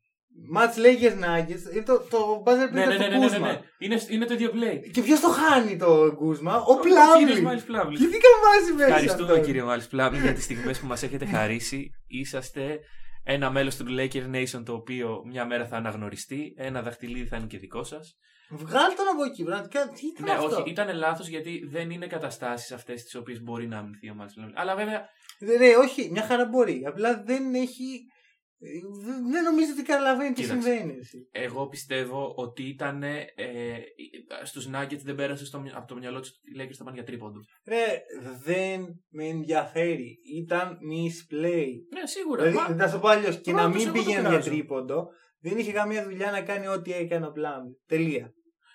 [SPEAKER 1] Match Lakers Nuggets, είναι το, το buzzer
[SPEAKER 2] Ναι,
[SPEAKER 1] beater
[SPEAKER 2] ναι, ναι,
[SPEAKER 1] του
[SPEAKER 2] ναι, ναι,
[SPEAKER 1] Κούζμα.
[SPEAKER 2] ναι. Είναι, είναι το ίδιο play.
[SPEAKER 1] Και ποιος το χάνει το Κούζμα, ο
[SPEAKER 2] κύριος
[SPEAKER 1] Πλάμλι.
[SPEAKER 2] Μέισον Πλάμλι.
[SPEAKER 1] Και τι καμάζει μέσα
[SPEAKER 2] Ευχαριστούμε
[SPEAKER 1] αυτό;
[SPEAKER 2] κύριε Μάλις Πλάμλι για τις στιγμές που μας έχετε χαρίσει. Είσαστε ένα μέλος του Laker Nation το οποίο μια μέρα θα αναγνωριστεί. Ένα δαχτυλίδι θα είναι και δικό σας.
[SPEAKER 1] Βγάλ τον από εκεί, πραγματικά. Τι ήταν
[SPEAKER 2] Ναι,
[SPEAKER 1] αυτό;
[SPEAKER 2] όχι, ήταν λάθος γιατί δεν είναι καταστάσεις αυτές τις οποίες μπορεί να αμυνθεί ο Μάλις Πλάμλι. Αλλά βέβαια,
[SPEAKER 1] Ναι, ναι, όχι, μια χαρά μπορεί. Απλά δεν έχει. Ε, Δεν, δεν νομίζω ότι καταλαβαίνει τι
[SPEAKER 2] Κοίταξε.
[SPEAKER 1] συμβαίνει. εσύ.
[SPEAKER 2] εγώ πιστεύω ότι ήταν ε, στους Nuggets δεν πέρασε στο, μυ- από το μυαλό τους ότι οι Lakers θα πάνε για τρίποντο.
[SPEAKER 1] Ρε, δεν με ενδιαφέρει. Ήταν misplay.
[SPEAKER 2] Ναι, σίγουρα.
[SPEAKER 1] Δηλαδή,
[SPEAKER 2] Μα-
[SPEAKER 1] θα σου πω αλλιώς. Και να
[SPEAKER 2] Πρώτος
[SPEAKER 1] μην
[SPEAKER 2] εγώ το
[SPEAKER 1] πήγαινε για
[SPEAKER 2] κράζω.
[SPEAKER 1] τρίποντο, δεν είχε καμία δουλειά να κάνει ό,τι έκανε ο Πλάμ. Τελεία.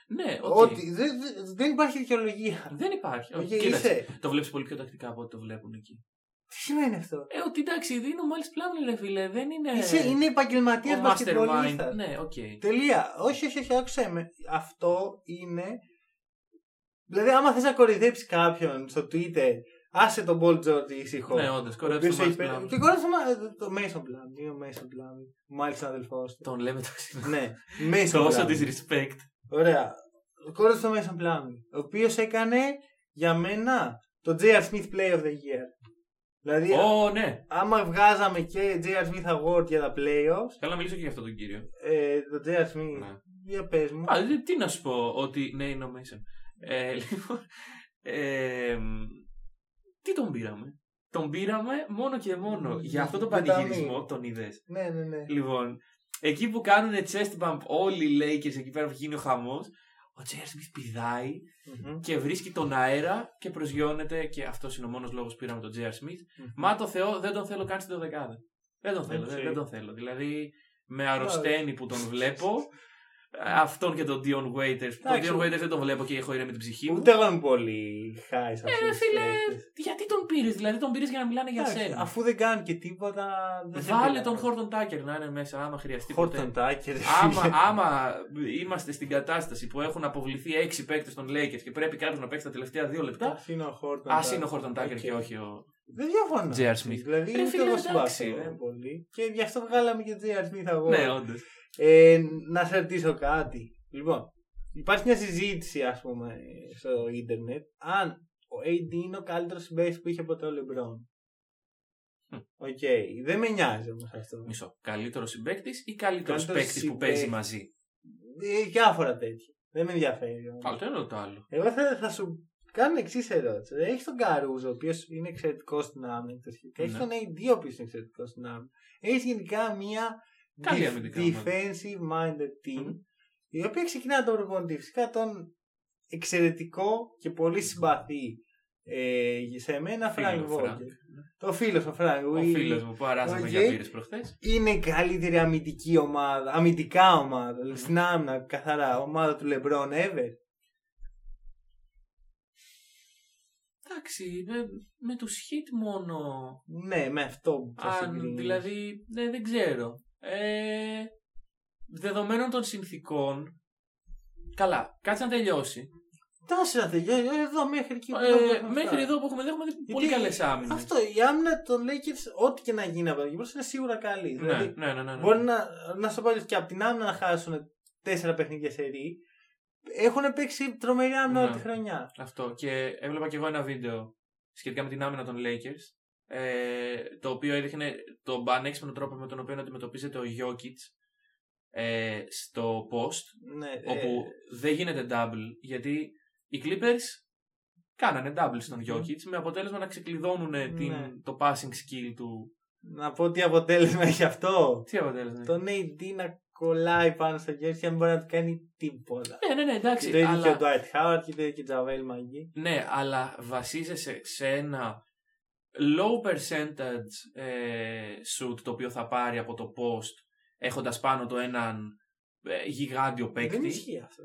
[SPEAKER 2] ναι, οκ.
[SPEAKER 1] Ότι, δεν, δεν- δεν υπάρχει δικαιολογία.
[SPEAKER 2] Δεν υπάρχει.
[SPEAKER 1] Οκ,
[SPEAKER 2] Όχι, κοίταξε,
[SPEAKER 1] είσαι.
[SPEAKER 2] Το βλέπεις πολύ πιο τακτικά από ό,τι το βλέπουν εκεί.
[SPEAKER 1] Τι σημαίνει αυτό;
[SPEAKER 2] Ε, ότι εντάξει, είναι ο Μάλις Πλάμλι, ρε φίλε. Δεν είναι.
[SPEAKER 1] Είσαι, είναι επαγγελματία
[SPEAKER 2] ο
[SPEAKER 1] μπασκετμπολίστα.
[SPEAKER 2] mastermind. Ναι, οκ.
[SPEAKER 1] Τελεία. Όχι, όχι, όχι, άκουσε με. Αυτό είναι. Δηλαδή, άμα θες να κορυδέψει κάποιον στο Twitter, άσε τον Paul George ήσυχο.
[SPEAKER 2] Ναι, όντως,
[SPEAKER 1] Ο
[SPEAKER 2] κορέψε
[SPEAKER 1] οποίος
[SPEAKER 2] τον
[SPEAKER 1] έχει
[SPEAKER 2] Μάλις
[SPEAKER 1] πέ-
[SPEAKER 2] Πλάμλι.
[SPEAKER 1] Και κορέψε μα- το Mason Plum. Είναι ο Mason Plum. Μάλιστα αδελφός του.
[SPEAKER 2] Τον λέμε το ξύλο.
[SPEAKER 1] Ναι, Mason
[SPEAKER 2] Τόσο
[SPEAKER 1] Plum.
[SPEAKER 2] disrespect.
[SPEAKER 1] Ωραία. Κόρεσε το Mason Plum. Ο οποίος έκανε για μένα το J.R. Smith Play of the Year. Δηλαδή,
[SPEAKER 2] Ω, ναι.
[SPEAKER 1] άμα βγάζαμε και J.R. Smith Award για τα playoffs,
[SPEAKER 2] Θέλω να μιλήσω και για αυτόν τον κύριο.
[SPEAKER 1] ε, το J.R. Smith,
[SPEAKER 2] Ναι.
[SPEAKER 1] για πες μου.
[SPEAKER 2] Α, δε- τι να σου πω, ότι ναι, είναι ο Mason. Ε, λοιπόν, ε, τι τον πήραμε; Τον πήραμε μόνο και μόνο για αυτό το
[SPEAKER 1] Για τα
[SPEAKER 2] πανηγυρισμό,
[SPEAKER 1] μη.
[SPEAKER 2] τον είδες;
[SPEAKER 1] Ναι, ναι, ναι.
[SPEAKER 2] Λοιπόν, εκεί που κάνουν chest bump όλοι οι Lakers εκεί πέρα που γίνει ο χαμός, ο J.R. Smith πηδάει
[SPEAKER 1] Μμμ.
[SPEAKER 2] και βρίσκει τον αέρα και προσγειώνεται και αυτός είναι ο μόνος λόγος που πήραμε τον J.R. Smith. Μα το Θεό δεν τον θέλω καν στην δεκάδα. Δεν τον θέλω, δεν,
[SPEAKER 1] Οκ.
[SPEAKER 2] δεν τον θέλω. Δηλαδή με αρρωσταίνει που τον βλέπω. Αυτόν και τον Dion Waiters. Τον
[SPEAKER 1] Εντάξει.
[SPEAKER 2] Dion Waiters δεν τον βλέπω και έχω ηρεμεί την ψυχή μου.
[SPEAKER 1] Ούτε εγώ είμαι πολύ high σε
[SPEAKER 2] Ε,
[SPEAKER 1] αυτούς
[SPEAKER 2] ρε
[SPEAKER 1] τους
[SPEAKER 2] φίλε,
[SPEAKER 1] παίκτες.
[SPEAKER 2] γιατί τον πήρες, δηλαδή τον πήρες για να μιλάνε για
[SPEAKER 1] Εντάξει,
[SPEAKER 2] σένα.
[SPEAKER 1] Αφού δεν κάνουν και τίποτα. δεν σε
[SPEAKER 2] Βάλε
[SPEAKER 1] πειράζει.
[SPEAKER 2] τον Χόρτον Τάκερ να είναι μέσα, άμα χρειαστεί.
[SPEAKER 1] Χόρτον
[SPEAKER 2] ποτέ.
[SPEAKER 1] Τάκερ.
[SPEAKER 2] άμα, άμα είμαστε στην κατάσταση που έχουν αποβληθεί έξι παίκτες των Lakers και πρέπει κάποιος να παίξει τα τελευταία δύο λεπτά,
[SPEAKER 1] Α είναι ο Χόρτον
[SPEAKER 2] ας
[SPEAKER 1] Τάκερ.
[SPEAKER 2] είναι ο Χόρτον Τάκερ
[SPEAKER 1] Οκ.
[SPEAKER 2] και όχι ο.
[SPEAKER 1] Δεν διαφωνώ.
[SPEAKER 2] J.R. Smith.
[SPEAKER 1] Δηλαδή
[SPEAKER 2] Ρε
[SPEAKER 1] ούτε
[SPEAKER 2] φίλε,
[SPEAKER 1] εγώ
[SPEAKER 2] εντάξει.
[SPEAKER 1] συμπαθώ δεν πολύ. Και γι' αυτό βγάλαμε και J.R. Smith αγώνα.
[SPEAKER 2] Ναι, όντως.
[SPEAKER 1] Ε, να σε ρωτήσω κάτι. Λοιπόν, υπάρχει μια συζήτηση, ας πούμε, στο ίντερνετ αν ο AD είναι ο καλύτερος συμπαίκτης που είχε ποτέ ο LeBron.
[SPEAKER 2] Μμ.
[SPEAKER 1] Οκ, δεν με νοιάζει όμως αυτό.
[SPEAKER 2] Μισό. Καλύτερος συμπαίκτης ή καλύτερος
[SPEAKER 1] Καλύτερος
[SPEAKER 2] παίκτη που
[SPEAKER 1] συμπαίκτης.
[SPEAKER 2] παίζει μαζί;
[SPEAKER 1] Ε, διάφορα τέτοια. Δεν με ενδιαφέρει. όμως.
[SPEAKER 2] Άλλο το ένα ή το άλλο.
[SPEAKER 1] Εγώ θα, θα σου κάνω εξής ερώτηση. Έχει τον Καρούζο, ο οποίος είναι εξαιρετικός στην άμυνα. και τα σχετικά. Έχει
[SPEAKER 2] Ναι.
[SPEAKER 1] τον AD, ο οποίος είναι εξαιρετικός στην άμυνα. Έχεις γενικά μια
[SPEAKER 2] Καλή
[SPEAKER 1] def-
[SPEAKER 2] αμυντικά ομάδα.
[SPEAKER 1] defensive minded team,
[SPEAKER 2] Μμμ.
[SPEAKER 1] η οποία ξεκινά τον προπονητή. Φυσικά τον εξαιρετικό και πολύ συμπαθή ε, σε μένα
[SPEAKER 2] Φίλο
[SPEAKER 1] Frank
[SPEAKER 2] Frank.
[SPEAKER 1] Vogel. Το φίλο ο Frank
[SPEAKER 2] Ο
[SPEAKER 1] Vogel.
[SPEAKER 2] φίλος μου που αράζαμε
[SPEAKER 1] Οκ.
[SPEAKER 2] για μπύρες προχθές.
[SPEAKER 1] Είναι η καλύτερη αμυντική ομάδα, αμυντικά ομάδα, στην άμυνα καθαρά, ομάδα του LeBron ever.
[SPEAKER 2] Εντάξει, με, με τους Heat μόνο.
[SPEAKER 1] Ναι, με αυτό που θα
[SPEAKER 2] Αν,
[SPEAKER 1] συγκρίνεις.
[SPEAKER 2] δηλαδή, ναι, δεν ξέρω. Ε, δεδομένων των συνθήκων. Καλά, κάτσε να τελειώσει.
[SPEAKER 1] Τάση να τελειώσει, εδώ μέχρι εκεί. που
[SPEAKER 2] Ε,
[SPEAKER 1] έχουμε φτάσει.
[SPEAKER 2] μέχρι εδώ που έχουμε δει, έχουμε δει πολύ
[SPEAKER 1] Γιατί
[SPEAKER 2] καλές άμυνες.
[SPEAKER 1] Αυτό, η άμυνα των Lakers, ό,τι και να γίνει από εδώ και μπρος, είναι σίγουρα καλή.
[SPEAKER 2] Ναι,
[SPEAKER 1] Δηλαδή,
[SPEAKER 2] ναι, ναι, ναι, ναι.
[SPEAKER 1] Μπορεί να, να σου πω και από την άμυνα να χάσουν τέσσερα παιχνίδια σε ρί. Έχουν παίξει τρομερή άμυνα
[SPEAKER 2] Ναι.
[SPEAKER 1] όλη τη χρονιά.
[SPEAKER 2] Αυτό. Και έβλεπα και εγώ ένα βίντεο σχετικά με την άμυνα των Lakers. Ε, το οποίο έδειχνε τον πανέξυπνο τρόπο με τον οποίο αντιμετωπίζεται ο Jokic ε, στο post.
[SPEAKER 1] Ναι,
[SPEAKER 2] όπου δεν γίνεται double γιατί οι Clippers κάνανε double στον Jokic με αποτέλεσμα να ξεκλειδώνουν την,
[SPEAKER 1] Ναι.
[SPEAKER 2] το passing skill του.
[SPEAKER 1] να πω τι αποτέλεσμα έχει αυτό.
[SPEAKER 2] Τι αποτέλεσμα.
[SPEAKER 1] Τον AD να κολλάει πάνω στο χέρι και να μην μπορεί να του κάνει τίποτα.
[SPEAKER 2] Ναι, ναι, ναι,
[SPEAKER 1] Και
[SPEAKER 2] εντάξει.
[SPEAKER 1] το ίδιο
[SPEAKER 2] αλλά...
[SPEAKER 1] και ο Dwight Howard και το ίδιο και ο Τζαβέλ Μαγκή.
[SPEAKER 2] Ναι, αλλά βασίζεσαι σε ένα low percentage ε, shoot το οποίο θα πάρει από το post έχοντας πάνω του έναν ε, γιγάντιο
[SPEAKER 1] Δεν
[SPEAKER 2] παίκτη.
[SPEAKER 1] ισχύει αυτό.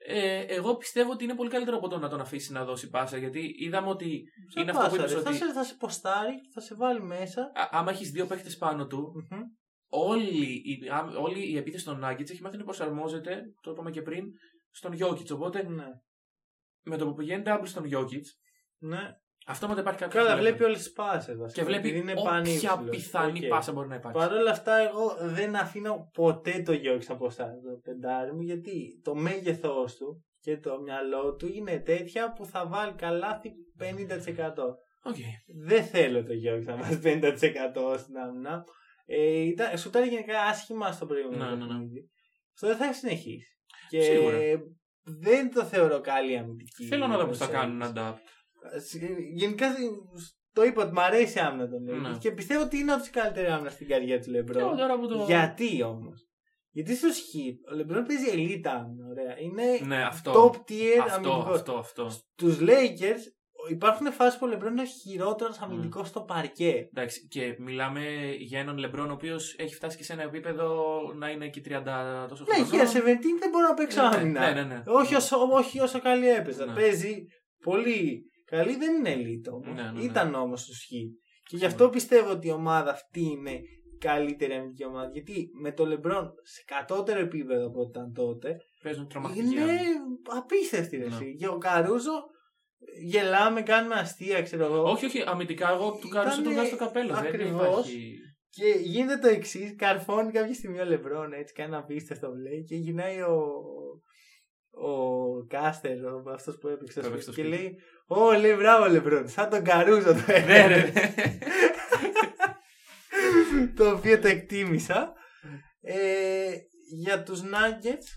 [SPEAKER 2] Ε, εγώ πιστεύω ότι είναι πολύ καλύτερο από το να τον αφήσει να δώσει πάσα γιατί είδαμε ότι
[SPEAKER 1] Σαν
[SPEAKER 2] είναι αυτό που
[SPEAKER 1] πάσα,
[SPEAKER 2] είπες
[SPEAKER 1] ρε.
[SPEAKER 2] ότι
[SPEAKER 1] Θα σε, θα σε ποστάρει, θα σε βάλει μέσα.
[SPEAKER 2] α, άμα έχεις δύο παίκτες πάνω του,
[SPEAKER 1] Μμμ.
[SPEAKER 2] όλη, η, α, όλη η επίθεση των Nuggets έχει μάθει να προσαρμόζεται, το είπαμε και πριν, στον Jokic. Οπότε
[SPEAKER 1] Ναι.
[SPEAKER 2] με το που πηγαίνει double στον Jokic,
[SPEAKER 1] ναι.
[SPEAKER 2] Αυτόματα υπάρχει κάποιος.
[SPEAKER 1] Καλά,
[SPEAKER 2] χιλιόμετρο.
[SPEAKER 1] βλέπει όλες τις πάσες.
[SPEAKER 2] Και βλέπει
[SPEAKER 1] είναι
[SPEAKER 2] όποια
[SPEAKER 1] πανύψηλος.
[SPEAKER 2] πιθανή
[SPEAKER 1] Οκ.
[SPEAKER 2] πάσα μπορεί να υπάρξει.
[SPEAKER 1] Παρ' όλα αυτά, εγώ δεν αφήνω ποτέ το Γιόκιτς από εσά το πεντάρι μου, γιατί το μέγεθός του και το μυαλό του είναι τέτοια που θα βάλει καλάθι 50%.
[SPEAKER 2] Οκ.
[SPEAKER 1] Δεν θέλω το Γιόκιτς να βάλει 50% στην άμυνα. Ε, ήταν, σου ήταν γενικά άσχημα στο προηγούμενο
[SPEAKER 2] Ναι, ναι, ναι.
[SPEAKER 1] παιχνίδι. Αυτό δεν θα συνεχίσει. Και
[SPEAKER 2] Σίγουρα.
[SPEAKER 1] δεν το θεωρώ καλή αμυντική.
[SPEAKER 2] Θέλω να δω πώς θα
[SPEAKER 1] προσέγγιση.
[SPEAKER 2] κάνουν adapt.
[SPEAKER 1] Γενικά το είπα ότι μου αρέσει η άμυνα των Lakers
[SPEAKER 2] Ναι.
[SPEAKER 1] και πιστεύω ότι είναι από τις καλύτερες άμυνα στην καριέρα του
[SPEAKER 2] Και εγώ
[SPEAKER 1] Λεμπρόν.
[SPEAKER 2] τώρα που το.
[SPEAKER 1] Γιατί όμως; Γιατί στο Heat ο Λεμπρόν παίζει elite άμυνα. Ωραία. Είναι
[SPEAKER 2] Ναι, αυτό.
[SPEAKER 1] top tier
[SPEAKER 2] αυτό,
[SPEAKER 1] αμυντικός.
[SPEAKER 2] αυτό, αυτό.
[SPEAKER 1] Στους Lakers υπάρχουν φάσεις που ο Λεμπρόν είναι ο χειρότερος αμυντικός στο παρκέ.
[SPEAKER 2] Εντάξει, και μιλάμε για έναν Λεμπρόν ο οποίος έχει φτάσει και σε ένα επίπεδο να είναι εκεί 30 τόσο
[SPEAKER 1] Ναι,
[SPEAKER 2] χρονών.
[SPEAKER 1] για 17 δεν μπορώ να παίξω
[SPEAKER 2] Ναι,
[SPEAKER 1] άμυνα.
[SPEAKER 2] ναι, ναι, ναι.
[SPEAKER 1] Όχι, όσο, όχι όσο καλή έπαιζα.
[SPEAKER 2] Ναι.
[SPEAKER 1] Παίζει πολύ καλή, δεν είναι elite όμως.
[SPEAKER 2] Ναι, ναι, ναι.
[SPEAKER 1] Ήταν όμως στο Heat. Και γι' αυτό πιστεύω ότι η ομάδα αυτή είναι η καλύτερη αμυντική ομάδα. Γιατί με το LeBron σε κατώτερο επίπεδο από ό,τι ήταν τότε
[SPEAKER 2] Παίζουν τρομακτική
[SPEAKER 1] είναι
[SPEAKER 2] άμυνα.
[SPEAKER 1] απίστευτη ρε
[SPEAKER 2] Ναι.
[SPEAKER 1] εσύ. Και ο Καρούζο γελάμε, κάνουμε αστεία, ξέρω εγώ.
[SPEAKER 2] Όχι, όχι, αμυντικά εγώ του
[SPEAKER 1] Ήτανε
[SPEAKER 2] κάρουσα τον βγάζω στο καπέλο. Δεν
[SPEAKER 1] ακριβώς.
[SPEAKER 2] υπάρχει.
[SPEAKER 1] Και γίνεται το εξής: καρφώνει κάποια στιγμή ο Λεμπρόν έτσι, κάνει ένα απίστευτο λέει και γυρνάει ο, ο Κάστερ, αυτός που έπαιξε
[SPEAKER 2] Που
[SPEAKER 1] στο
[SPEAKER 2] έπαιξε
[SPEAKER 1] σπίτι,
[SPEAKER 2] στο
[SPEAKER 1] και
[SPEAKER 2] σπίτι.
[SPEAKER 1] λέει: Ω, λέει μπράβο Λεμπρόν, σαν τον Καρούζο το
[SPEAKER 2] Ναι,
[SPEAKER 1] έκανε.
[SPEAKER 2] ναι, ναι.
[SPEAKER 1] το οποίο το εκτίμησα. Ε, για τους Nuggets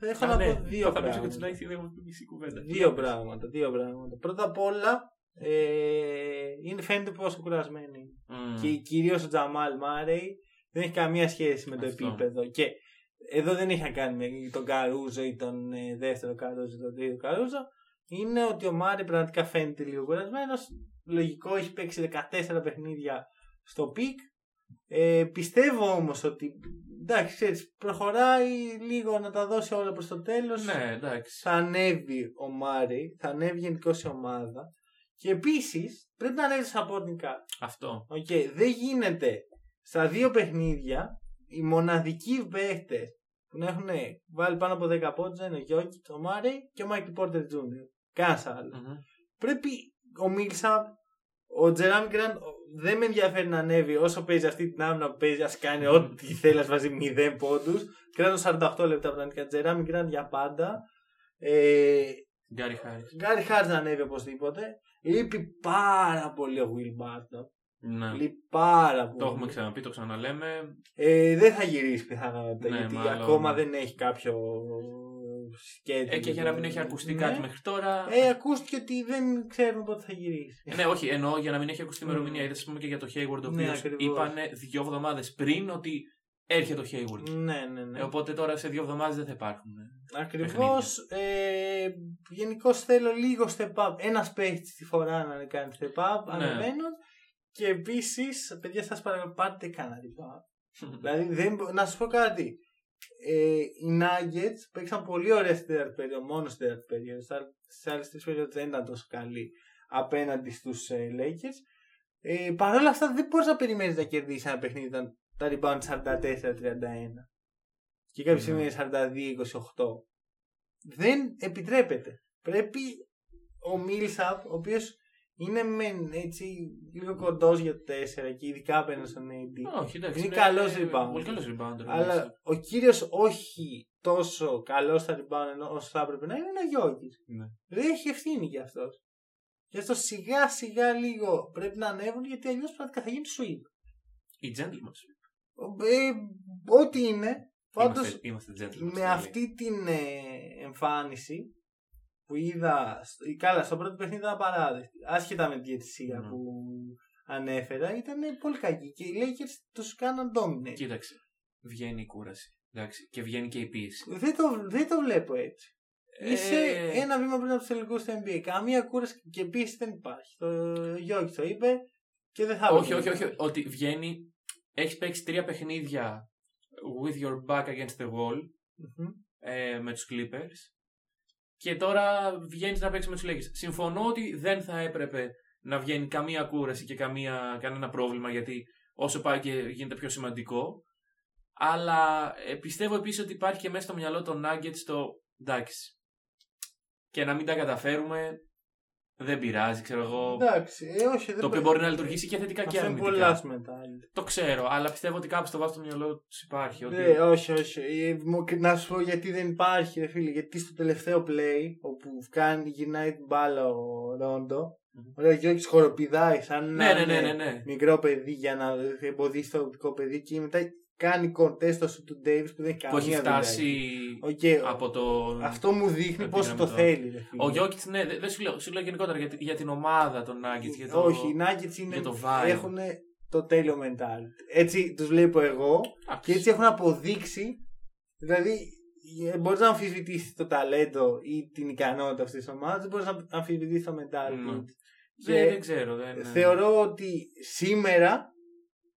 [SPEAKER 1] έχω
[SPEAKER 2] Α,
[SPEAKER 1] να
[SPEAKER 2] ναι,
[SPEAKER 1] πω δύο
[SPEAKER 2] Θα μιλήσω για
[SPEAKER 1] πράγματα.
[SPEAKER 2] του Nike, δεν έχω πει μισή κουβέντα.
[SPEAKER 1] Δύο πράγματα, δύο πράγματα. Πρώτα απ' όλα, ε, είναι, φαίνεται πόσο κουρασμένοι είναι.
[SPEAKER 2] Μμμ.
[SPEAKER 1] Και κυρίως ο Τζαμάλ Μάρεϊ δεν έχει καμία σχέση με το
[SPEAKER 2] Αυτό.
[SPEAKER 1] επίπεδο. Και εδώ δεν έχει να κάνει με τον Καρούζο ή τον ε, δεύτερο Καρούζο ή τον τρίτο Καρούζο. Είναι ότι ο Μάρεϊ πραγματικά φαίνεται λίγο κουρασμένος. Λογικό, έχει παίξει 14 παιχνίδια στο peak. Ε, πιστεύω όμως ότι εντάξει, ξέρεις, προχωράει λίγο να τα δώσει όλα προς το τέλος.
[SPEAKER 2] Ναι, εντάξει.
[SPEAKER 1] Θα ανέβει ο Μάρεϊ, θα ανέβει γενικώς η ομάδα. Και επίσης πρέπει να ανέβεις supporting
[SPEAKER 2] Αυτό.
[SPEAKER 1] Okay, δεν γίνεται στα δύο παιχνίδια οι μοναδικοί παίχτες που να έχουν βάλει πάνω από 10 πόντους είναι ο Γιόκιτς, ο Μάρεϊ και ο Μάικλ Πόρτερ Τζούνιορ. Κανένα Πρέπει ο Μίλσαπ, ο Τζέραμι Γκραντ δεν με ενδιαφέρει να ανέβει όσο παίζει αυτή την άμυνα που παίζει. Ας κάνει ό,τι θέλει, ας βάζει 0 πόντους. Κράτος 48 λεπτά πραγματικά. Τζέραμι Γκραντ για πάντα. Ε,
[SPEAKER 2] Γκάρι Χάρις.
[SPEAKER 1] Γκάρι Χάρις να ανέβει οπωσδήποτε. Λείπει πάρα πολύ ο Will Barton.
[SPEAKER 2] Ναι.
[SPEAKER 1] Λείπει πάρα πολύ.
[SPEAKER 2] Το έχουμε ξαναπεί, το ξαναλέμε.
[SPEAKER 1] Ε, δεν θα γυρίσει πιθανότατα
[SPEAKER 2] Ναι,
[SPEAKER 1] γιατί
[SPEAKER 2] μάλλον.
[SPEAKER 1] ακόμα δεν έχει κάποιο σκέτο.
[SPEAKER 2] Ε, και για να μην έχει ακουστεί
[SPEAKER 1] Ναι.
[SPEAKER 2] κάτι μέχρι τώρα.
[SPEAKER 1] Ε, ακούστηκε ότι δεν ξέρουν πότε θα γυρίσει.
[SPEAKER 2] Ε, ναι, όχι, εννοώ για να μην έχει ακουστεί
[SPEAKER 1] Mm.
[SPEAKER 2] ημερομηνία. Είδε, ας πούμε, και για το Hayward, ο
[SPEAKER 1] Ναι,
[SPEAKER 2] οποίος
[SPEAKER 1] ακριβώς.
[SPEAKER 2] είπανε δύο εβδομάδες πριν ότι έρχεται ο Hayward.
[SPEAKER 1] Ναι, ναι, ναι.
[SPEAKER 2] Ε, οπότε τώρα σε δύο εβδομάδες δεν θα υπάρχουν. ε.
[SPEAKER 1] Ακριβώς. Ε, Γενικώς θέλω λίγο step up. Ένας παίχτης τη φορά να κάνει step up,
[SPEAKER 2] Ναι.
[SPEAKER 1] ανεβαίνω. Και επίσης, παιδιά, σας παρακαλώ, πάρτε κανένα rebound. Δηλαδή, δεν, μπο- να σας πω κάτι. Ε, οι Nuggets παίξαν πολύ ωραία στην τέταρτη περίοδο, μόνο στην τέταρτη περίοδο. Στι άλλες τρεις περίοδο δεν ήταν τόσο καλή απέναντι στους ε, Lakers. Ε, Παρ' όλα αυτά, δεν μπορείς να περιμένεις να κερδίσεις ένα παιχνίδι όταν τα rebound 44-31 και κάποια στιγμή
[SPEAKER 2] Ναι.
[SPEAKER 1] είναι 42-28. Δεν επιτρέπεται. Πρέπει ο Μίλσαπ, ο οποίος είναι μεν έτσι λίγο κοντός για το 4 και ειδικά απέναντι στον AD.
[SPEAKER 2] Όχι, εντάξει.
[SPEAKER 1] Είναι καλός rebound.
[SPEAKER 2] Πολύ καλός rebound.
[SPEAKER 1] Αλλά ο κύριος όχι τόσο καλό στα rebound ενώ όσο θα έπρεπε να είναι, είναι ο Γιώργης.
[SPEAKER 2] Ναι.
[SPEAKER 1] Δεν έχει ευθύνη για αυτός. Γι' αυτό σιγά σιγά λίγο πρέπει να ανέβουν γιατί αλλιώς πραγματικά θα γίνει sweep.
[SPEAKER 2] Οι gentlemen.
[SPEAKER 1] Ε, ό,τι είναι, πάντως
[SPEAKER 2] Είμαστε, είμαστε gentlemen.
[SPEAKER 1] με αυτή την ε, εμφάνιση που είδα. στο- Καλά, στο πρώτο παιχνίδι ήταν απαράδεκτη. Άσχετα με τη διαιτησία
[SPEAKER 2] Ναι.
[SPEAKER 1] που ανέφερα, ήταν πολύ κακή. Και οι Lakers του κάναν dominate.
[SPEAKER 2] Κοίταξε. Βγαίνει η κούραση. Εντάξει. Και βγαίνει και η πίεση.
[SPEAKER 1] Δεν το, δεν το βλέπω έτσι. Είσαι
[SPEAKER 2] Ε,
[SPEAKER 1] ένα βήμα πριν από τους τελικούς του NBA. Καμία κούραση και πίεση δεν υπάρχει. Το Γιώργη το είπε και δεν θα
[SPEAKER 2] όχι,
[SPEAKER 1] έπρεπε.
[SPEAKER 2] όχι, όχι. Ότι βγαίνει. Έχεις παίξει τρία παιχνίδια with your back against the wall
[SPEAKER 1] Μμμ.
[SPEAKER 2] ε, με τους Clippers και τώρα βγαίνεις να παίξεις με τους Lakers. Συμφωνώ ότι δεν θα έπρεπε να βγαίνει καμία κούραση και καμία, κανένα πρόβλημα γιατί όσο πάει και γίνεται πιο σημαντικό. Αλλά ε, πιστεύω επίσης ότι υπάρχει και μέσα στο μυαλό των Nuggets το εντάξει. Και να μην τα καταφέρουμε δεν πειράζει, ξέρω εγώ.
[SPEAKER 1] Εντάξει, ε, όχι, δεν
[SPEAKER 2] Το οποίο μπορεί να λειτουργήσει και θετικά και
[SPEAKER 1] Αυτό είναι
[SPEAKER 2] αρνητικά.
[SPEAKER 1] πολλά μετά.
[SPEAKER 2] Το ξέρω, αλλά πιστεύω ότι κάπου στο βάθος του μυαλός του υπάρχει. Ότι...
[SPEAKER 1] Ναι, όχι, όχι. Ε, μου- Να σου πω γιατί δεν υπάρχει, ρε φίλε. Γιατί στο τελευταίο play, όπου κάνει, γυρνάει την μπάλα ο Ρόντο,
[SPEAKER 2] Μμμ.
[SPEAKER 1] ο Γιόκιτς χοροπηδάει σαν
[SPEAKER 2] ναι,
[SPEAKER 1] να
[SPEAKER 2] ναι, ναι,
[SPEAKER 1] είναι
[SPEAKER 2] ναι, ναι.
[SPEAKER 1] μικρό παιδί για να εμποδίσει το οπτικό πεδίο και μετά κάνει contest το σουτ του Ντέιβις που δεν έχει
[SPEAKER 2] Που
[SPEAKER 1] καμία
[SPEAKER 2] έχει φτάσει
[SPEAKER 1] δουλειά. Οκ,
[SPEAKER 2] από το.
[SPEAKER 1] Αυτό μου δείχνει
[SPEAKER 2] από
[SPEAKER 1] πόσο
[SPEAKER 2] την
[SPEAKER 1] το
[SPEAKER 2] γραμμή
[SPEAKER 1] θέλει. Ρε, φίλε.
[SPEAKER 2] Ο Γιώκητς, ναι, δεν δεν σου λέω, σου λέω γενικότερα για, τη- για την ομάδα των Nuggets. Για το...
[SPEAKER 1] Όχι, οι Nuggets είναι,
[SPEAKER 2] για το vibe.
[SPEAKER 1] έχουν το τέλειο mental. Έτσι τους βλέπω εγώ και έτσι έχουν αποδείξει. Δηλαδή, μπορείς να αμφισβητήσεις το ταλέντο ή την ικανότητα αυτής της ομάδας, δεν μπορείς να αμφισβητήσεις το mental.
[SPEAKER 2] Ναι.
[SPEAKER 1] του.
[SPEAKER 2] Δεν,
[SPEAKER 1] Και
[SPEAKER 2] δεν ξέρω. Δεν...
[SPEAKER 1] Θεωρώ ότι σήμερα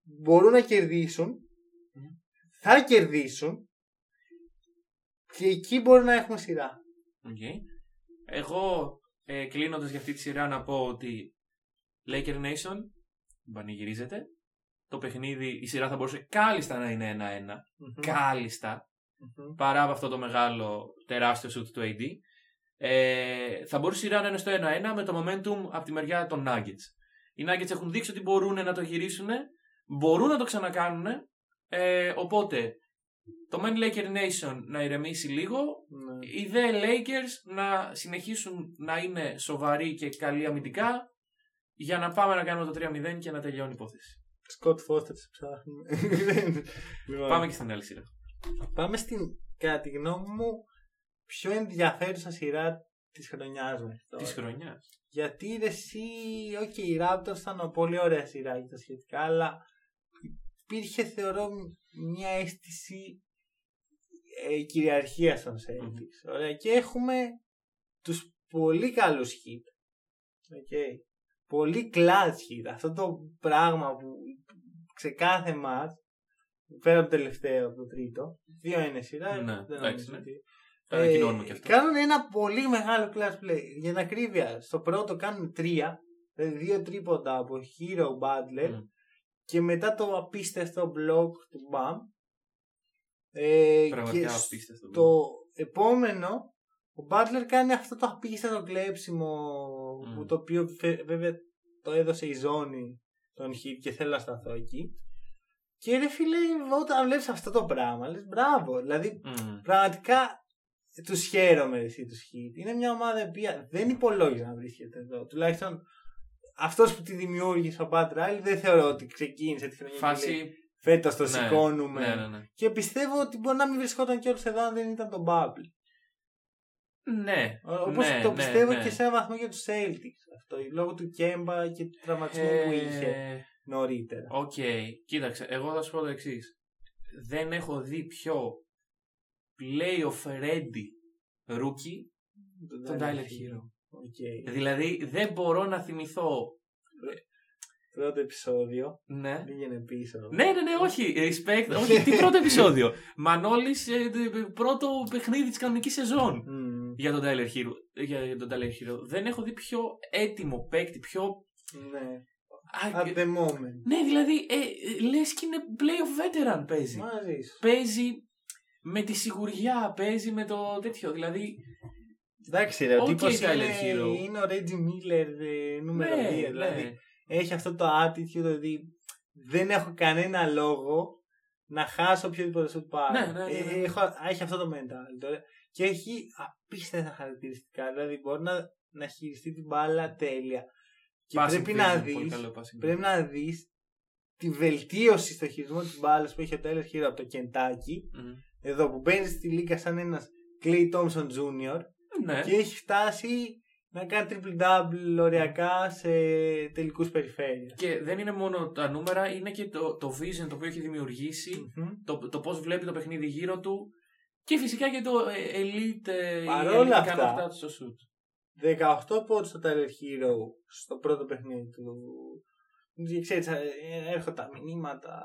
[SPEAKER 1] μπορούν να κερδίσουν,
[SPEAKER 2] Μμμ.
[SPEAKER 1] Θα κερδίσουν και εκεί μπορεί να έχουμε σειρά.
[SPEAKER 2] Οκ. Εγώ ε, κλείνοντας για αυτή τη σειρά να πω ότι Laker Nation πανηγυρίζετε. Το παιχνίδι, η σειρά θα μπορούσε κάλλιστα να είναι 1-1. Κάλλιστα.
[SPEAKER 1] Μμμ.
[SPEAKER 2] παρά από αυτό το μεγάλο τεράστιο σουτ του AD. Ε, θα μπορούσε η σειρά να είναι στο 1-1 με το momentum από τη μεριά των Nuggets. Οι Nuggets έχουν δείξει ότι μπορούν να το γυρίσουν, μπορούν να το ξανακάνουν. Ε, οπότε, το Men Laker Nation να ηρεμήσει λίγο,
[SPEAKER 1] Ναι.
[SPEAKER 2] οι δε Lakers να συνεχίσουν να είναι σοβαροί και καλοί αμυντικά για να πάμε να κάνουμε το 3-0 και να τελειώνει η υπόθεση.
[SPEAKER 1] Σκοτ Φώστερ σε ψάχνουμε. Λοιπόν,
[SPEAKER 2] Πάμε και στην άλλη σειρά.
[SPEAKER 1] Πάμε στην, κατά τη γνώμη μου, πιο ενδιαφέρουσα σειρά της χρονιάς μας.
[SPEAKER 2] Της χρονιάς.
[SPEAKER 1] Γιατί ρε, εσύ, οκ, οι Raptors ήταν μια πολύ ωραία σειρά για τα σχετικά, αλλά υπήρχε θεωρώ μια αίσθηση ε, κυριαρχίας των Celtics. Ωραία. Και έχουμε τους πολύ καλούς Heat. Okay. Πολύ clutch Heat. Αυτό το πράγμα που σε κάθε μάτς πέρα από το τελευταίο, από το τρίτο, δύο είναι σειρά.
[SPEAKER 2] Ναι,
[SPEAKER 1] δεν
[SPEAKER 2] εντάξει,
[SPEAKER 1] νομίζω
[SPEAKER 2] ναι.
[SPEAKER 1] ότι-
[SPEAKER 2] Το ανακοινώνουμε και αυτό.
[SPEAKER 1] Κάνουν ένα πολύ μεγάλο clutch play. Για την ακρίβεια, στο πρώτο κάνουν τρία, δηλαδή δύο τρίποτα από Hero Butler
[SPEAKER 2] Μμ.
[SPEAKER 1] Και μετά το απίστευτο block του Bam. Ε,
[SPEAKER 2] Πραγματικά
[SPEAKER 1] και
[SPEAKER 2] απίστευτο.
[SPEAKER 1] το επόμενο, ο Butler κάνει αυτό το απίστευτο κλέψιμο
[SPEAKER 2] Μμ.
[SPEAKER 1] που το οποίο φε- βέβαια το έδωσε η ζώνη των hit και θέλω να σταθώ εκεί. Και ρε φίλε, όταν βλέπεις αυτό το πράγμα, λες μπράβο. Δηλαδή,
[SPEAKER 2] Μμ.
[SPEAKER 1] πραγματικά τους χαίρομαι εσύ τους hit. Είναι μια ομάδα η οποία δεν υπολόγιζε να βρίσκεται εδώ. Τουλάχιστον αυτός που τη δημιούργησε ο Πατ Ράιλι δεν θεωρώ ότι ξεκίνησε τη χρονιά.
[SPEAKER 2] Φάση.
[SPEAKER 1] Φέτος το
[SPEAKER 2] Ναι,
[SPEAKER 1] σηκώνουμε.
[SPEAKER 2] Ναι, ναι, ναι.
[SPEAKER 1] Και πιστεύω ότι μπορεί να μην βρισκόταν κιόλα εδώ αν δεν ήταν το Bubble.
[SPEAKER 2] Ναι.
[SPEAKER 1] Όπως
[SPEAKER 2] ναι,
[SPEAKER 1] το
[SPEAKER 2] ναι,
[SPEAKER 1] πιστεύω
[SPEAKER 2] ναι.
[SPEAKER 1] και σε έναν βαθμό για τους Celtics. Αυτό, λόγω του Κέμπα και του τραυματισμού που είχε
[SPEAKER 2] Ε,
[SPEAKER 1] νωρίτερα.
[SPEAKER 2] Οκ, κοίταξε, εγώ θα σου πω το εξής. Δεν έχω δει πιο playoff ready rookie τον Tyler Herro.
[SPEAKER 1] Οκ.
[SPEAKER 2] Δηλαδή δεν μπορώ να θυμηθώ.
[SPEAKER 1] Πρώτο επεισόδιο.
[SPEAKER 2] Ναι.
[SPEAKER 1] Πήγαινε πίσω.
[SPEAKER 2] Ναι, ναι, ναι, όχι. Respect. όχι, τι πρώτο επεισόδιο; Μανώλης, ε, ε, πρώτο παιχνίδι της κανονικής σεζόν
[SPEAKER 1] Μμμ.
[SPEAKER 2] για τον Tyler Herro. Για τον Tyler Herro. Δεν έχω δει πιο έτοιμο παίκτη, πιο.
[SPEAKER 1] Ναι.
[SPEAKER 2] Α,
[SPEAKER 1] At the moment.
[SPEAKER 2] ναι, δηλαδή, ε, ε, λες και είναι playoff veteran παίζει.
[SPEAKER 1] Μαζί σου.
[SPEAKER 2] παίζει με τη σιγουριά, παίζει με το τέτοιο. Δηλαδή.
[SPEAKER 1] Εντάξει, ρε, ο
[SPEAKER 2] ΟΚ,
[SPEAKER 1] τύπος
[SPEAKER 2] Tyler
[SPEAKER 1] είναι,
[SPEAKER 2] Herro.
[SPEAKER 1] είναι ο Reggie Miller ε, νούμερο
[SPEAKER 2] ναι,
[SPEAKER 1] 2. Δηλαδή
[SPEAKER 2] ναι.
[SPEAKER 1] έχει αυτό το attitude ότι δεν έχω κανένα λόγο να χάσω οποιοδήποτε σου πάρω.
[SPEAKER 2] Ναι, ναι, ναι, ναι.
[SPEAKER 1] Ε, έχω, έχει αυτό το mental. τώρα. Και έχει απίστευτα χαρακτηριστικά. Δηλαδή μπορεί να, να χειριστεί την μπάλα τέλεια. Και
[SPEAKER 2] Passing
[SPEAKER 1] πρέπει
[SPEAKER 2] vision,
[SPEAKER 1] να
[SPEAKER 2] πολύ
[SPEAKER 1] δεις
[SPEAKER 2] καλό passing
[SPEAKER 1] πρέπει να δεις τη βελτίωση στο χειρισμό της μπάλας που έχει ο Tyler Hero από το Κεντάκι
[SPEAKER 2] vision. Μμμ.
[SPEAKER 1] εδώ που μπαίνει στη λίγα σαν ένας Clay Thompson Jr.
[SPEAKER 2] Ναι.
[SPEAKER 1] και έχει φτάσει να κάνει triple double οριακά σε τελικούς περιφέρειες.
[SPEAKER 2] Και δεν είναι μόνο τα νούμερα, είναι και το, το vision το οποίο έχει δημιουργήσει,
[SPEAKER 1] Μμμ.
[SPEAKER 2] το, το πώς βλέπει το παιχνίδι γύρω του και φυσικά και το ε, elite, ε, η
[SPEAKER 1] Παρόλα
[SPEAKER 2] elite
[SPEAKER 1] αυτά,
[SPEAKER 2] ικανότητά του στο shoot.
[SPEAKER 1] 18 πόντους στο Tyler Hero στο πρώτο παιχνίδι του. Και ξέρεις, ε, έρχονται τα μηνύματα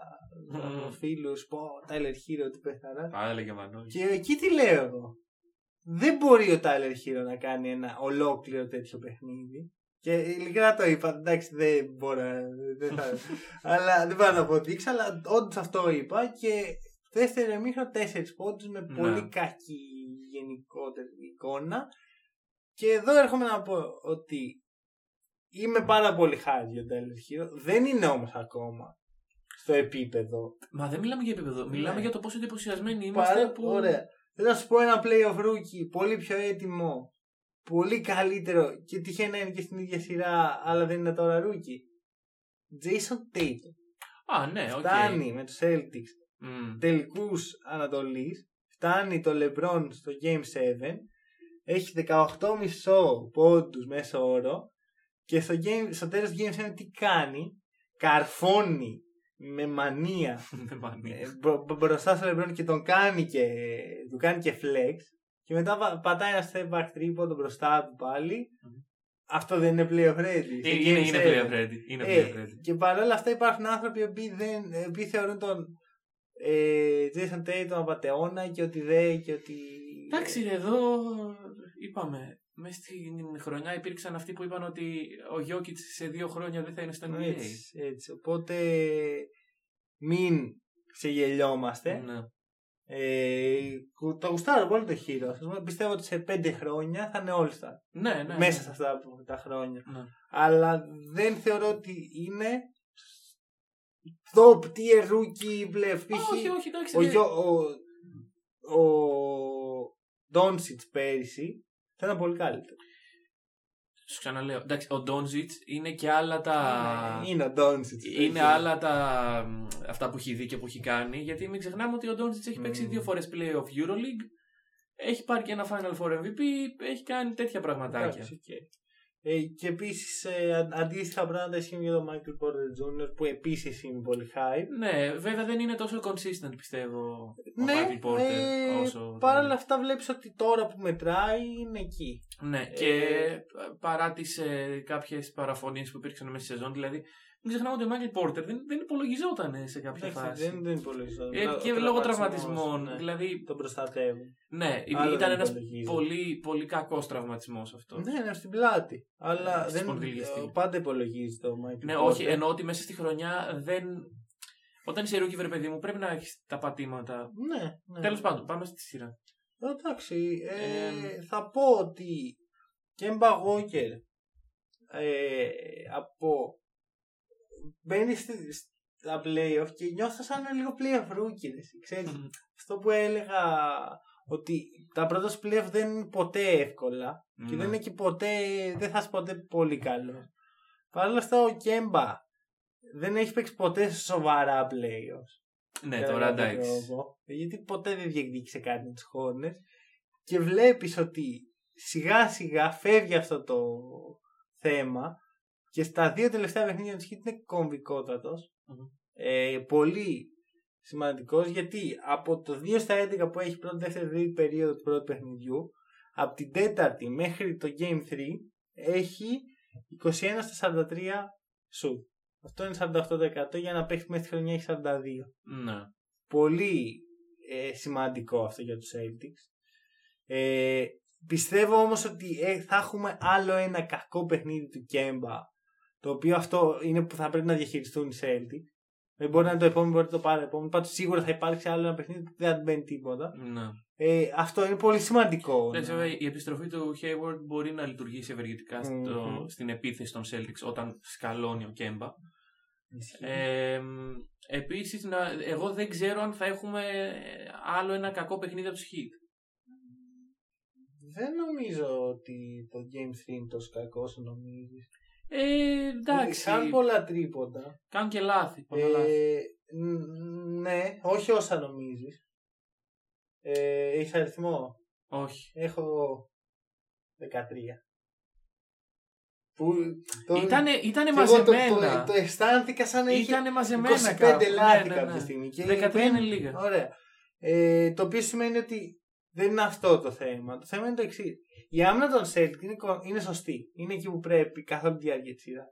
[SPEAKER 1] από
[SPEAKER 2] Μμμ.
[SPEAKER 1] φίλους, πω, Tyler Hero, τι πεθαρά.
[SPEAKER 2] Α, έλεγε Μανώλης.
[SPEAKER 1] Και εκεί τι λέω εγώ. Δεν μπορεί ο Tyler Hero να κάνει ένα ολόκληρο τέτοιο παιχνίδι. Και ειλικρινά το είπα, εντάξει δεν μπορώ, δεν θα, αλλά δεν μπορώ να το αποδείξω, αλλά όντως αυτό είπα και δεύτερο εμίχρονο τέσσερις πόντους με
[SPEAKER 2] Ναι.
[SPEAKER 1] πολύ κακή γενικότερη εικόνα και εδώ έρχομαι να πω ότι είμαι πάρα πολύ χαρούμενος για τον Tyler Herro, δεν είναι όμως ακόμα στο επίπεδο
[SPEAKER 2] Μα δεν μιλάμε για επίπεδο. Μιλάμε
[SPEAKER 1] Ναι.
[SPEAKER 2] για το πόσο εντυπωσιασμένοι είμαστε.
[SPEAKER 1] Παρά,
[SPEAKER 2] που...
[SPEAKER 1] Ωραία. Θέλω να σου πω ένα playoff rookie πολύ πιο έτοιμο, πολύ καλύτερο και τυχαίνει να είναι και στην ίδια σειρά, αλλά δεν είναι τώρα rookie. Jayson Tatum.
[SPEAKER 2] Α, ναι, ΟΚ.
[SPEAKER 1] Φτάνει με τους Celtics
[SPEAKER 2] Μμ.
[SPEAKER 1] τελικούς Ανατολής, φτάνει το LeBron στο Game 7, έχει 18,5 πόντους μέσο όρο και στο, game, στο τέλος του Game 7 τι κάνει, καρφώνει με μανία
[SPEAKER 2] Ντεμάνει.
[SPEAKER 1] ε, μπρο- μπρο- μπροστά στο LeBron και τον κάνει και, του κάνει και flex και μετά πα- πατάει ένα step back τρίποντο μπροστά του πάλι.
[SPEAKER 2] Μμμ.
[SPEAKER 1] Αυτό δεν είναι playoff ready. στο
[SPEAKER 2] Ε, Είναι,
[SPEAKER 1] Game
[SPEAKER 2] είναι
[SPEAKER 1] 7.
[SPEAKER 2] playoff ready. Είναι
[SPEAKER 1] Ε,
[SPEAKER 2] playoff ready.
[SPEAKER 1] και παρόλα αυτά υπάρχουν άνθρωποι οι οποίοι, δεν, οι οποίοι θεωρούν τον ε, Jason Tatum απαταιώνα και ότι δεν και ότι...
[SPEAKER 2] Εντάξει, ρε, εδώ είπαμε. Μέσα στην χρονιά υπήρξαν αυτοί που είπαν ότι ο Γιώκητς σε δύο χρόνια δεν θα είναι στο NBA.
[SPEAKER 1] έτσι, έτσι. Οπότε μην ξεγελιόμαστε.
[SPEAKER 2] Ναι.
[SPEAKER 1] Ε, κου- το γουστάρω πολύ το χείρο. Πιστεύω ότι σε πέντε χρόνια θα είναι all star.
[SPEAKER 2] Ναι, ναι.
[SPEAKER 1] μέσα
[SPEAKER 2] ναι.
[SPEAKER 1] σε αυτά που- τα χρόνια.
[SPEAKER 2] Ναι.
[SPEAKER 1] Αλλά δεν θεωρώ ότι είναι top tier rookie πλέον. Π.χ.
[SPEAKER 2] Όχι, όχι, εντάξει.
[SPEAKER 1] ο,
[SPEAKER 2] ναι.
[SPEAKER 1] Γιο- ο, ο Doncic πέρυσι θα ήταν πολύ καλύτερο.
[SPEAKER 2] Σου ξαναλέω. Εντάξει, ο Ντόνζιτς είναι και άλλα τα.
[SPEAKER 1] Είναι ο Doncic.
[SPEAKER 2] Είναι άλλα τα. μ, αυτά που έχει δει και που έχει κάνει. Γιατί μην ξεχνάμε ότι ο Ντόνζιτς έχει παίξει
[SPEAKER 1] Μμμ.
[SPEAKER 2] δύο φορές playoff Euroleague. Έχει πάρει και ένα Final Four MVP. Έχει κάνει τέτοια πραγματάκια.
[SPEAKER 1] Εντάξει, ΟΚ. Ε, και επίσης ε, αν- αντίστοιχα πράγματα ισχύουν για τον Michael Porter Jr. που επίσης είναι πολύ high.
[SPEAKER 2] Ναι, βέβαια δεν είναι τόσο consistent πιστεύω ο
[SPEAKER 1] Ναι,
[SPEAKER 2] Michael Porter
[SPEAKER 1] ε,
[SPEAKER 2] όσο...
[SPEAKER 1] παρά όλα αυτά βλέπεις ότι τώρα που μετράει είναι εκεί.
[SPEAKER 2] Ναι, και
[SPEAKER 1] Ε,
[SPEAKER 2] παρά τις ε, κάποιες παραφωνίες που υπήρξαν μέσα στη σεζόν, δηλαδή μην ξεχνάμε ότι ο Μάικλ Πόρτερ δεν, δεν υπολογιζόταν σε κάποια
[SPEAKER 1] Εντάξει,
[SPEAKER 2] φάση.
[SPEAKER 1] δεν, δεν υπολογίζω.
[SPEAKER 2] Ε,
[SPEAKER 1] Ο
[SPEAKER 2] και λόγω
[SPEAKER 1] τραυματισμός,
[SPEAKER 2] τραυματισμών.
[SPEAKER 1] ναι,
[SPEAKER 2] Δηλαδή,
[SPEAKER 1] Τον προστατεύουν.
[SPEAKER 2] ναι,
[SPEAKER 1] Άλλο
[SPEAKER 2] ήταν
[SPEAKER 1] δεν
[SPEAKER 2] ένας
[SPEAKER 1] υπολογίζω.
[SPEAKER 2] πολύ, πολύ κακός τραυματισμός αυτός.
[SPEAKER 1] Ναι, είναι στην πλάτη. Αλλά
[SPEAKER 2] Ε, στη
[SPEAKER 1] δεν,
[SPEAKER 2] σπονδυλιστή.
[SPEAKER 1] ε, πάντα υπολογίζει το Michael
[SPEAKER 2] Ναι,
[SPEAKER 1] Porter.
[SPEAKER 2] όχι, εννοώ ότι μέσα στη χρονιά δεν. Όταν είσαι rookie, βρε παιδί μου, πρέπει να έχεις τα πατήματα.
[SPEAKER 1] Ναι, ναι.
[SPEAKER 2] Τέλος πάντων, πάμε στη σειρά.
[SPEAKER 1] Εντάξει, ε,
[SPEAKER 2] Ε,
[SPEAKER 1] θα πω ότι Kemba Walker ε, από μπαίνει στη, στα playoff και νιώθω σαν ένα λίγο playoff rookie. ρε, Ξέρεις, αυτό που έλεγα ότι τα πρώτα σου playoff δεν είναι ποτέ εύκολα και
[SPEAKER 2] Ναι.
[SPEAKER 1] δεν είναι και ποτέ, δεν θα είσαι ποτέ πολύ καλό. Παρ' όλα αυτά ο Κέμπα δεν έχει παίξει ποτέ σε σοβαρά playoffs.
[SPEAKER 2] Ναι,
[SPEAKER 1] κατά
[SPEAKER 2] τώρα
[SPEAKER 1] κάποιο
[SPEAKER 2] εντάξει.
[SPEAKER 1] τρόπο, Γιατί ποτέ δεν διεκδίκησε κάτι με τους Hornets και βλέπεις ότι σιγά σιγά φεύγει αυτό το θέμα και στα δύο τελευταία παιχνίδια του Heat είναι κομβικότατος.
[SPEAKER 2] Μμμ.
[SPEAKER 1] Ε, πολύ σημαντικός γιατί από το 2 στα 11 που έχει πρώτη, δεύτερη, τρίτη περίοδο του πρώτου παιχνιδιού από την τέταρτη μέχρι το Game 3 έχει 21 στα 43 σου. Αυτό είναι 48% για να παίξει μέχρι τη χρονιά έχει 42
[SPEAKER 2] Ναι.
[SPEAKER 1] πολύ ε, σημαντικό αυτό για τους Celtics. Ε, πιστεύω όμως ότι ε, θα έχουμε άλλο ένα κακό παιχνίδι του Κέμπα το οποίο αυτό είναι που θα πρέπει να διαχειριστούν οι Celtics. Δεν μπορεί να είναι το επόμενο, μπορεί να το πάρει επόμενο. Πάντως σίγουρα θα υπάρξει άλλο ένα παιχνίδι που δεν θα του μπαίνει τίποτα.
[SPEAKER 2] ναι.
[SPEAKER 1] Ε, αυτό είναι πολύ σημαντικό.
[SPEAKER 2] Εντάξει,
[SPEAKER 1] να-
[SPEAKER 2] βέβαια, η επιστροφή του Hayward μπορεί να λειτουργήσει ευεργετικά στο-
[SPEAKER 1] Μμμ.
[SPEAKER 2] στην επίθεση των Celtics όταν σκαλώνει ο Κέμπα.
[SPEAKER 1] Ισχύει.
[SPEAKER 2] Ε, Επίσης, εγώ δεν ξέρω αν θα έχουμε άλλο ένα κακό παιχνίδι από τους Heat.
[SPEAKER 1] Δεν νομίζω ότι το Game 3 είναι τόσο κακός όσο νομίζεις.
[SPEAKER 2] Ε, εντάξει.
[SPEAKER 1] Χάνουν πολλά τρίποτα.
[SPEAKER 2] Κάνουν και λάθη. Πολλά λάθη.
[SPEAKER 1] Ε, ν- ναι, όχι όσα νομίζεις. Ε, έχεις αριθμό;
[SPEAKER 2] Όχι.
[SPEAKER 1] Έχω 13. Που, το,
[SPEAKER 2] Ήτανε, ήτανε
[SPEAKER 1] και εγώ το,
[SPEAKER 2] μαζεμένα.
[SPEAKER 1] το, το, αισθάνθηκα σαν να είχε
[SPEAKER 2] Ήτανε μαζεμένα
[SPEAKER 1] 25
[SPEAKER 2] κάπου.
[SPEAKER 1] λάθη
[SPEAKER 2] Ναι, ναι,
[SPEAKER 1] κάποια
[SPEAKER 2] ναι.
[SPEAKER 1] στιγμή. Και
[SPEAKER 2] 13
[SPEAKER 1] δεν-
[SPEAKER 2] είναι λίγα.
[SPEAKER 1] Ωραία. Ε, το οποίο σημαίνει ότι δεν είναι αυτό το θέμα. Το θέμα είναι το εξής. Η άμυνα των Celtic είναι, κο- είναι σωστή. Είναι εκεί που πρέπει καθ' όλη τη διάρκεια της σειράς.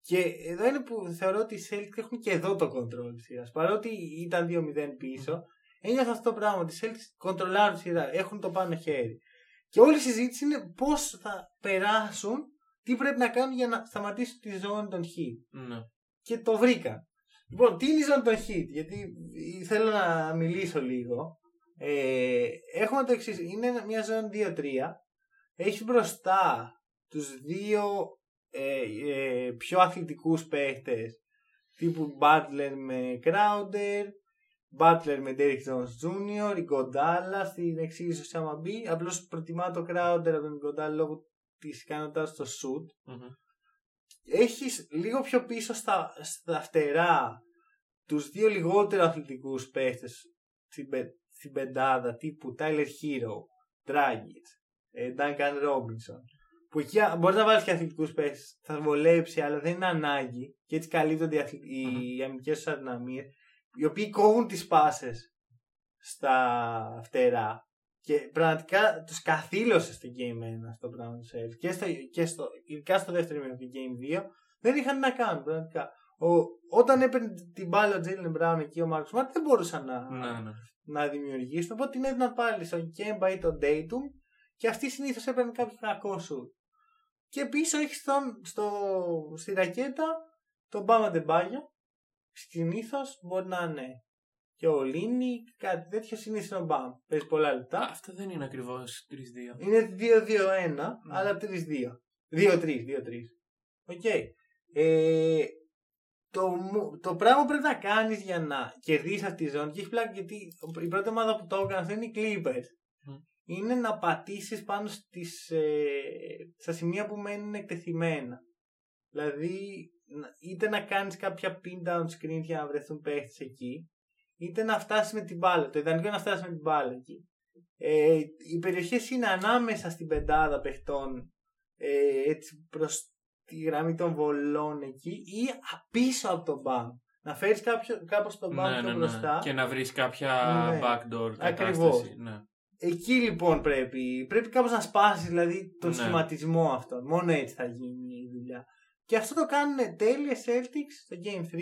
[SPEAKER 1] Και εδώ είναι που θεωρώ ότι οι Celtic έχουν και εδώ το control της σειράς. Παρότι ήταν 2-0 πίσω, ένιωθα αυτό το πράγμα. Ότι οι Celtic κοντρολάρουν τη σειρά, έχουν το πάνω χέρι. Και όλη η συζήτηση είναι πώς θα περάσουν, τι πρέπει να κάνουν για να σταματήσουν τη ζώνη των Heat
[SPEAKER 2] Ναι.
[SPEAKER 1] και το βρήκα. Λοιπόν, τι είναι η ζώνη των hit, γιατί θέλω να μιλήσω λίγο. Ε, έχουμε το εξής. Είναι μια ζώνη 2-3. Έχει μπροστά τους δύο ε, ε, πιο αθλητικούς παίχτες τύπου Butler με Crowder, Butler με Derrick Jones Jr., η Γκοντάλα στην εξήγηση άμα μπει. Απλώς προτιμά το Crowder από τον Γκοντάλα λόγω της ικανότητας στο shoot
[SPEAKER 2] Μμμ.
[SPEAKER 1] έχεις λίγο πιο πίσω στα, στα φτερά τους δύο λιγότερο αθλητικούς παίχτες στην, πε- στην πεντάδα τύπου Tyler Hero, Dragic, ε, Duncan Robinson που εκεί α- μπορείς να βάλεις και αθλητικούς παίχτες θα βολέψει αλλά δεν είναι ανάγκη και έτσι καλύπτονται οι, αθλη- οι αμυντικές τους αδυναμίες οι οποίοι κόβουν τις πάσες στα φτερά και πραγματικά τους καθήλωσε στο Game 1 αυτό το πράγμα τους Celtics. και, στο, και στο, ειδικά στο δεύτερο μήνα του Game 2 δεν είχαν να κάνουν πραγματικά. Ο, όταν έπαιρνε την μπάλα ο Τζέιλεν Μπράουν εκεί ο Μάρκος Μάρτ δεν μπορούσαν να,
[SPEAKER 2] Ναι, ναι.
[SPEAKER 1] Να δημιουργήσουν οπότε την έδιναν πάλι στον Κέμπα ή τον Dayton και αυτοί συνήθως έπαιρνε κάποιο κακό σου. Και πίσω έχει στον, στο, στη ρακέτα τον Μπάμα Ντεμπάγιο συνήθως μπορεί να είναι και ο Λίνι, κάτι τέτοιο συνήθως είναι ο Μπαμ. Παίζει πολλά λεπτά.
[SPEAKER 2] Αυτό δεν είναι ακριβώς 3-2.
[SPEAKER 1] Είναι 2-2-1, αλλά 3-2. 2-3, 2-3. ΟΚ. Ε, το, μου- το πράγμα που πρέπει να κάνεις για να κερδίσεις αυτή τη ζώνη και έχει πλάκα γιατί η πρώτη ομάδα που το έκανε αυτό είναι οι Clippers.
[SPEAKER 2] Μμ.
[SPEAKER 1] Είναι να πατήσεις πάνω στις, ε, στα σημεία που μένουν εκτεθειμένα. Δηλαδή, να- είτε να κάνεις κάποια pin down screen για να βρεθούν παίχτες εκεί, είτε να φτάσεις με την μπάλα. Το ιδανικό είναι να φτάσεις με την μπάλα εκεί. Ε, οι περιοχές είναι ανάμεσα στην πεντάδα παιχτών ε, έτσι προς τη γραμμή των βολών εκεί ή πίσω από τον μπαμ. Να φέρεις κάποιο, κάπως τον μπαμ
[SPEAKER 2] Ναι,
[SPEAKER 1] πιο
[SPEAKER 2] ναι, ναι.
[SPEAKER 1] μπροστά.
[SPEAKER 2] Και να βρεις κάποια
[SPEAKER 1] Ναι.
[SPEAKER 2] backdoor
[SPEAKER 1] Ακριβώς.
[SPEAKER 2] κατάσταση. Ναι.
[SPEAKER 1] Εκεί λοιπόν πρέπει, πρέπει κάπως να σπάσεις δηλαδή τον
[SPEAKER 2] Ναι.
[SPEAKER 1] σχηματισμό αυτόν. Μόνο έτσι θα γίνει η δουλειά. Και αυτό το κάνουν τέλεια Celtics στο Game 3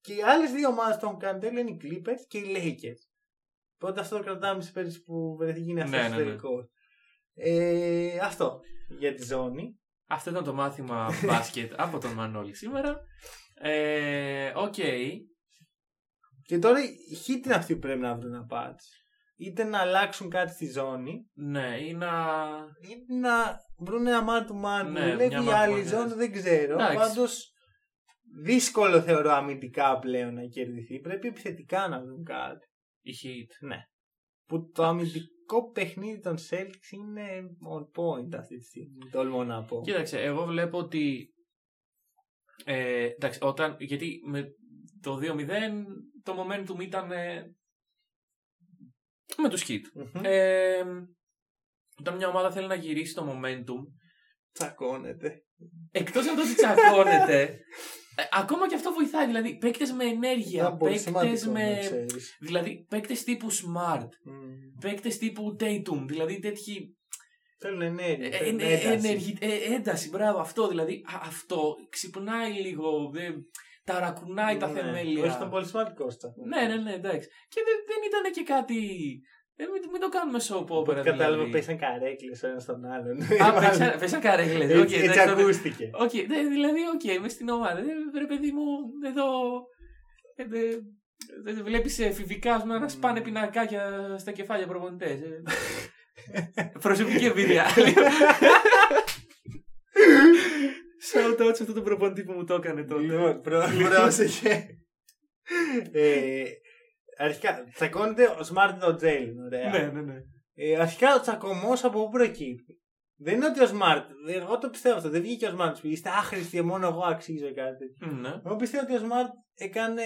[SPEAKER 1] και οι άλλες δύο ομάδες που το έχουν κάνει τέλεια είναι οι Clippers και οι Lakers. Οπότε αυτό το κρατάμε σε περίπτωση που βρεθεί γίνει αυτό
[SPEAKER 2] Ναι,
[SPEAKER 1] στο
[SPEAKER 2] ναι, ναι.
[SPEAKER 1] τελικό. Ε, αυτό για τη ζώνη.
[SPEAKER 2] Αυτό ήταν το μάθημα μπάσκετ από τον Μανώλη σήμερα. Ε, ΟΚ.
[SPEAKER 1] Και τώρα οι Heat είναι αυτοί που πρέπει να βρουν απάντηση. Είτε να αλλάξουν κάτι στη ζώνη,
[SPEAKER 2] Ναι, ή να.
[SPEAKER 1] είτε να βρουν ένα man to man που
[SPEAKER 2] Ναι,
[SPEAKER 1] δουλεύει
[SPEAKER 2] μια
[SPEAKER 1] η
[SPEAKER 2] man to
[SPEAKER 1] άλλη
[SPEAKER 2] man,
[SPEAKER 1] ζώνη,
[SPEAKER 2] ναι.
[SPEAKER 1] δεν ξέρω.
[SPEAKER 2] Εντάξει.
[SPEAKER 1] Πάντως δύσκολο θεωρώ αμυντικά πλέον να κερδιθεί. Πρέπει επιθετικά να βρουν κάτι.
[SPEAKER 2] Η Heat.
[SPEAKER 1] Ναι. Που το αμυντικό παιχνίδι των Celtics είναι on point αυτή τη στιγμή. Τολμώ να πω.
[SPEAKER 2] Κοίταξε, εγώ βλέπω ότι. Ε, εντάξει, όταν, γιατί με το 2-0 το momentum ήταν ε, με τους Heat.
[SPEAKER 1] Μμμ.
[SPEAKER 2] Ε, όταν μια ομάδα θέλει να γυρίσει το momentum,
[SPEAKER 1] Τσακώνεται.
[SPEAKER 2] εκτός από το ότι τσακώνεται, ε, ακόμα και αυτό βοηθάει. Δηλαδή, παίκτες με ενέργεια,
[SPEAKER 1] Ήταν πολύ
[SPEAKER 2] παίκτες
[SPEAKER 1] σημαντικό
[SPEAKER 2] με...
[SPEAKER 1] να ξέρεις.
[SPEAKER 2] Δηλαδή, παίκτες τύπου Smart,
[SPEAKER 1] Μμ.
[SPEAKER 2] παίκτες τύπου Tatum, δηλαδή τέτοιοι
[SPEAKER 1] Θέλουν ενέργεια.
[SPEAKER 2] Ε,
[SPEAKER 1] θέλουν
[SPEAKER 2] ε,
[SPEAKER 1] ένταση.
[SPEAKER 2] ενεργη- ε, ένταση, μπράβο, αυτό δηλαδή. α, αυτό ξυπνάει λίγο, δε, ταρακουνάει τα
[SPEAKER 1] Ναι.
[SPEAKER 2] θεμέλια.
[SPEAKER 1] Όχι, ήταν πολύ σημαντικό στο
[SPEAKER 2] Ναι, ναι, ναι, εντάξει. Και δεν, δεν ήταν και κάτι. Ε, μην, μην το κάνουμε soap opera.
[SPEAKER 1] Κατάλαβα
[SPEAKER 2] δηλαδή.
[SPEAKER 1] πέσαν καρέκλες ο ένας τον άλλον.
[SPEAKER 2] Α, πέσαν, πέσαν καρέκλες. ΟΚ,
[SPEAKER 1] Έτσι, έτσι
[SPEAKER 2] εντάξει, τότε-
[SPEAKER 1] ακούστηκε.
[SPEAKER 2] Οκ, δε- δηλαδή, ΟΚ, είμαι στην ομάδα. Ε, Ρε παιδί μου, εδώ. Ε, δε- δε- βλέπεις εφηβικά ας πούμε, να σπάνε πινακάκια στα κεφάλια προπονητές. Ε. Προσωπική εμπειρία. Shout out σε αυτό το προπονητή που μου το έκανε τότε.
[SPEAKER 1] Λοιπόν, προ- πρόσεχε. Ε, Αρχικά, τσακώνεται ο Smart με τον Τζέιλιν. Ωραία.
[SPEAKER 2] Ναι, ναι, ναι.
[SPEAKER 1] Ε, αρχικά ο τσακωμός από πού προκύπτει. Δεν είναι ότι ο Smart, εγώ το πιστεύω αυτό, δεν βγήκε ο Smart σου πει είστε άχρηστοι και μόνο εγώ αξίζω κάτι τέτοιο.
[SPEAKER 2] Ναι.
[SPEAKER 1] Εγώ πιστεύω ότι ο Smart έκανε,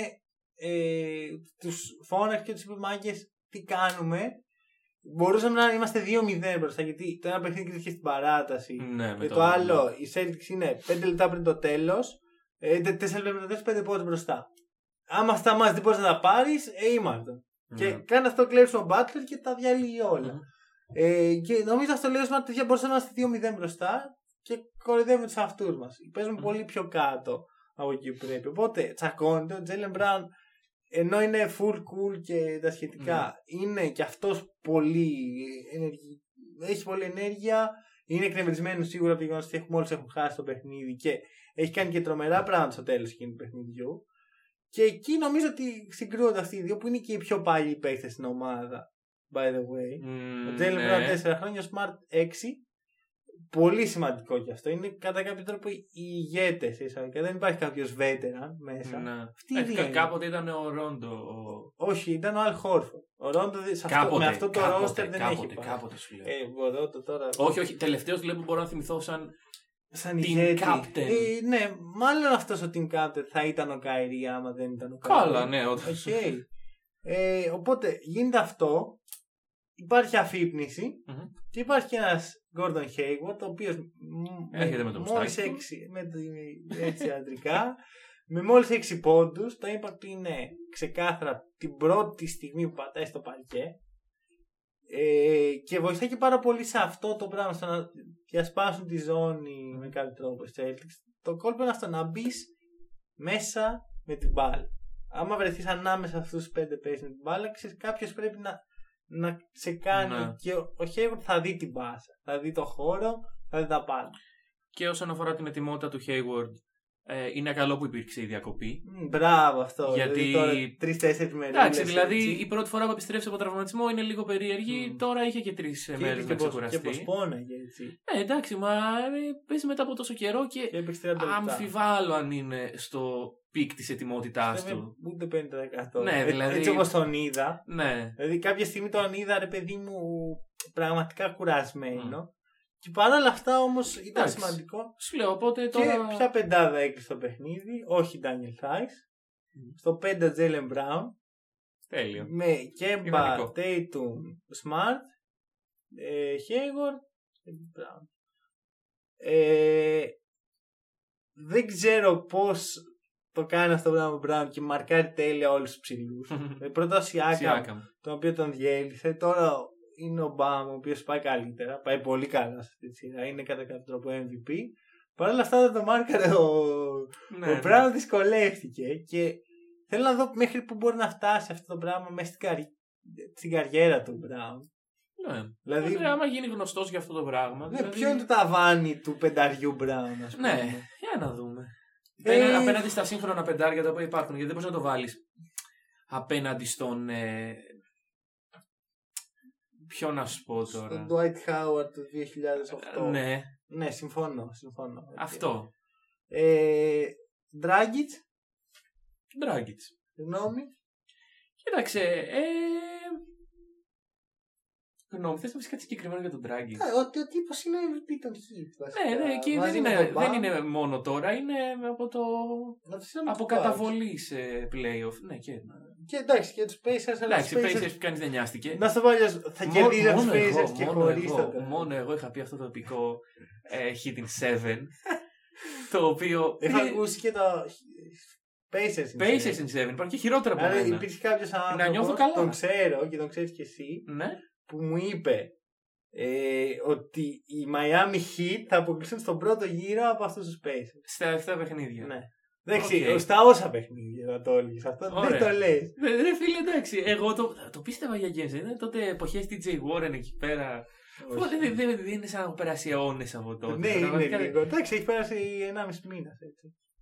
[SPEAKER 1] ε, τους φώναξε και τους είπε μάγκες τι κάνουμε; Μπορούσαμε να είμαστε 2-0 μπροστά γιατί το ένα παιχνίδι κρίθηκε στην παράταση.
[SPEAKER 2] Ναι, με
[SPEAKER 1] και το άλλο, η Celtics είναι 5 lεπτά πριν το τέλος. 4 λεπτά πριν το τέλος, 5 πόντους μπροστά. Άμα σταμάτησες δεν μπορείς να τα πάρεις, ε, είμαστε.
[SPEAKER 2] Ναι.
[SPEAKER 1] Και κάνει αυτό κλέψει ο Butler και τα διαλύει όλα.
[SPEAKER 2] Μμμ.
[SPEAKER 1] Ε, και νομίζω αυτό λέει ότι τέτοια μπορούσαμε να είμαστε 2-0 μπροστά και κοροϊδεύουμε τους αυτούς μας. Παίζουμε
[SPEAKER 2] Μμμ.
[SPEAKER 1] πολύ πιο κάτω από εκεί που πρέπει. Οπότε τσακώνεται. Ο Τζέλεν Μπράουν ενώ είναι full cool και τα σχετικά, είναι και αυτός πολύ ενεργη... έχει πολλή ενέργεια. Είναι εκνευρισμένος σίγουρα από το γεγονός ότι έχουμε- όλοι έχουν χάσει το παιχνίδι και έχει κάνει και τρομερά πράγματα στο τέλος εκείνου του παιχνιδιού. Και εκεί νομίζω ότι συγκρούονται αυτοί οι δύο που είναι και οι πιο παλιοί παίχτε στην ομάδα. By the way.
[SPEAKER 2] Μμμ,
[SPEAKER 1] Ο Τζέιλεν
[SPEAKER 2] ναι.
[SPEAKER 1] Μπράουν 4 χρόνια, ο Smart 6. Πολύ σημαντικό και αυτό. Είναι κατά κάποιο τρόπο οι ηγέτες. Δεν υπάρχει κάποιος veteran μέσα.
[SPEAKER 2] Ναι.
[SPEAKER 1] Αυτοί οι
[SPEAKER 2] Ε,
[SPEAKER 1] δύο
[SPEAKER 2] κα-
[SPEAKER 1] είναι.
[SPEAKER 2] Κάποτε ήταν ο Ρόντο. ο-
[SPEAKER 1] Όχι, ήταν ο Al Horford. Ο Ρόντο δε- σε αυτό,
[SPEAKER 2] Κάποτε,
[SPEAKER 1] με αυτό το
[SPEAKER 2] κάποτε,
[SPEAKER 1] ρόστερ δεν
[SPEAKER 2] κάποτε,
[SPEAKER 1] έχει πάει.
[SPEAKER 2] Κάποτε σου λέω.
[SPEAKER 1] Ε, ο Ρόντο τώρα.
[SPEAKER 2] Όχι, όχι. Τελευταίος λέω που μπορώ να θυμηθώ σαν.
[SPEAKER 1] Σαν
[SPEAKER 2] team
[SPEAKER 1] ηγέτη.
[SPEAKER 2] captain.
[SPEAKER 1] Ε, ναι, μάλλον αυτός ο team captain θα ήταν ο Kyrie άμα δεν ήταν ο Kyrie.
[SPEAKER 2] Καλά, ναι, όντως.
[SPEAKER 1] ΟΚ. Ε, οπότε γίνεται αυτό. Υπάρχει αφύπνιση.
[SPEAKER 2] Μμμ.
[SPEAKER 1] Και υπάρχει και ένας Gordon Hayward, ο οποίος.
[SPEAKER 2] Έρχεται με το
[SPEAKER 1] μόλι
[SPEAKER 2] μουστάκι του.
[SPEAKER 1] έξι. Με το, έτσι αντρικά. με μόλις 6 πόντους. Το impact του είναι ξεκάθαρα την πρώτη στιγμή που πατάει στο παρκέ. Ε, και βοηθάει και πάρα πολύ σε αυτό το πράγμα, στο να διασπάσουν τη ζώνη με κάποιο τρόπο στο Celtics. Το κόλπο είναι αυτό, να μπεις μέσα με την μπάλα. Άμα βρεθείς ανάμεσα αυτούς τους πέντε παίχτες με την μπάλα, ξέρεις κάποιος πρέπει να, να σε κάνει.
[SPEAKER 2] Ναι.
[SPEAKER 1] Και ο, ο Hayward θα δει την πάσα. Θα δει το χώρο, θα δει τα πάντα.
[SPEAKER 2] Και όσον αφορά την ετοιμότητα του Hayward, ε, είναι καλό που υπήρξε η διακοπή.
[SPEAKER 1] Μ, Μπράβο αυτό.
[SPEAKER 2] Γιατί-
[SPEAKER 1] Δηλαδή τώρα τρει-τέσσερι μέρες.
[SPEAKER 2] Εντάξει, δηλαδή η πρώτη φορά που επιστρέψει από τραυματισμό είναι λίγο περίεργη.
[SPEAKER 1] Μμ.
[SPEAKER 2] Τώρα είχε και τρεις μέρες
[SPEAKER 1] και,
[SPEAKER 2] να
[SPEAKER 1] πως,
[SPEAKER 2] ξεκουραστεί.
[SPEAKER 1] και πως πόναγε έτσι.
[SPEAKER 2] Ε, εντάξει, μα ε, παίζει μετά από τόσο καιρό και
[SPEAKER 1] Και έπαιξε 30 λεπτά.
[SPEAKER 2] αμφιβάλλω αν είναι στο peak της ετοιμότητάς
[SPEAKER 1] Βέβαια,
[SPEAKER 2] του.
[SPEAKER 1] Ούτε 50%.
[SPEAKER 2] Ναι,
[SPEAKER 1] Ε,
[SPEAKER 2] δηλαδή-
[SPEAKER 1] Έτσι όπως τον είδα.
[SPEAKER 2] Ναι.
[SPEAKER 1] Δηλαδή κάποια στιγμή τον είδα ρε παιδί μου πραγματικά κουρασμένο. Και παρόλα αυτά όμως ήταν
[SPEAKER 2] Εντάξει.
[SPEAKER 1] σημαντικό.
[SPEAKER 2] Σου λέω, οπότε τώρα.
[SPEAKER 1] Και ποια πεντάδα έκλεισε το παιχνίδι. Όχι Daniel Thais. Στο 5 Jalen Brown.
[SPEAKER 2] Τέλειο.
[SPEAKER 1] Με Kemba,
[SPEAKER 2] Ιδανικό.
[SPEAKER 1] Tatum, Smart, ε, Hayward και Brown. Ε, δεν ξέρω πώς το κάνει αυτό το πράγμα ο Μπράουν και μαρκάρει τέλεια όλους τους ψηλούς. Ε, Πρώτα ο Σιάκαμ,
[SPEAKER 2] Σιάκαμ.
[SPEAKER 1] τον οποίο τον διέλυσε. Τώρα είναι ο Μπαμ, ο οποίος πάει καλύτερα. Πάει πολύ καλά σε αυτή τη σειρά. Είναι κατά κάποιο τρόπο MVP. Παρ' όλα αυτά δεν το μάρκαρε ο,
[SPEAKER 2] Ναι,
[SPEAKER 1] ο Μπράουν δυσκολεύτηκε και θέλω να δω μέχρι που μπορεί να φτάσει αυτό το πράγμα μέσα στην, καρι... στην καριέρα του Μπράουν.
[SPEAKER 2] ναι.
[SPEAKER 1] Δηλαδή,
[SPEAKER 2] Δηλαδή, άμα γίνει γνωστός για αυτό το πράγμα.
[SPEAKER 1] ναι,
[SPEAKER 2] δηλαδή-
[SPEAKER 1] ποιο είναι το ταβάνι του πενταριού Μπράουν, ας πούμε.
[SPEAKER 2] Ναι, για να δούμε.
[SPEAKER 1] Ε,
[SPEAKER 2] Απέναντι- Απέναντι στα σύγχρονα πεντάρια τα οποία υπάρχουν, γιατί δεν μπορείς να το βάλεις απέναντι στον. Ε... Ποιο να σου πω τώρα.
[SPEAKER 1] Στον Dwight Howard του 2008.
[SPEAKER 2] Ναι,
[SPEAKER 1] Ναι, συμφωνώ. συμφωνώ.
[SPEAKER 2] αυτό.
[SPEAKER 1] Ε, Dragic,
[SPEAKER 2] Ντράγκητ.
[SPEAKER 1] συγγνώμη.
[SPEAKER 2] Κοίταξε. Ε... Γνώμη, θες να πεις κάτι συγκεκριμένο για τον Ντράγκητ.
[SPEAKER 1] Ε, Ότι ο τύπος είναι MVP των Heat. βασικά.
[SPEAKER 2] Ναι, ναι, και
[SPEAKER 1] Μαζί
[SPEAKER 2] δεν
[SPEAKER 1] με
[SPEAKER 2] είναι,
[SPEAKER 1] τον
[SPEAKER 2] δεν
[SPEAKER 1] Bam.
[SPEAKER 2] είναι μόνο τώρα, είναι από το.
[SPEAKER 1] Να τους είδαμε
[SPEAKER 2] από
[SPEAKER 1] τους Bucks.
[SPEAKER 2] καταβολή σε playoff. Ναι, και.
[SPEAKER 1] Και εντάξει, και τους Pacers. αλλά
[SPEAKER 2] Εντάξει,
[SPEAKER 1] τους
[SPEAKER 2] οι Pacers που κανείς δεν νοιάστηκε.
[SPEAKER 1] Να στο πω αλλιώς, θα
[SPEAKER 2] Μόνο-
[SPEAKER 1] κερδίζει από τους
[SPEAKER 2] μόνο εγώ,
[SPEAKER 1] Pacers και
[SPEAKER 2] μόνο
[SPEAKER 1] χωρί
[SPEAKER 2] εγώ,
[SPEAKER 1] το
[SPEAKER 2] Μόνο εγώ είχα πει αυτό το επικό ε, Hit in 7. το οποίο.
[SPEAKER 1] Έχω ακούσει και το Pacers. in
[SPEAKER 2] Pacers
[SPEAKER 1] seven.
[SPEAKER 2] in 7. Υπάρχει και χειρότερα από
[SPEAKER 1] Άρα
[SPEAKER 2] μένα.
[SPEAKER 1] υπήρχε κάποιος
[SPEAKER 2] Να νιώθω
[SPEAKER 1] άνθρωπο,
[SPEAKER 2] καλά.
[SPEAKER 1] τον ξέρω και τον ξέρεις κι εσύ,
[SPEAKER 2] Ναι.
[SPEAKER 1] που μου είπε ε, ότι οι Miami Heat θα αποκλειστούν στον πρώτο γύρο από αυτούς τους Pacers.
[SPEAKER 2] Στα 7 παιχνίδια.
[SPEAKER 1] Ναι. Εντάξει,
[SPEAKER 2] ΟΚ.
[SPEAKER 1] στα όσα παιχνίδια θα το έλεγες αυτό. Δεν
[SPEAKER 2] Ωραία.
[SPEAKER 1] το λες.
[SPEAKER 2] Ρε, ρε φίλε, εντάξει. Εγώ το, το πίστευα για Games. Είναι τότε εποχές TJ Warren εκεί πέρα. Δεν δεν- δεν- δεν είναι σαν να έχω περάσει αιώνες από τότε.
[SPEAKER 1] Ναι, είναι
[SPEAKER 2] Πραγματικά-
[SPEAKER 1] λίγο. Εντάξει, έχει περάσει 1,5 μήνας.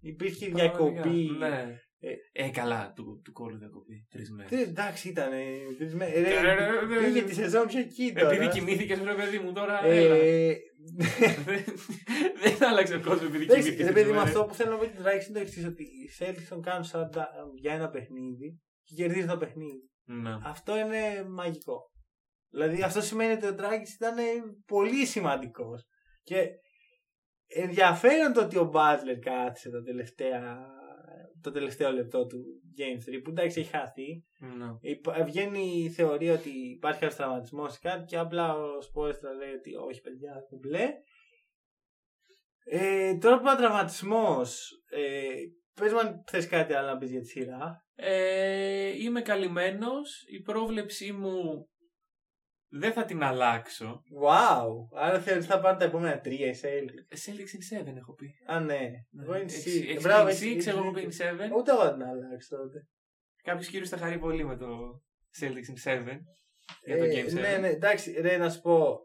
[SPEAKER 1] Υπήρχε
[SPEAKER 2] Πραγματικά,
[SPEAKER 1] διακοπή.
[SPEAKER 2] Ναι.
[SPEAKER 1] Ε,
[SPEAKER 2] Ε, καλά, του, του κόλλου διακοπή. Τρεις μέρες.
[SPEAKER 1] Τι, εντάξει, ήταν.
[SPEAKER 2] Ε, ρε, ρε,
[SPEAKER 1] Πήγε τη σεζόν πιο εκεί τώρα.
[SPEAKER 2] Επειδή κοιμήθηκες, ρε παιδί μου τώρα. έλα.
[SPEAKER 1] Ε,
[SPEAKER 2] Δεν- Δεν άλλαξε ο κόσμος επειδή
[SPEAKER 1] Εντάξει,
[SPEAKER 2] κοιμήθηκες.
[SPEAKER 1] ρε
[SPEAKER 2] τρεις
[SPEAKER 1] παιδί μου,
[SPEAKER 2] μέρες.
[SPEAKER 1] αυτό που θέλω να πω για την Dragons είναι το εξής: Ότι οι Celtics τον κάνουν 40 για ένα παιχνίδι και κερδίζουν το παιχνίδι.
[SPEAKER 2] Ναι.
[SPEAKER 1] Αυτό είναι μαγικό. Δηλαδή αυτό σημαίνει ότι ο Dragons ήταν πολύ σημαντικός. Και ενδιαφέρον το ότι ο Butler κάθισε το, τελευταία, το τελευταίο λεπτό του Game 3 που εντάξει έχει χαθεί.
[SPEAKER 2] Ναι.
[SPEAKER 1] Υπα- Βγαίνει η θεωρία ότι υπάρχει ένα τραυματισμό ή κάτι και απλά ο Σπόριστρα λέει ότι όχι παιδιά κουμπλέ. Ε, τώρα που είναι τραυματισμός, ε, πες μου αν θες κάτι άλλο να πεις για τη σειρά.
[SPEAKER 2] Ε, είμαι καλυμμένος. Η πρόβλεψή μου δεν θα την αλλάξω.
[SPEAKER 1] Wow! Άρα θεωρείς θα πάρουν τα επόμενα τρία η Celtics.
[SPEAKER 2] Celtics in 7 έχω πει.
[SPEAKER 1] Α, ναι. Εγώ είναι
[SPEAKER 2] Έχεις-
[SPEAKER 1] six.
[SPEAKER 2] έχεις
[SPEAKER 1] Μπράβο,
[SPEAKER 2] πει
[SPEAKER 1] έχεις-
[SPEAKER 2] six,
[SPEAKER 1] έχεις
[SPEAKER 2] εγώ έχω
[SPEAKER 1] δίκιο.
[SPEAKER 2] πει in 7.
[SPEAKER 1] Ούτε εγώ την αλλάξω τότε.
[SPEAKER 2] Κάποιος κύριος θα χαρεί πολύ με το Celtics in 7. Για το
[SPEAKER 1] Ε,
[SPEAKER 2] Game 7.
[SPEAKER 1] ναι, ναι, εντάξει, ρε, να σου πω.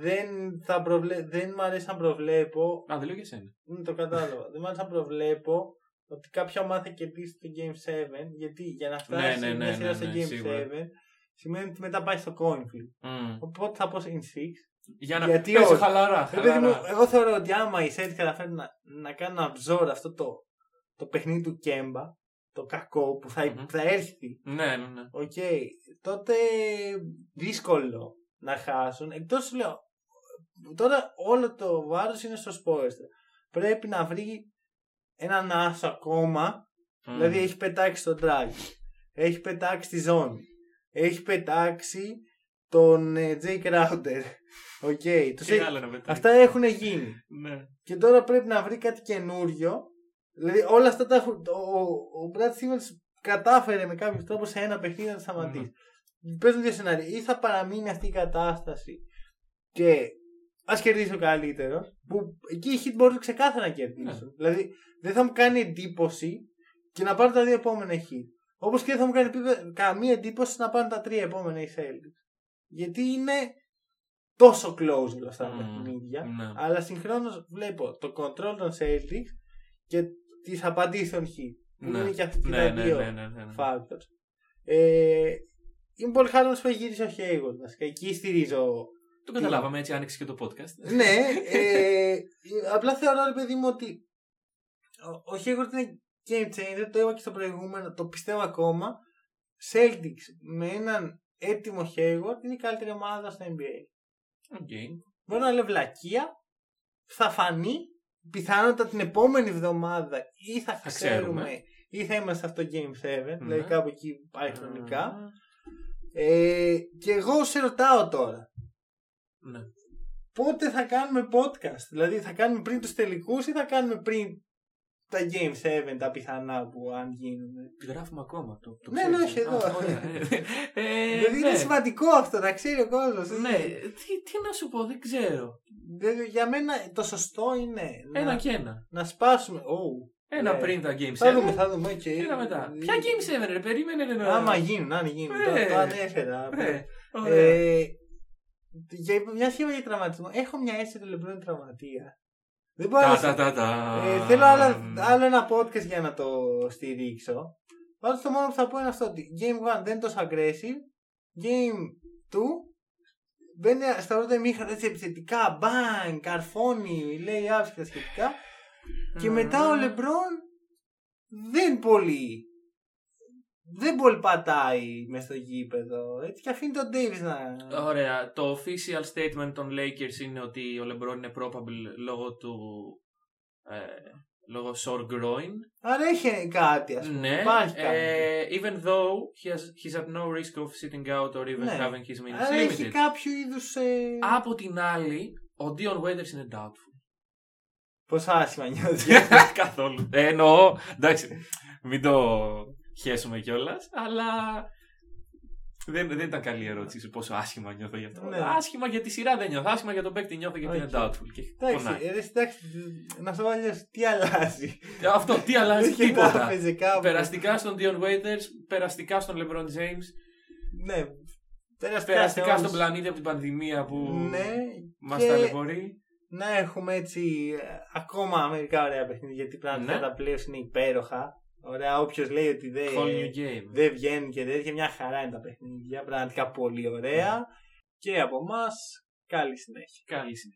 [SPEAKER 1] Δεν, θα προβλέ... δεν μου αρέσει να προβλέπω.
[SPEAKER 2] Α, δεν λέω για σένα.
[SPEAKER 1] Είναι το κατάλαβα. δεν μου αρέσει να προβλέπω ότι κάποια ομάδα θα κερδίσει το Game 7. Γιατί για να φτάσει
[SPEAKER 2] ναι, ναι,
[SPEAKER 1] μια σειρά
[SPEAKER 2] ναι,
[SPEAKER 1] στο
[SPEAKER 2] ναι,
[SPEAKER 1] Game
[SPEAKER 2] σίγουρα.
[SPEAKER 1] 7 σημαίνει ότι μετά πάει στο coin flip.
[SPEAKER 2] Μμ.
[SPEAKER 1] Οπότε θα πω in 6.
[SPEAKER 2] Για να
[SPEAKER 1] Γιατί
[SPEAKER 2] παίζω
[SPEAKER 1] όχι.
[SPEAKER 2] χαλαρά.
[SPEAKER 1] Ρε παιδί μου,
[SPEAKER 2] χαλαρά.
[SPEAKER 1] εγώ θεωρώ ότι άμα οι Celtics καταφέρουν να, να κάνουν absorb αυτό το, το παιχνίδι του Kemba, το κακό που θα,
[SPEAKER 2] Μμμ.
[SPEAKER 1] θα έρθει,
[SPEAKER 2] Ναι, ναι, ναι.
[SPEAKER 1] ΟΚ, τότε δύσκολο να χάσουν. Εκτός σου λέω, τώρα όλο το βάρος είναι στο Spoelstra. Πρέπει να βρει έναν άσο ακόμα,
[SPEAKER 2] Μμ.
[SPEAKER 1] δηλαδή έχει πετάξει τον drag, έχει πετάξει τη ζώνη, έχει πετάξει τον ε, Jae Crowder. Οκ, τους
[SPEAKER 2] Τι
[SPEAKER 1] έχει-
[SPEAKER 2] άλλο να πετάξει.
[SPEAKER 1] Αυτά έχουν γίνει.
[SPEAKER 2] Ναι.
[SPEAKER 1] Και τώρα πρέπει να βρει κάτι καινούριο. Δηλαδή όλα αυτά τα έχουν. Ο, ο Brad Stevens κατάφερε με κάποιο τρόπο σε ένα παιχνίδι να τα σταματήσει. Παίζουν δύο σενάρια. Ή θα παραμείνει αυτή η κατάσταση και ας κερδίσει ο καλύτερος. Που εκεί οι Heat μπορούν ξεκάθαρα να κερδίσουν. Δηλαδή δεν θα μου κάνει εντύπωση και να πάρουν τα δύο επόμενα hit. Όπως και δεν θα μου κάνει επίπε- καμία εντύπωση να πάρουν τα τρία επόμενα οι Celtics. Γιατί είναι τόσο close όλα αυτά τα
[SPEAKER 2] Μμμ.
[SPEAKER 1] παιχνίδια.
[SPEAKER 2] Ναι.
[SPEAKER 1] Αλλά συγχρόνως βλέπω το control των Celtics και τις απαντήσεις των Heat. Που
[SPEAKER 2] Ναι.
[SPEAKER 1] είναι και αυτοί
[SPEAKER 2] Ναι,
[SPEAKER 1] τα
[SPEAKER 2] ναι,
[SPEAKER 1] δύο
[SPEAKER 2] ναι, ναι, ναι, ναι.
[SPEAKER 1] factors. Ε, είμαι πολύ χαρούμενο που έχει γυρίσει ο Hayward βασικά. Εκεί στηρίζω.
[SPEAKER 2] Το καταλάβαμε έτσι, άνοιξε και το podcast.
[SPEAKER 1] ναι, ε, απλά θεωρώ ρε παιδί μου ότι ο, ο Hayward είναι game changer. Το είπα και στο προηγούμενο, το πιστεύω ακόμα. Celtics με έναν έτοιμο Hayward είναι η καλύτερη ομάδα στο NBA.
[SPEAKER 2] Οκ.
[SPEAKER 1] Μπορεί να λέει βλακεία, θα φανεί πιθανότατα την επόμενη εβδομάδα ή θα,
[SPEAKER 2] Θα
[SPEAKER 1] ξέρουμε,
[SPEAKER 2] ξέρουμε.
[SPEAKER 1] ή θα είμαστε αυτό το Game 7, δηλαδή
[SPEAKER 2] Ναι.
[SPEAKER 1] κάπου εκεί πάει χρονικά.
[SPEAKER 2] Α,
[SPEAKER 1] Ε, και εγώ σε ρωτάω τώρα,
[SPEAKER 2] Ναι.
[SPEAKER 1] πότε θα κάνουμε podcast. Δηλαδή θα κάνουμε πριν τους τελικούς ή θα κάνουμε πριν τα Game 7, τα πιθανά που αν γίνουν.
[SPEAKER 2] Γράφουμε ακόμα. Το, το
[SPEAKER 1] Ναι,
[SPEAKER 2] ξέρεις,
[SPEAKER 1] ναι,
[SPEAKER 2] ε.
[SPEAKER 1] όχι εδώ.
[SPEAKER 2] Α, ωραία. Ε, ε,
[SPEAKER 1] δηλαδή
[SPEAKER 2] ναι.
[SPEAKER 1] είναι σημαντικό αυτό, να ξέρει ο κόσμος.
[SPEAKER 2] Ναι, τι, τι να σου πω, δεν ξέρω.
[SPEAKER 1] Για μένα το σωστό είναι
[SPEAKER 2] Ένα
[SPEAKER 1] να,
[SPEAKER 2] και ένα.
[SPEAKER 1] να σπάσουμε. Oh,
[SPEAKER 2] Ένα
[SPEAKER 1] ναι.
[SPEAKER 2] πριν τα Game 7.
[SPEAKER 1] Θα δούμε, θα δούμε. Okay.
[SPEAKER 2] Ένα μετά. Ποια Game 7, ρε, περίμενε ρε. να-
[SPEAKER 1] Άμα γίνουν, αν γίνουν. Το,
[SPEAKER 2] Ναι.
[SPEAKER 1] το ανέφερα.
[SPEAKER 2] Ναι, ωραία.
[SPEAKER 1] Ε, για μια σχέση για τραυματισμό. Έχω μια αίσθηση ότι ο Λεμπρόν είναι τραυματία. Δεν μπορώ να
[SPEAKER 2] Τα, τα, τα, τα.
[SPEAKER 1] Ε, θέλω άλλο, άλλο ένα podcast για να το στηρίξω. Πάντως το μόνο που θα πω είναι αυτό ότι Game 1 δεν είναι τόσο aggressive. Game 2 μπαίνει στα πρώτα ημίχρονα έτσι επιθετικά, bang, καρφώνει, λέει άψη και τα σχετικά. Και μετά ο Λεμπρόν δεν πολύ. Δεν πολύ πατάει μες στο γήπεδο. Έτσι και αφήνει τον Davis να.
[SPEAKER 2] Ωραία. Το official statement των Lakers είναι ότι ο LeBron είναι probable λόγω του. Ε, λόγω sore groin.
[SPEAKER 1] Άρα έχει κάτι, ας πούμε.
[SPEAKER 2] Ναι.
[SPEAKER 1] Υπάρχει κάτι.
[SPEAKER 2] Ε, even though he has, he's at no risk of sitting out or even
[SPEAKER 1] Ναι.
[SPEAKER 2] having his minutes
[SPEAKER 1] Άρα έχει
[SPEAKER 2] limited.
[SPEAKER 1] κάποιο είδους. Ε...
[SPEAKER 2] Από την άλλη, ο Dion Waiters είναι doubtful.
[SPEAKER 1] Πόσο άσχημα νιώθεις.
[SPEAKER 2] Καθόλου. Ε, εννοώ. Εντάξει, μην το χέσουμε κιόλας, αλλά. Δεν, δεν ήταν καλή η ερώτηση σε πόσο άσχημα νιώθω γι' αυτό.
[SPEAKER 1] Ναι.
[SPEAKER 2] Άσχημα για τη σειρά δεν νιώθω. Άσχημα για τον παίκτη νιώθω γιατί είναι
[SPEAKER 1] Οκ.
[SPEAKER 2] doubtful. Και
[SPEAKER 1] Εντάξει,
[SPEAKER 2] πονάει.
[SPEAKER 1] ε, ρε, εντάξει, να σου πω αλλιώς, τι αλλάζει.
[SPEAKER 2] Ε, Αυτό τι αλλάζει
[SPEAKER 1] Δεν
[SPEAKER 2] τίποτα.
[SPEAKER 1] έπαιζε κάπου.
[SPEAKER 2] Περαστικά στον Dion Waiters, περαστικά στον LeBron James,
[SPEAKER 1] Ναι. Περαστικά,
[SPEAKER 2] περαστικά
[SPEAKER 1] σε
[SPEAKER 2] στον
[SPEAKER 1] όλους.
[SPEAKER 2] πλανήτη από την πανδημία που
[SPEAKER 1] Ναι.
[SPEAKER 2] μας
[SPEAKER 1] και
[SPEAKER 2] ταλαιπωρεί.
[SPEAKER 1] Να έχουμε έτσι ε, ακόμα μερικά ωραία παιχνίδια γιατί πράγματι
[SPEAKER 2] Ναι.
[SPEAKER 1] τα πλέον είναι υπέροχα. Ωραία, όποιος λέει ότι δεν,
[SPEAKER 2] Whole new game.
[SPEAKER 1] δεν βγαίνουν και τέτοια, μια χαρά είναι τα παιχνίδια. Πραγματικά πολύ ωραία. Και από εμάς, καλή συνέχεια.
[SPEAKER 2] Καλή συνέχεια.